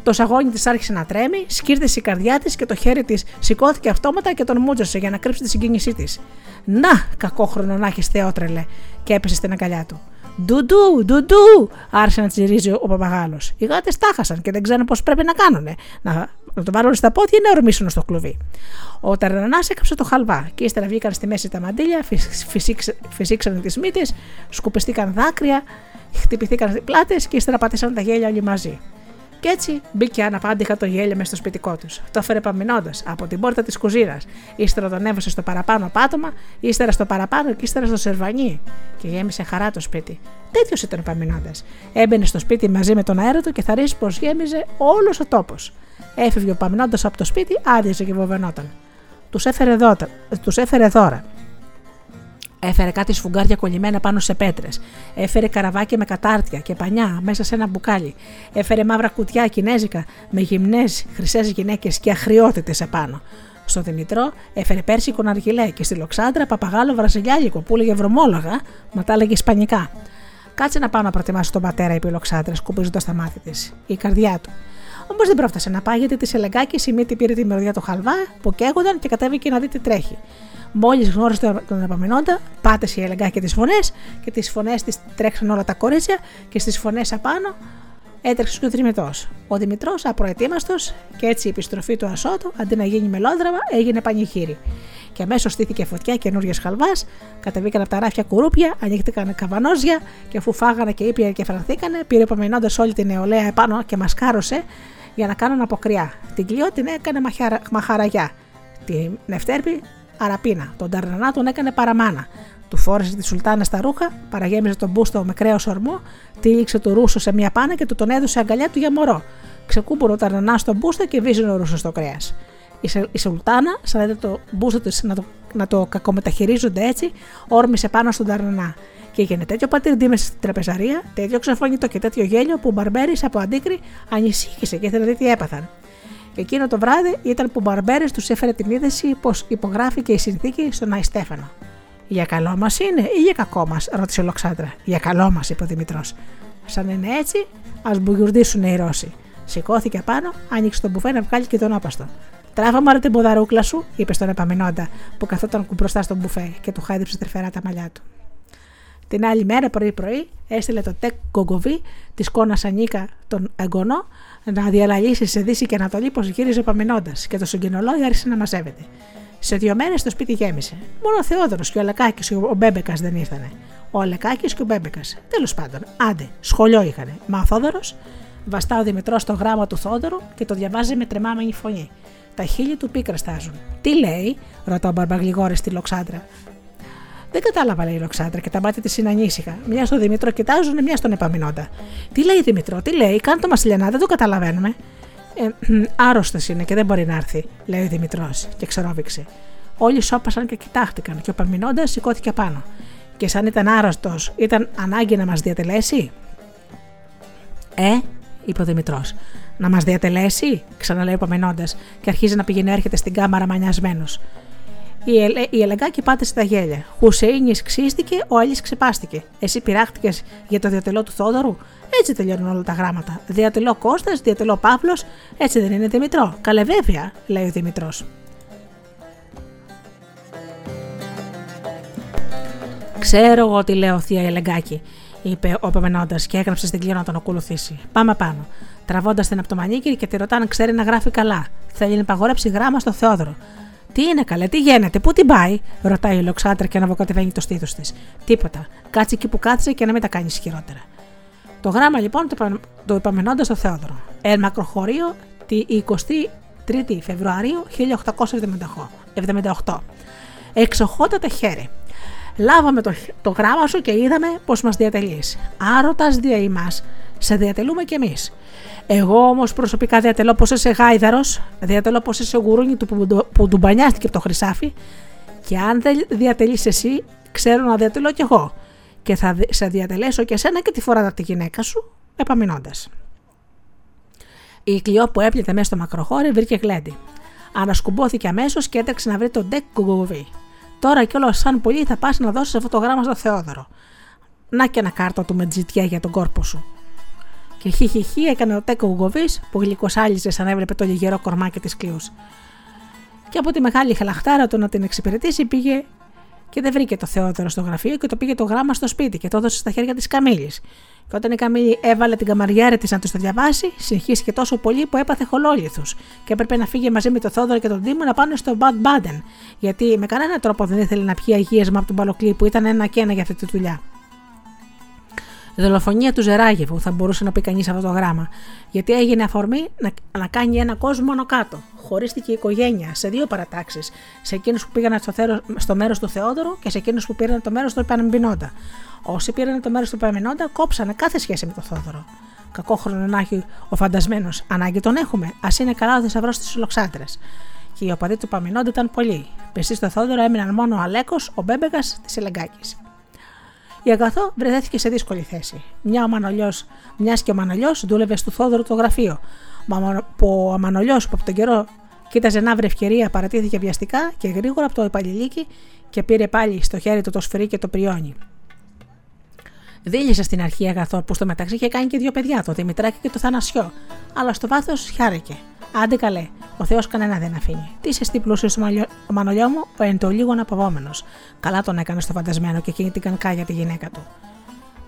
[SPEAKER 1] Το σαγόνι της άρχισε να τρέμει, σκύρτησε η καρδιά της και το χέρι της σηκώθηκε αυτόματα και τον μούτζωσε για να κρύψει τη συγκίνησή της. Να, κακόχρονο να έχεις θεότρελε, και έπεσε στην αγκαλιά του. Ντουντού, ντουντού, άρχισε να τσιρίζει ο παπαγάλος. Οι γάτες τάχασαν και δεν ξέρουν πώς πρέπει να κάνουν. Να, να το βάλουν στα πόδια ή να ορμήσουν στο κλουβί. Ο Ταρνανά έκαψε το χαλβά και ύστερα βγήκαν στη μέση τα μαντίλια, φυσήξαν τις μύτες, σκουπιστήκαν δάκρυα, χτυπηθήκαν πλάτες και ύστερα πάτησαν τα γέλια όλοι μαζί. Κι έτσι μπήκε αναπάντηχα το γέλιο μες στο σπιτικό τους. Το έφερε παμινώντας από την πόρτα της κουζίνας. Ύστερα τον έβασε στο παραπάνω πάτωμα, ύστερα στο παραπάνω και ύστερα στο σερβανί. Και γέμισε χαρά το σπίτι. Τέτοιος ήταν ο παμινώντας. Έμπαινε στο σπίτι μαζί με τον αέρα του και θα ρίξει πως γέμιζε όλος ο τόπος. Έφευγε ο παμινώντας από το σπίτι, άδειασε και βοβενόταν. Τους έφερε, έφερε δώρα. Έφερε κάτι σφουγγάρια κολλημένα πάνω σε πέτρες. Έφερε καραβάκια με κατάρτια και πανιά μέσα σε ένα μπουκάλι. Έφερε μαύρα κουτιά κινέζικα με γυμνές χρυσές γυναίκες και αχριότητες επάνω. Στο Δημητρό έφερε πέρσικο ναργιλέ και στη Λοξάντρα παπαγάλο βραζιλιάλικο που έλεγε βρωμόλογα, μα τα έλεγε ισπανικά. Κάτσε να πάω να προτιμάσω τον πατέρα, είπε η Λοξάντρα, σκουπίζοντας τα μάτια της. Η καρδιά του. Όμως δεν πρόφτασε να πάει γιατί τη Ελεγκάκη η μύτη πήρε τη μυρωδιά του χαλβά που καίγονταν και κατέβηκε να δει τι τρέχει. Μόλις γνώρισε τον επαμενόντα, πάτησε η Ελεγκάκη τις φωνές και τις φωνές της τρέξαν όλα τα κορίτσια και στις φωνές απάνω έτρεξε και ο Δημητρός. Ο Δημητρός, απροετοίμαστος και έτσι η επιστροφή του Ασώτου, αντί να γίνει μελόδραμα, έγινε πανηγύρι. Και αμέσως στήθηκε φωτιά καινούργιας χαλβάς, κατεβήκαν από τα ράφια κουρούπια, ανοίχτηκαν καβανόζια και αφού φάγανε και ήπια και φρανθήκανε, πήρε επαμενώντας όλη την νεολαία επάνω και μασκάρωσε για να κάνουν αποκριά. Την κλειό την έκανε μαχαραγιά. Την Νευτέρπη αραπίνα. Τον Ταρνανά τον έκανε παραμάνα. Του φόρεσε τη Σουλτάνα στα ρούχα, παραγέμιζε τον μπούστο με κρέος ορμό, τύλιξε το ρούσο σε μια πάνα και του τον έδωσε αγκαλιά του για μωρό. Ξεκούπορε ο Ταρνανά στον μπούστο και βίζουν ο ρούσος στο κρέας. Η Σουλτάνα, σαν να το μπούστο τη να το, να το κακομεταχειρίζονται έτσι, όρμησε πάνω στον Ταρνανά. Και έγινε τέτοιο πατήρ στην τραπεζαρία, τέτοιο ξεφωνητό και τέτοιο γέλιο που ο Μπαρμπέρι από αντίκρι ανησύχησε και ήθελε να δει τι έπαθαν. Και εκείνο το βράδυ ήταν που ο Μπαρμπέρι τους έφερε την είδηση πως υπογράφηκε η συνθήκη στον Άι Στέφανο. Για καλό μας είναι ή για κακό μας, ρώτησε ο Λοξάντρα. Για καλό μας, είπε ο Δημητρός. Σαν είναι έτσι, ας μπουγιουρδίσουν οι Ρώσοι. Σηκώθηκε πάνω, άνοιξε τον μπουφέ να βγάλει και τον άπαστο. Τράβα μωρέ την ποδαρούκλα σου, είπε στον επαμενόντα που καθόταν μπροστά στον μπουφέ και του χάιδεψε τρυφερά τα μαλλιά του. Την άλλη μέρα πρωί-πρωί έστειλε το τεκ κογκοβί της κόνας Ανίκα τον εγγονό να διαλαλήσει σε Δύση και Ανατολή πως γύριζε επαμενόντα και το συγκοινολόγιο άρχισε να μαζεύεται. Σε δύο μέρες το σπίτι γέμισε. Μόνο ο Θεόδωρος και ο Λεκάκη και ο Μπέμπεκας δεν ήρθανε. Ο Λεκάκη και ο Μπέμπεκας. Τέλος πάντων, άντε, σχολείο είχανε. Μα ο Θόδωρος βαστά ο Δημητρός το γράμμα του Θόδωρου και το διαβάζει με τρεμάμενη φωνή. Τα χείλη του πίκρα στάζουν. Τι λέει, ρωτά ο Μπαρμπαγλιγόρη στη Λοξάντρα. Δεν κατάλαβα, λέει η Λοξάντρα και τα μάτια της είναι ανήσυχα. Μια στον Δημητρό κοιτάζουν, μια στον επαμεινόντα. Τι λέει Δημητρό, τι λέει, κάνε το Μασιλιανά, δεν το καταλαβαίνουμε. Ε, Άρρωστος είναι και δεν μπορεί να έρθει, λέει ο Δημητρός και ξερόβηξε. Όλοι σώπασαν και κοιτάχτηκαν και ο Παμινώντα σηκώθηκε πάνω. Και σαν ήταν άρρωστος, ήταν ανάγκη να μας διατελέσει; Ε, είπε ο Δημητρός. Να μας διατελέσει, ξαναλέει ο Παμινώντα και αρχίζει να πηγαίνει έρχεται στην κάμαρα μανιασμένος. Η, ελε, η Ελεγκάκη πάτησε τα γέλια. Χουσέινης ξύστηκε, ο Άλλη ξεπάστηκε. Εσύ πειράχτηκες για το διατελό του Θόδωρου; Έτσι τελειώνουν όλα τα γράμματα. Διατελώ Κώστας, διατελώ Παύλος, έτσι δεν είναι Δημητρό. Καλέ βέβαια, λέει ο Δημητρός. Ξέρω εγώ τι λέω, Θεία Ελεγκάκη, είπε ο Πεμενώντα και έγραψε στην κλήρωση να τον ακολουθήσει. Πάμε πάνω. Τραβώντας την από το μανίκι και τη ρωτάνε, ξέρει να γράφει καλά. Θέλει να παγορέψει γράμμα στο Θεόδωρο. Τι είναι καλέ, τι γίνεται, πού την πάει, ρωτάει η Λοξάντρα και αναβοκατεβαίνει το στήθος της. Τίποτα. Κάτσε εκεί που κάτσε και να μην τα κάνεις χειρότερα. Το γράμμα λοιπόν το, το υπαμενώντα στο Θεόδωρο. Εν μακροχωρίο τη 23η Φεβρουαρίου 1878. Εξοχότατε χέρι. Λάβαμε το, το γράμμα σου και είδαμε πως μας διατελείς. Άρωτας δια ημάς, σε διατελούμε κι εμείς. Εγώ όμως προσωπικά διατελώ πως είσαι γάιδαρος, διατελώ πως είσαι γουρούνι του που, που ντουμπανιάστηκε από το χρυσάφι, και αν δεν διατελείς εσύ, ξέρω να διατελώ κι εγώ. Και θα σε διατελέσω και εσένα και τη φορά από τη γυναίκα σου, επαμεινώντας. Η κλειό που έπλητε μέσα στο μακροχώρι βρήκε γλέντι. Ανασκουμπόθηκε αμέσως και έτρεξε να βρει τον Ντεκ Κουγκουβί. Τώρα κιόλα, σαν πολύ, θα πας να δώσεις αυτό το γράμμα στο Θεόδωρο. Να και ένα κάρτο του με τζιτιά για τον κόρπο σου. Και χι έκανε ο Τέκο Ουγγοβή που γλυκοσάλιζε σαν έβλεπε το λιγερό κορμάκι της κλειούς. Και από τη μεγάλη χαλαχτάρα του να την εξυπηρετήσει πήγε και δεν βρήκε το Θεόδωρο στο γραφείο και το πήγε το γράμμα στο σπίτι και το έδωσε στα χέρια της Καμίλης. Και όταν η Καμίλη έβαλε την καμαριέρα της να τους το διαβάσει, συνεχίστηκε τόσο πολύ που έπαθε χολόλιθου και έπρεπε να φύγει μαζί με το Θεόδωρο και τον Τίμο να πάνε στο Μπαντ Μπάντεν, γιατί με κανένα τρόπο δεν ήθελε να πιει αγίασμα από τον Παλοκλή που ήταν ένα και ένα για αυτή τη δουλειά. Δολοφονία του Ζεράγεβου θα μπορούσε να πει κανείς αυτό το γράμμα, γιατί έγινε αφορμή να, να κάνει ένα κόσμο μόνο κάτω. Χωρίστηκε η οικογένεια σε δύο παρατάξεις, σε εκείνους που πήγαν στο, στο μέρος του Θεόδωρου και σε εκείνους που πήραν το μέρος του Επανεμπινόντα. Όσοι πήραν το μέρος του Επανεμπινόντα κόψανε κάθε σχέση με τον Θόδωρο. Κακό χρόνο να έχει ο φαντασμένος. Ανάγκη τον έχουμε. Α είναι καλά ο θησαυρός της Ολοξάντρα. Και οι οπαδοί του Παμινόντα ήταν πολλοί. Πιστοί στο Θόδωρο έμειναν μόνο ο Αλέκος, ο Μπέμπεγας της Ελεγκάκης. Η Αγαθό βρεθέθηκε σε δύσκολη θέση. Μια μιας και ο Μανολιός δούλευε στο Θόδωρο το γραφείο. Μα ο Μανολιός που από τον καιρό κοίταζε να βρει ευκαιρία παρατήθηκε βιαστικά και γρήγορα από το υπαλληλίκι και πήρε πάλι στο χέρι του το σφυρί και το πριόνι. Δίλησε στην αρχή αγαθό που στο μεταξύ είχε κάνει και δύο παιδιά, το Δημητράκη και το Θανασιό. Αλλά στο βάθος χάρηκε. Άντε καλέ, ο Θεός κανένα δεν αφήνει. Τι είσαι στην πλούσιο ο Μανολιό μου, ο εν το λίγο αποβόμενος. Καλά τον έκανε στο φαντασμένο και εκείνη την κανκά για τη γυναίκα του.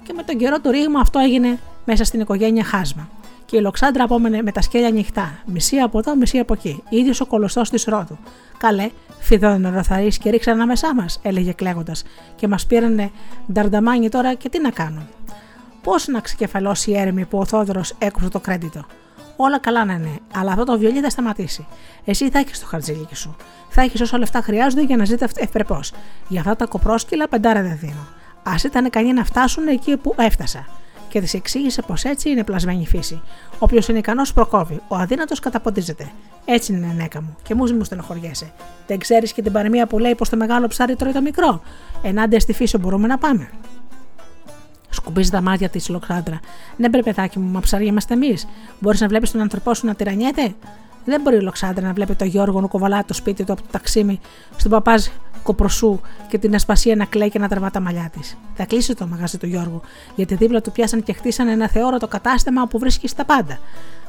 [SPEAKER 1] Και με τον καιρό το ρήγμα αυτό έγινε μέσα στην οικογένεια χάσμα. Και η Λοξάντρα απόμενε με τα σκέλια ανοιχτά, μισή από εδώ, μισή από εκεί, ίδιος ο κολοστός της Ρόδου. Καλέ, φιδόν ροθαρή και ρίξαν ανάμεσά μας, έλεγε κλαίγοντας, και μας πήρανε νταρνταμάνι τώρα και τι να κάνουν. Πώς να ξεκεφαλώσει η έρημη που ο Θόδωρος έκοψε το κρέντιτο. Όλα καλά να είναι, αλλά αυτό το βιολί θα σταματήσει. Εσύ θα έχεις το χαρτζήλικι σου. Θα έχεις όσα λεφτά χρειάζονται για να ζείτε ευπρεπώς. Για αυτά τα κοπρόσκυλα πεντάρα δεν δίνω. Α ήταν ικανοί να φτάσουν εκεί που έφτασα. Και της εξήγησε πως έτσι είναι πλασμένη η φύση. Όποιος είναι ικανός προκόβει, ο αδύνατος καταποντίζεται. Έτσι είναι, νέκα μου, και μου μου στενοχωριέσαι. Δεν ξέρεις και την παροιμία που λέει πως το μεγάλο ψάρι τρώει το μικρό. Ενάντια στη φύση μπορούμε να πάμε. Σκουμπίζει τα μάτια της Λοξάντρα. Ναι, μπρε παιδάκι μου, μα ψάρια είμαστε εμείς. Μπορείς να βλέπεις τον άνθρωπό σου να τυραννιέται; Δεν μπορεί η Λοξάντρα να βλέπει τον Γιώργο να κοβαλά το σπίτι του από το ταξίμι στον παπάζ κοπροσού και την ασπασία να κλαίει και να τραβά τα μαλλιά της. Θα κλείσει το μαγαζί του Γιώργου, γιατί δίπλα του πιάσαν και χτίσαν ένα θεόρατο κατάστημα όπου βρίσκει τα πάντα.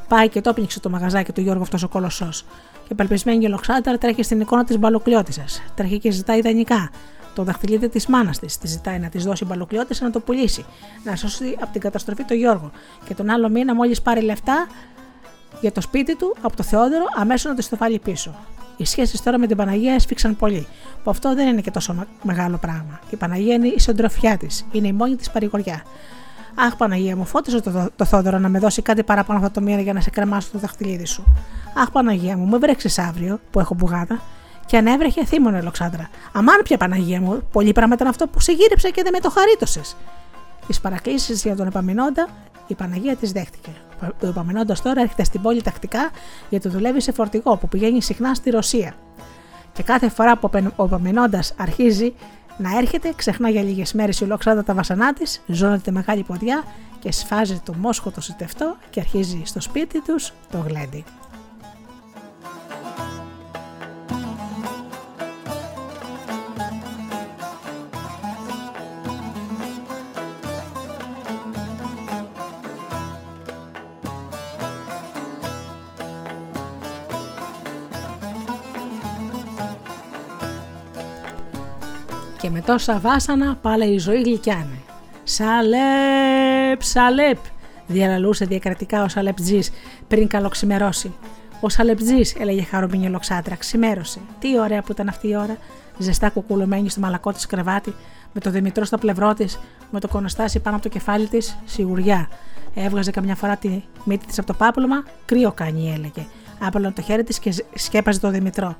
[SPEAKER 1] Πάει και το πνίξε το μαγαζάκι του Γιώργου αυτός ο κολοσσός. Και παλπισμένη η Λοξάντρα τρέχει στην εικόνα της μπαλοκλιώτησα. Τρέχει και ζητάει ιδανικά. Το δαχτυλίδι της μάνας της τη ζητάει να της δώσει μπαλοκλιώτησα να το πουλήσει, να σώσει από την καταστροφή το Γιώργο. Και τον άλλο μήνα, μόλις πάρει λεφτά για το σπίτι του από το Θεόδωρο, αμέσως να τη το βάλει πίσω. Οι σχέσεις τώρα με την Παναγία έσφιξαν πολύ, που αυτό δεν είναι και τόσο μεγάλο πράγμα. Η Παναγία είναι η συντροφιά της, είναι η μόνη της παρηγοριά. Αχ, Παναγία μου, φώτισε το, το Θόδωρο να με δώσει κάτι παραπάνω αυτό το μήνα για να σε κρεμάσω το δαχτυλίδι σου. Αχ, Παναγία μου, με βρέξεις αύριο που έχω μπουγάδα. Και αν έβρεχε, θύμωνε Λοξάντρα. Αμάν πια Παναγία μου, πολύ πράγμα ήταν αυτό που σε γύρεψε και δεν με το χαρίτωσες. Τις παρακλήσεις για τον επαμεινόντα, η Παναγία της δέχτηκε. Ο επαμεινόντα τώρα έρχεται στην πόλη τακτικά γιατί δουλεύει σε φορτηγό που πηγαίνει συχνά στη Ρωσία. Και κάθε φορά που ο επαμεινόντα αρχίζει να έρχεται, ξεχνά για λίγες μέρες η Λοξάντα τα βασανά της, ζώνεται μεγάλη ποδιά και σφάζει το μόσχο το σιτευτό και αρχίζει στο σπίτι τους το γλέντι. Και με τόσα βάσανα πάλε η ζωή γλυκιάνε. Σαλέπ, σαλέπ, διαλαλούσε διακρατικά ο Σαλεπτζή πριν καλοξημερώσει. Ο Σαλεπτζή, έλεγε χαρούμενη λοξάτρα, ξημέρωσε. Τι ωραία που ήταν αυτή η ώρα, ζεστά κουκουλωμένη στο μαλακό της κρεβάτι, με το Δημητρό στο πλευρό της, με το κονοστάσι πάνω από το κεφάλι της, σιγουριά. Έβγαζε καμιά φορά τη μύτη της από το πάπλωμα, κρύο κάνει, έλεγε. Άπλωνε το χέρι της και σκέπαζε το Δημητρό.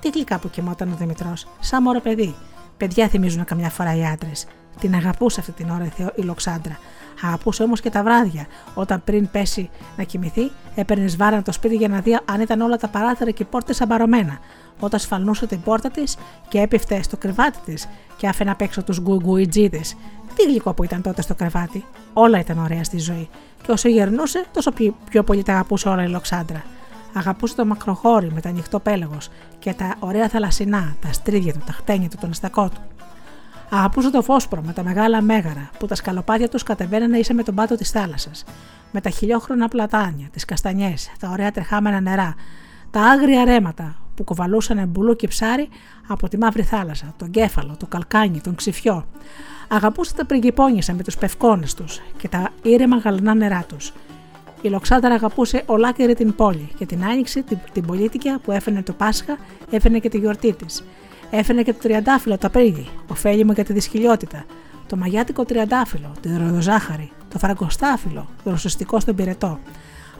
[SPEAKER 1] Τι γλυκά που κοιμόταν ο Δημητρός, σαν μωρό παιδί. Παιδιά θυμίζουν καμιά φορά οι άντρες. Την αγαπούσε αυτή την ώρα η Λοξάντρα. Αγαπούσε όμως και τα βράδια, όταν πριν πέσει να κοιμηθεί, έπαιρνες βάρα το σπίτι για να δει αν ήταν όλα τα παράθυρα και οι πόρτες αμπαρωμένα. Όταν σφαλνούσε την πόρτα της και έπεφτε στο κρεβάτι της και άφηνε απ' έξω τους γκουγκουιτζίδες. Τι γλυκό που ήταν τότε στο κρεβάτι. Όλα ήταν ωραία στη ζωή. Και όσο γερνούσε, τόσο πιο πολύ τα αγαπούσε όλα η Λοξάντρα. Αγαπούσε το μακροχώρι με τα ανοιχτό πέλαγος και τα ωραία θαλασσινά, τα στρίδια του, τα χτένια του, τον ιστακό του. Αγαπούσε το φόσπρο με τα μεγάλα μέγαρα που τα σκαλοπάτια τους κατεβαίνανε ίσα με τον πάτο της θάλασσας. Με τα χιλιόχρονα πλατάνια, τις καστανιές, τα ωραία τρεχάμενα νερά, τα άγρια ρέματα που κοβαλούσαν μπουλού και ψάρι από τη μαύρη θάλασσα, τον κέφαλο, το καλκάνι, τον ξυφιό. Αγαπούσε τα πριγκυπόνισα με τους πευκόνες τους και τα ήρεμα γαλανά νερά τους. Η Λοξάταρα αγαπούσε ολάκερη την πόλη και την άνοιξη, την, την πολίτικια που έφερνε το Πάσχα, έφερνε και τη γιορτή της. Έφερνε και το τριαντάφυλλο το απρίλη, ωφέλιμο για τη δυσκυλιότητα, το μαγιάτικο τριαντάφυλλο, τη ροδοζάχαρη, το φραγκοστάφυλλο, το ρωσιστικό στον πυρετό.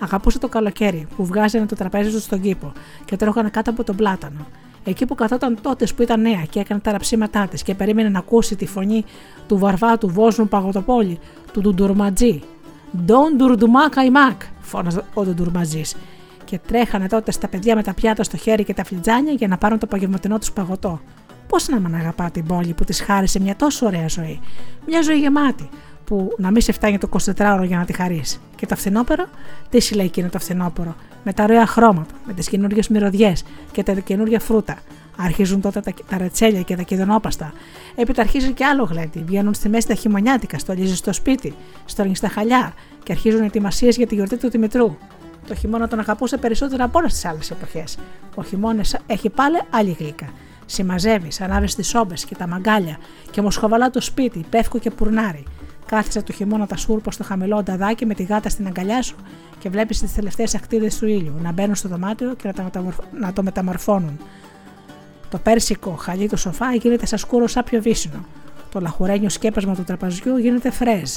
[SPEAKER 1] Αγαπούσε το καλοκαίρι που βγάζανε το τραπέζι τους στον κήπο και τρώγανε κάτω από τον πλάτανο. Εκεί που καθόταν τότε που ήταν νέα και έκανε τα ραψίματά της και περίμενε να ακούσει τη φωνή του βαρβά του Βόσνου Παγωτοπόλη, του Ντουντουρματζή, Ντόν ντουρντουμά καϊμάκ, φώναζε ο Ντουρμαζή. Και τρέχανε τότε στα παιδιά με τα πιάτα στο χέρι και τα φλιτζάνια για να πάρουν το απογευματινό τους παγωτό. Πώς να μην αγαπά την πόλη που της χάρισε μια τόσο ωραία ζωή; Μια ζωή γεμάτη, που να μην σε φτάνει το 24ωρο για να τη χαρείς. Και το φθινόπωρο, τι σου λέει εκείνο το φθινόπωρο, με τα ωραία χρώματα, με τις καινούριε μυρωδιές και τα καινούργια φρούτα. Αρχίζουν τότε τα, τα ρετσέλια και τα κεδονόπαστα. Έπειτα αρχίζει και άλλο γλέντι. Βγαίνουν στη μέση τα χειμωνιάτικα, στολίζει στο σπίτι, στολίζει στα χαλιά και αρχίζουν ετοιμασίες για τη γιορτή του Δημητρού. Το χειμώνα τον αγαπούσε περισσότερο από όλες τις άλλες εποχές. Ο χειμώνας έχει πάλι άλλη γλύκα. Συμμαζεύει, ανάβει τις σόμπες και τα μαγκάλια και μοσχοβαλά το σπίτι, πεύκο και πουρνάρι. Κάθισε το χειμώνα τα σούρπο στο χαμηλό νταδάκι με τη γάτα στην αγκαλιά σου και βλέπεις τις τελευταίες ακτίδες του ήλιου να μπαίνουν στο δωμάτιο και να το μεταμορφώνουν. Το πέρσικο χαλί του σοφά γίνεται σαν σκούρο σάπιο βύσινο. Το λαχουρένιο σκέπασμα του τραπαζιού γίνεται φρέζ.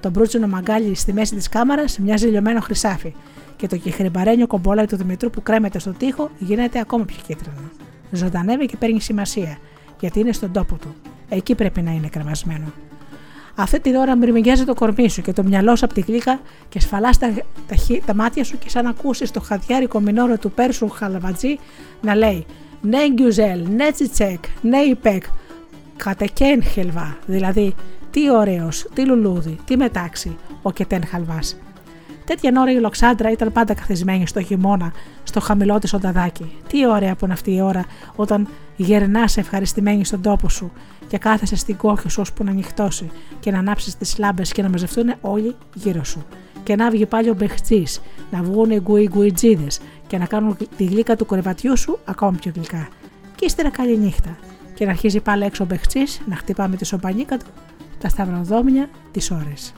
[SPEAKER 1] Το μπρούτσινο μαγκάλι στη μέση της κάμαρας μοιάζει λιωμένο χρυσάφι. Και το κεχριμπαρένιο κομπόλα του Δημητρού που κρέμεται στο τοίχο γίνεται ακόμα πιο κίτρινο. Ζωντανεύει και παίρνει σημασία, γιατί είναι στον τόπο του. Εκεί πρέπει να είναι κρεμασμένο. Αυτή την ώρα μυρμηγκιάζει το κορμί σου και το μυαλό σου από τη γλύκα και σφαλάς τα, τα, τα, μάτια σου και σαν να ακούσεις το χαδιάρικο μινόρο του Πέρσου Χαλαβατζή να λέει ne güzel, ne çiçek, ne ipek, keten helva, δηλαδή τι ωραίος, τι λουλούδι, τι μετάξι, ο κετέν χαλβάς. Τέτοια ώρα η Λοξάντρα ήταν πάντα καθισμένη στο χειμώνα, στο χαμηλό της ονταδάκι. Τι ωραία που είναι αυτή η ώρα όταν γερνάς ευχαριστημένη στον τόπο σου και κάθεσαι στην κόχη σου ώσπου να νυχτώσει και να ανάψεις τις λάμπες και να μαζευτούν όλοι γύρω σου. Και να βγει πάλι ο μπεχτζή, να βγουν οι γκουιγκουιτζίδε και να κάνουν τη γλύκα του κορεβατιού σου ακόμη πιο γλυκά. Και ύστερα καλή νύχτα. Και να αρχίζει πάλι έξω ο μπεχτζή να χτυπά με τη σομπανίκα του τα σταυροδόμια τις ώρες.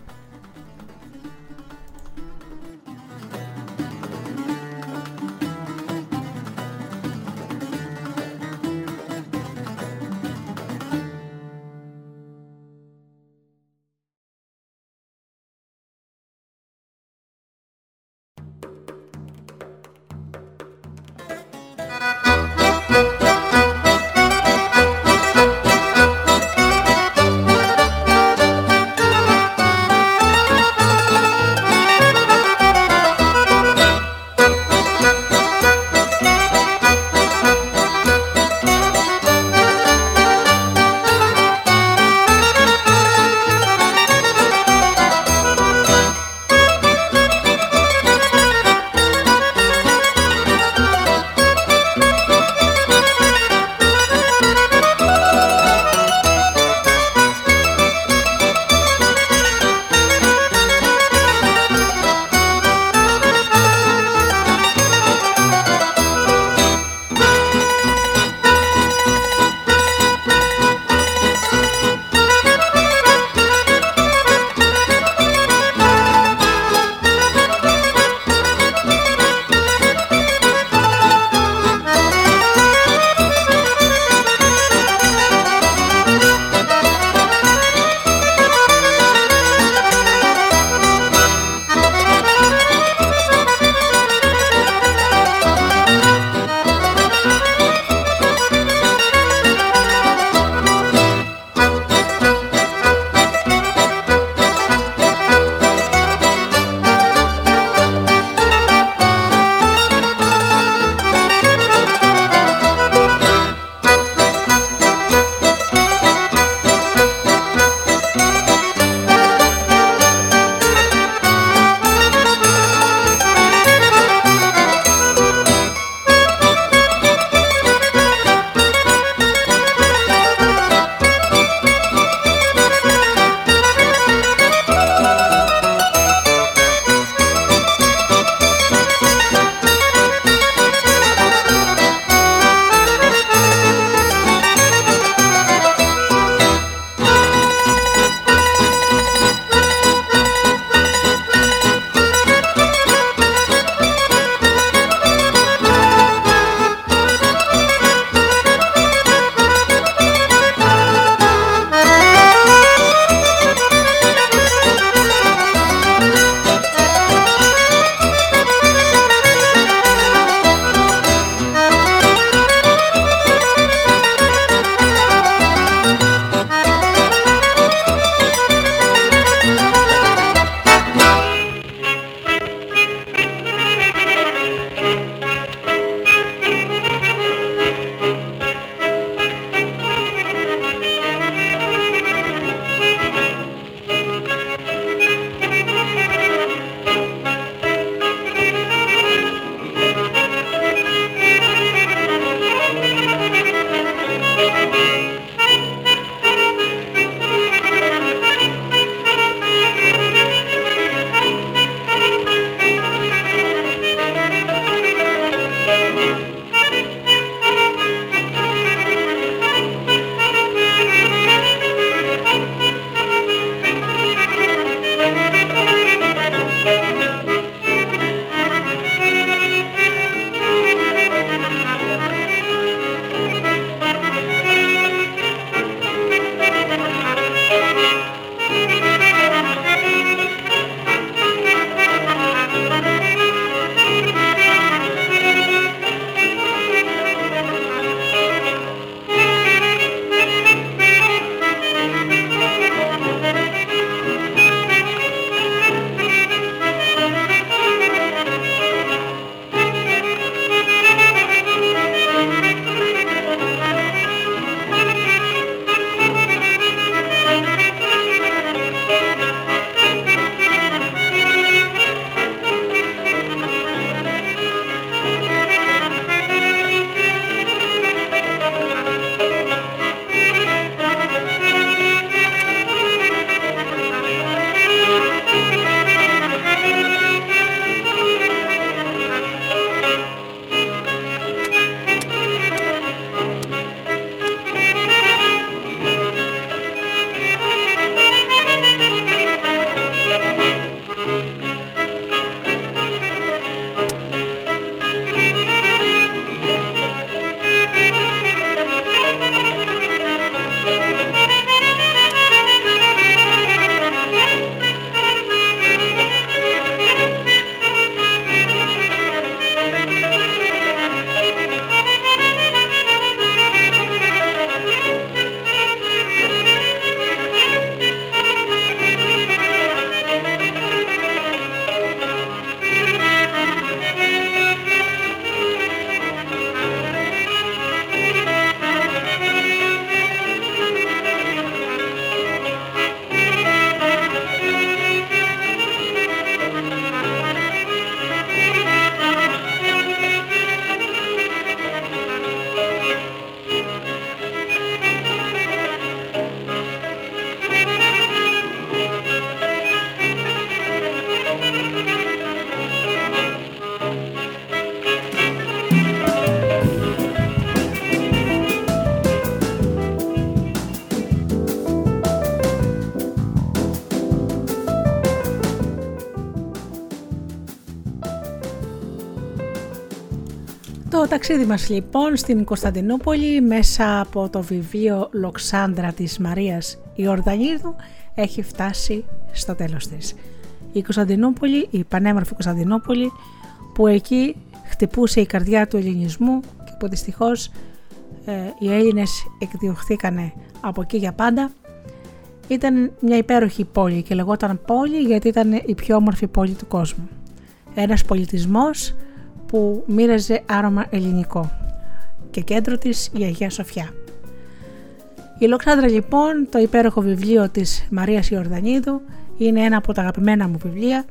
[SPEAKER 1] Ταξίδι μας λοιπόν στην Κωνσταντινούπολη μέσα από το βιβλίο «Λοξάνδρα» της Μαρίας Ιορδανίδου έχει φτάσει στο τέλος της. Η Κωνσταντινούπολη, η πανέμορφη Κωνσταντινούπολη που εκεί χτυπούσε η καρδιά του ελληνισμού και που δυστυχώς ε, οι Έλληνες εκδιωχθήκανε από εκεί για πάντα ήταν μια υπέροχη πόλη και λεγόταν πόλη γιατί ήταν η πιο όμορφη πόλη του κόσμου. Ένας πολιτισμός που μοίραζε άρωμα ελληνικό και κέντρο της η Αγία Σοφιά. Η Λοξάνδρα λοιπόν, το υπέροχο βιβλίο της Μαρίας Ιορδανίδου, είναι ένα από τα αγαπημένα μου βιβλία.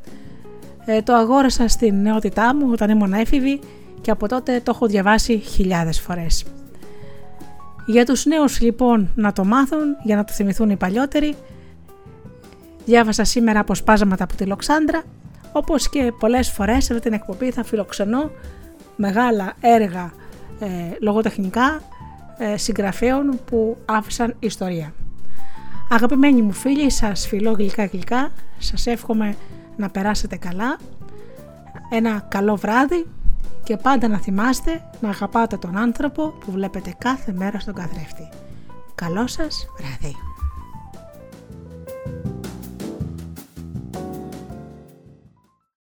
[SPEAKER 1] Ε, το αγόρασα στην νεότητά μου όταν ήμουν έφηβη και από τότε το έχω διαβάσει χιλιάδες φορές. Για τους νέους λοιπόν να το μάθουν, για να το θυμηθούν οι παλιότεροι, διάβασα σήμερα αποσπάσματα από τη Λοξάνδρα, όπως και πολλές φορές σε την εκπομπή θα φιλοξενώ μεγάλα έργα ε, λογοτεχνικά ε, συγγραφέων που άφησαν ιστορία. Αγαπημένοι μου φίλοι, σας φιλώ γλυκά γλυκά, σας εύχομαι να περάσετε καλά, ένα καλό βράδυ και πάντα να θυμάστε να αγαπάτε τον άνθρωπο που βλέπετε κάθε μέρα στον καθρέφτη. Καλό σας βράδυ!